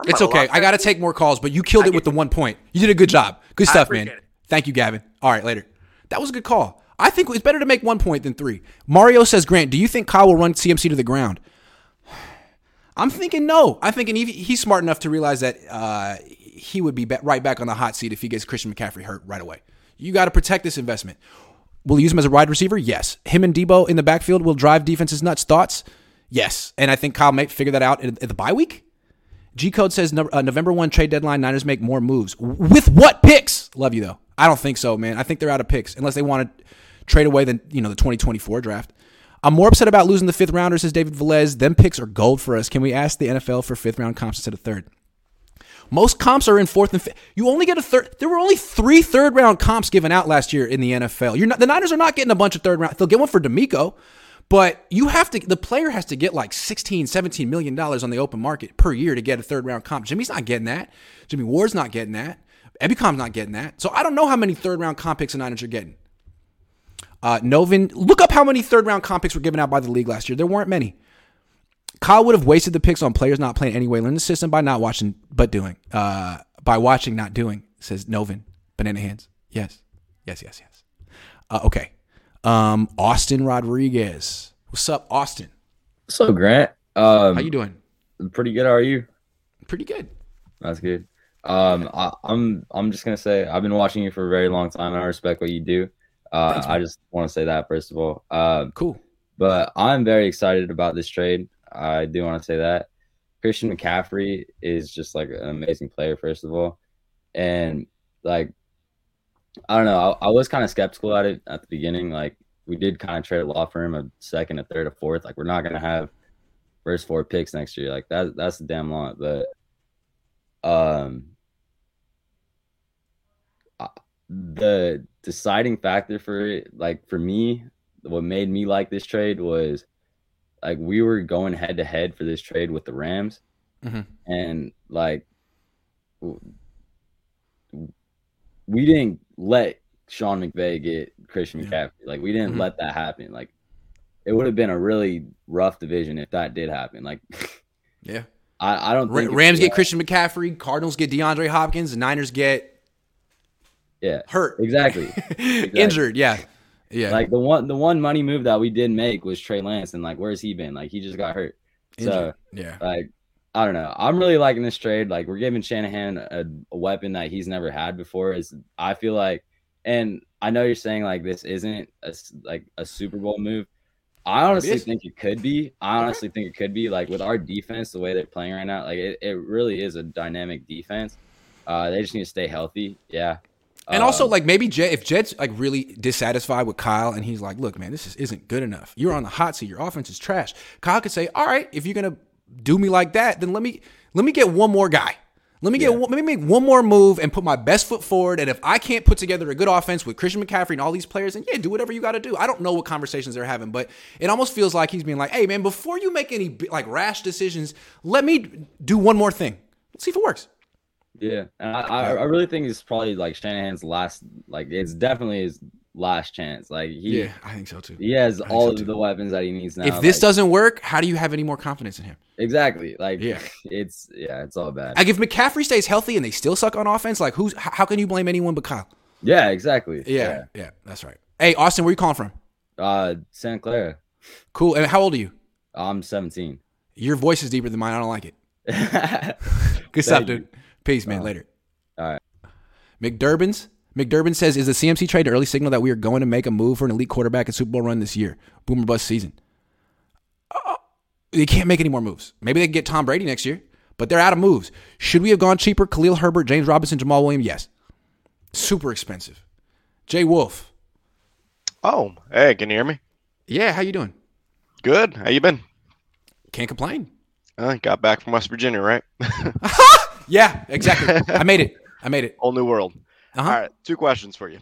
I might It's okay. I got to take more calls, but you killed it with the one point. You did a good job. Good I stuff, man. it. Thank you, Gavin. All right, later. That was a good call. I think it's better to make one point than three. Mario says, Grant, do you think Kyle will run CMC to the ground? I'm thinking no. I'm thinking he, he's smart enough to realize that uh, he would be right back on the hot seat if he gets Christian McCaffrey hurt right away. You got to protect this investment. Will you use him as a wide receiver? Yes. Him and Deebo in the backfield will drive defenses nuts. Thoughts? Yes. And I think Kyle may figure that out at, the bye week. G Code says uh, November 1 trade deadline, Niners make more moves. With what picks? Love you, though. I don't think so, man. I think they're out of picks unless they want to trade away the, you know, the 2024 draft. I'm more upset about losing the fifth rounder, says David Velez. Them picks are gold for us. Can we ask the NFL for fifth round comps instead of third? Most comps are in fourth and fifth. You only get a third. There were only three third round comps given out last year in the NFL. Not. The Niners are not getting a bunch of third round. They'll get one for DeMeco, but you have to. The player has to get like 16, 17 million dollars on the open market per year to get a third round comp. Jimmy's not getting that. Jimmy Ward's not getting that. Ebukam's not getting that. So I don't know how many third round comp picks the Niners are getting. Uh, Novin, look up how many third round comp picks were given out by the league last year. There weren't many. Kyle would have wasted the picks on players not playing anyway. Learn the system by not watching, but doing. Uh, by watching, not doing, says Novin. Banana hands. Yes. Yes, yes, yes. Uh, okay. Um, Austin Rodriguez. What's up, Austin? So Grant, um, How you doing? Pretty good. How are you? Pretty good. That's good. Um, I, I'm I'm just gonna say I've been watching you for a very long time, and I respect what you do. Uh, Thanks, I just want to say that first of all. Um, cool. But I'm very excited about this trade. I do want to say that Christian McCaffrey is just like an amazing player, first of all, and like I don't know. I, I was kind of skeptical at it at the beginning. Like we did kind of trade a lot for him, a second, a third, a fourth. Like we're not gonna have first four picks next year. Like that that's a damn lot. But um the deciding factor for it, like for me, what made me like this trade was like we were going head to head for this trade with the Rams, Mhm. and like we didn't let Sean McVay get Christian McCaffrey. Like we didn't Mhm. let that happen. Like it would have been a really rough division if that did happen. Like Yeah. I, I don't think Rams get Christian McCaffrey. Cardinals get DeAndre Hopkins. The Niners get yeah hurt. exactly, Injured, yeah. Yeah. Like the one the one money move that we did make was Trey Lance, and like where's he been? Like he just got hurt. So yeah. like I don't know. I'm really liking this trade. Like we're giving Shanahan a, a weapon that he's never had before. Is I feel like, and I know you're saying like this isn't a, like a Super Bowl move. I honestly is. think it could be. I honestly think it could be. Like with our defense, the way they're playing right now, like it, it really is a dynamic defense. Uh, they just need to stay healthy. Yeah. And also, Um, like maybe Jed, if Jed's like really dissatisfied with Kyle, and he's like, "Look, man, this is, isn't good enough. You're on the hot seat. Your offense is trash." Kyle could say, "All right, if you're gonna do me like that, then let me let me get one more guy. Let me get one, let me make one more move and put my best foot forward. And if I can't put together a good offense with Christian McCaffrey and all these players, then yeah, do whatever you got to do. I don't know what conversations they're having, but it almost feels like he's being like, "Hey, man, before you make any like rash decisions, let me do one more thing. Let's see if it works." Yeah, and I, I, I really think it's probably like Shanahan's last. Like it's definitely his last chance. Like he, Yeah, I think so too. He has all so of too. the weapons that he needs now. if this like- doesn't work, how do you have any more confidence in him? exactly, like Yeah. it's yeah, it's all bad. Like if McCaffrey stays healthy and they still suck on offense, like who's how can you blame anyone but Kyle? Yeah, exactly. Yeah, yeah, that's right. Hey, Austin, where are you calling from? Uh, Santa Clara. Cool. And how old are you? I'm 17. Your voice is deeper than mine. I don't like it. Good stuff, dude. you. Dude. Peace, man. Uh, Later. All right. McDurbin's. McDurbin says, "Is the CMC trade an early signal that we are going to make a move for an elite quarterback and Super Bowl run this year? Boomer bust season. Uh, they can't make any more moves. Maybe they can get Tom Brady next year, but they're out of moves. Should we have gone cheaper? Khalil Herbert, James Robinson, Jamaal Williams? Yes. Super expensive. Jay Wolf. Oh, hey, can you hear me? Yeah, how you doing? Good. How you been? Can't complain. Uh, got back from West Virginia, right? Yeah, exactly. I made it. I made it. Whole new world. Uh-huh. All right, two questions for you.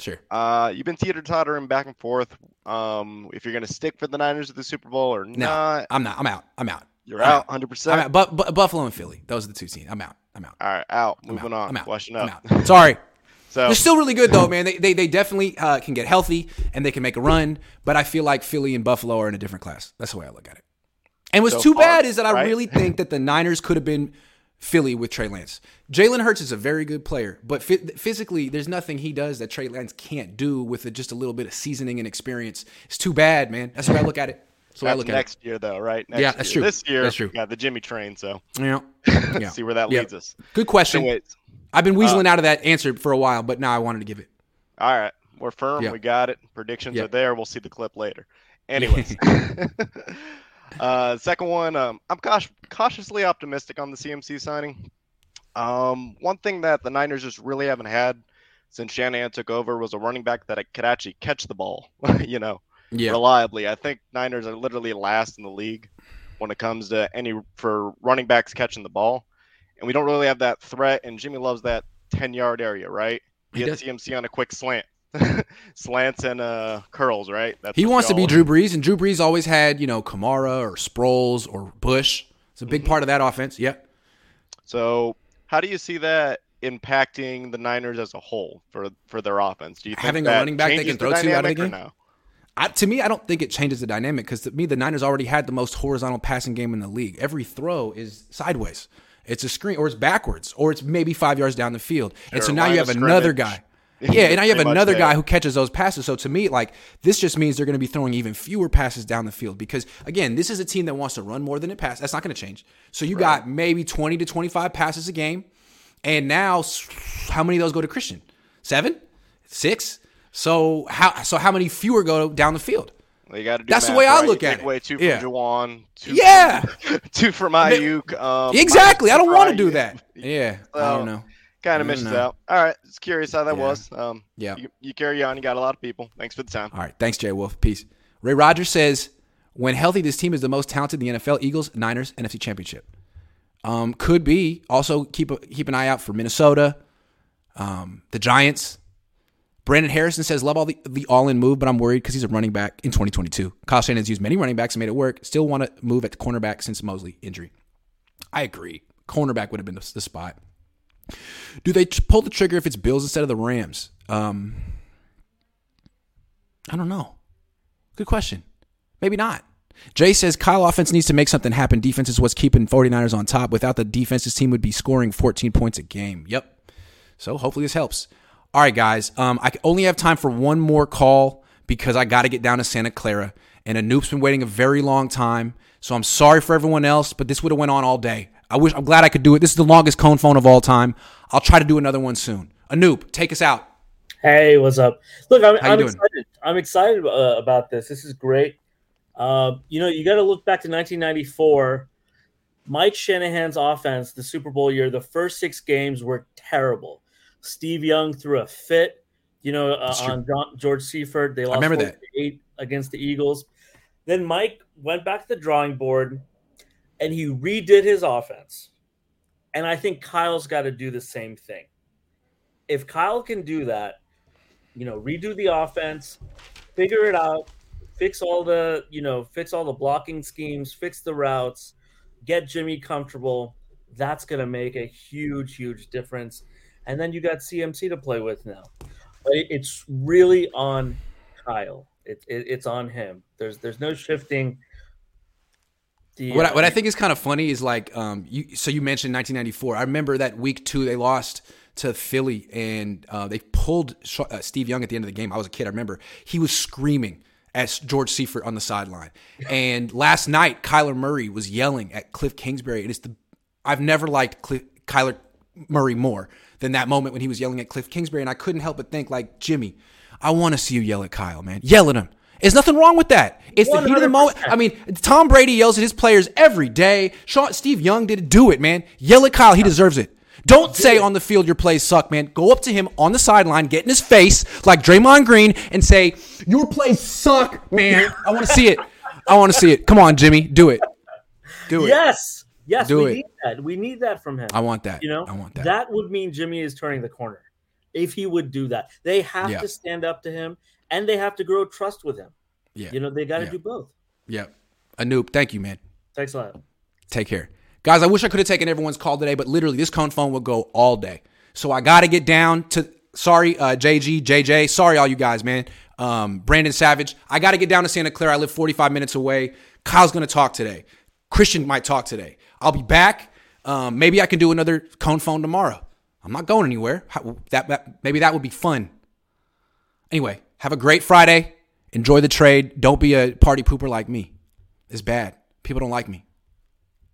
Sure. Uh, you've been teeter tottering back and forth. Um, if you're gonna stick for the Niners at the Super Bowl or No, not. I'm not. I'm out. I'm out. You're I'm out, 100%? I'm out. But, but Buffalo and Philly. Those are the two teams. I'm out. I'm out. All right, out. I'm Moving out. on. I'm out. Flushing I'm up. out. Sorry. So They're still really good though, man. They they, they definitely uh, can get healthy and they can make a run. But I feel like Philly and Buffalo are in a different class. That's the way I look at it. And what's So too far, bad is that I right? really think that the Niners could have been Philly with Trey Lance. Jalen Hurts is a very good player, but phy- physically, there's nothing he does that Trey Lance can't do with a, just a little bit of seasoning and experience. It's too bad, man. That's the I look at it. That's the I look at next it. year, though, right? Next Yeah, that's year. true. This year, That's true. Yeah, the Jimmy train. So Yeah. Yeah. see where that Yeah. leads us. Good question. Anyways, I've been uh, weaseling out of that answer for a while, but now I wanted to give it. All right, we're firm. Yeah. We got it. Predictions Yeah. are there. We'll see the clip later. Anyways, uh, second one. Um, I'm caut- cautiously optimistic on the CMC signing. Um, one thing that the Niners just really haven't had since Shanahan took over was a running back that could actually catch the ball. you know, Yeah. reliably. I think Niners are literally last in the league when it comes to any for running backs catching the ball, and we don't really have that threat. And Jimmy loves that ten yard area, right? He Get does. CMC on a quick slant, slants and uh curls, right? That's He wants to be Drew Brees, and Drew Brees always had, you know, Kamara or Sproles or Bush. It's a big Mm-hmm. part of that offense. Yep. So, how do you see that impacting the Niners as a whole for for their offense? Do you think Having a running back they can throw the to out of the game? no? I, to me, I don't think it changes the dynamic because to me, the Niners already had the most horizontal passing game in the league. Every throw is sideways. It's a screen, or it's backwards, or it's maybe five yards down the field. and so now you have another guy. Yeah, and now you have another guy who catches those passes. So to me, like this just means they're going to be throwing even fewer passes down the field because again, this is a team that wants to run more than it passes. That's not going to change. So you got maybe twenty to twenty-five passes a game, and now how many of those go to Christian? Seven, six. So how so how many fewer go down the field? Well, you got to do That's the math, way I look You at take it. Away two from Yeah. Jauan, two Yeah. from, two from Aiyuk. Um, exactly. I don't want to do that. Yeah, I don't know. Kind of misses out. All right, just curious how that Yeah. was. Um, Yeah. You, you carry on. You got a lot of people. Thanks for the time. All right. Thanks, Jay Wolf. Peace. Ray Rogers says, when healthy, this team is the most talented in the NFL. Eagles, Niners, NFC Championship. Um, could be. Also, keep a, keep an eye out for Minnesota, um, the Giants. Brandon Harrison says, love all the, the all in move, but I'm worried because he's a running back in 2022. Kyle Shanahan's used many running backs and made it work. Still want to move at the cornerback since Moseley injury. I agree. Cornerback would have been the, the spot. Do they pull the trigger if it's Bills instead of the Rams? Um, I don't know. Good question. Maybe not. Jay says Kyle offense needs to make something happen. Defense is what's keeping 49ers on top. Without the defense, this team would be scoring 14 points a game. Yep. So hopefully this helps. All right, guys. Um, I only have time for one more call because I got to get down to Santa Clara. And Anoop's been waiting a very long time. So I'm sorry for everyone else, but this would have went on all day. I wish I'm glad I could do it. This is the longest Cohn Phone of all time. I'll try to do another one soon. Anoop, take us out. Hey, what's up? Look, I'm, I'm excited. I'm excited uh, about this. This is great. Um, you know, you got to look back to 1994. Mike Shanahan's offense, the Super Bowl year, the first six games were terrible. Steve Young threw a fit. You know, uh, on John, George Seifert, they lost remember that. eight against the Eagles. Then Mike went back to the drawing board, and he redid his offense. And I think Kyle's got to do the same thing. If Kyle can do that, you know, redo the offense, figure it out, fix all the, you know, fix all the blocking schemes, fix the routes, get Jimmy comfortable. That's going to make a huge, huge difference. And then you got CMC to play with now. It's really on Kyle. It, it, it's on him. There's there's no shifting. The, What I, what I think is kind of funny is like, um, you, so you mentioned 1994. I remember that week two they lost to Philly and uh, they pulled uh, Steve Young at the end of the game. I was a kid. I remember he was screaming at George Seifert on the sideline. And last night, Kyler Murray was yelling at Cliff Kingsbury. And it's the I've never liked Cliff, Kyler Murray more than that moment when he was yelling at Cliff Kingsbury. And I couldn't help but think, like, Jimmy, I want to see you yell at Kyle, man. Yell at him. There's nothing wrong with that. It's the heat of the moment. I mean, Tom Brady yells at his players every day. Sean, Steve Young did it. do it, man. Yell at Kyle. He deserves it. Don't say on the field your plays suck, man. Go up to him on the sideline, get in his face like Draymond Green, and say, Your plays suck, man. I want to see it. I want to see it. Come on, Jimmy. Do it. Do it. Yes, yes, Do we it. need that. We need that from him. I want that. You know, I want that. That would mean Jimmy is turning the corner if he would do that. They have Yeah. to stand up to him, and they have to grow trust with him. Yeah. You know, they got to Yeah. do both. Yeah. Anoop, thank you, man. Thanks a lot. Take care. Guys, I wish I could have taken everyone's call today, but literally this Cohn Phone will go all day. So I got to get down to, sorry, uh, JG, JJ, sorry, all you guys, man. Um, Brandon Savage, I got to get down to Santa Clara. I live 45 minutes away. Kyle's going to talk today. Christian might talk today. I'll be back. Um, maybe I can do another Cohn Phone tomorrow. I'm not going anywhere. How- That, that maybe that would be fun. Anyway, have a great Friday. Enjoy the trade. Don't be a party pooper like me. It's bad. People don't like me.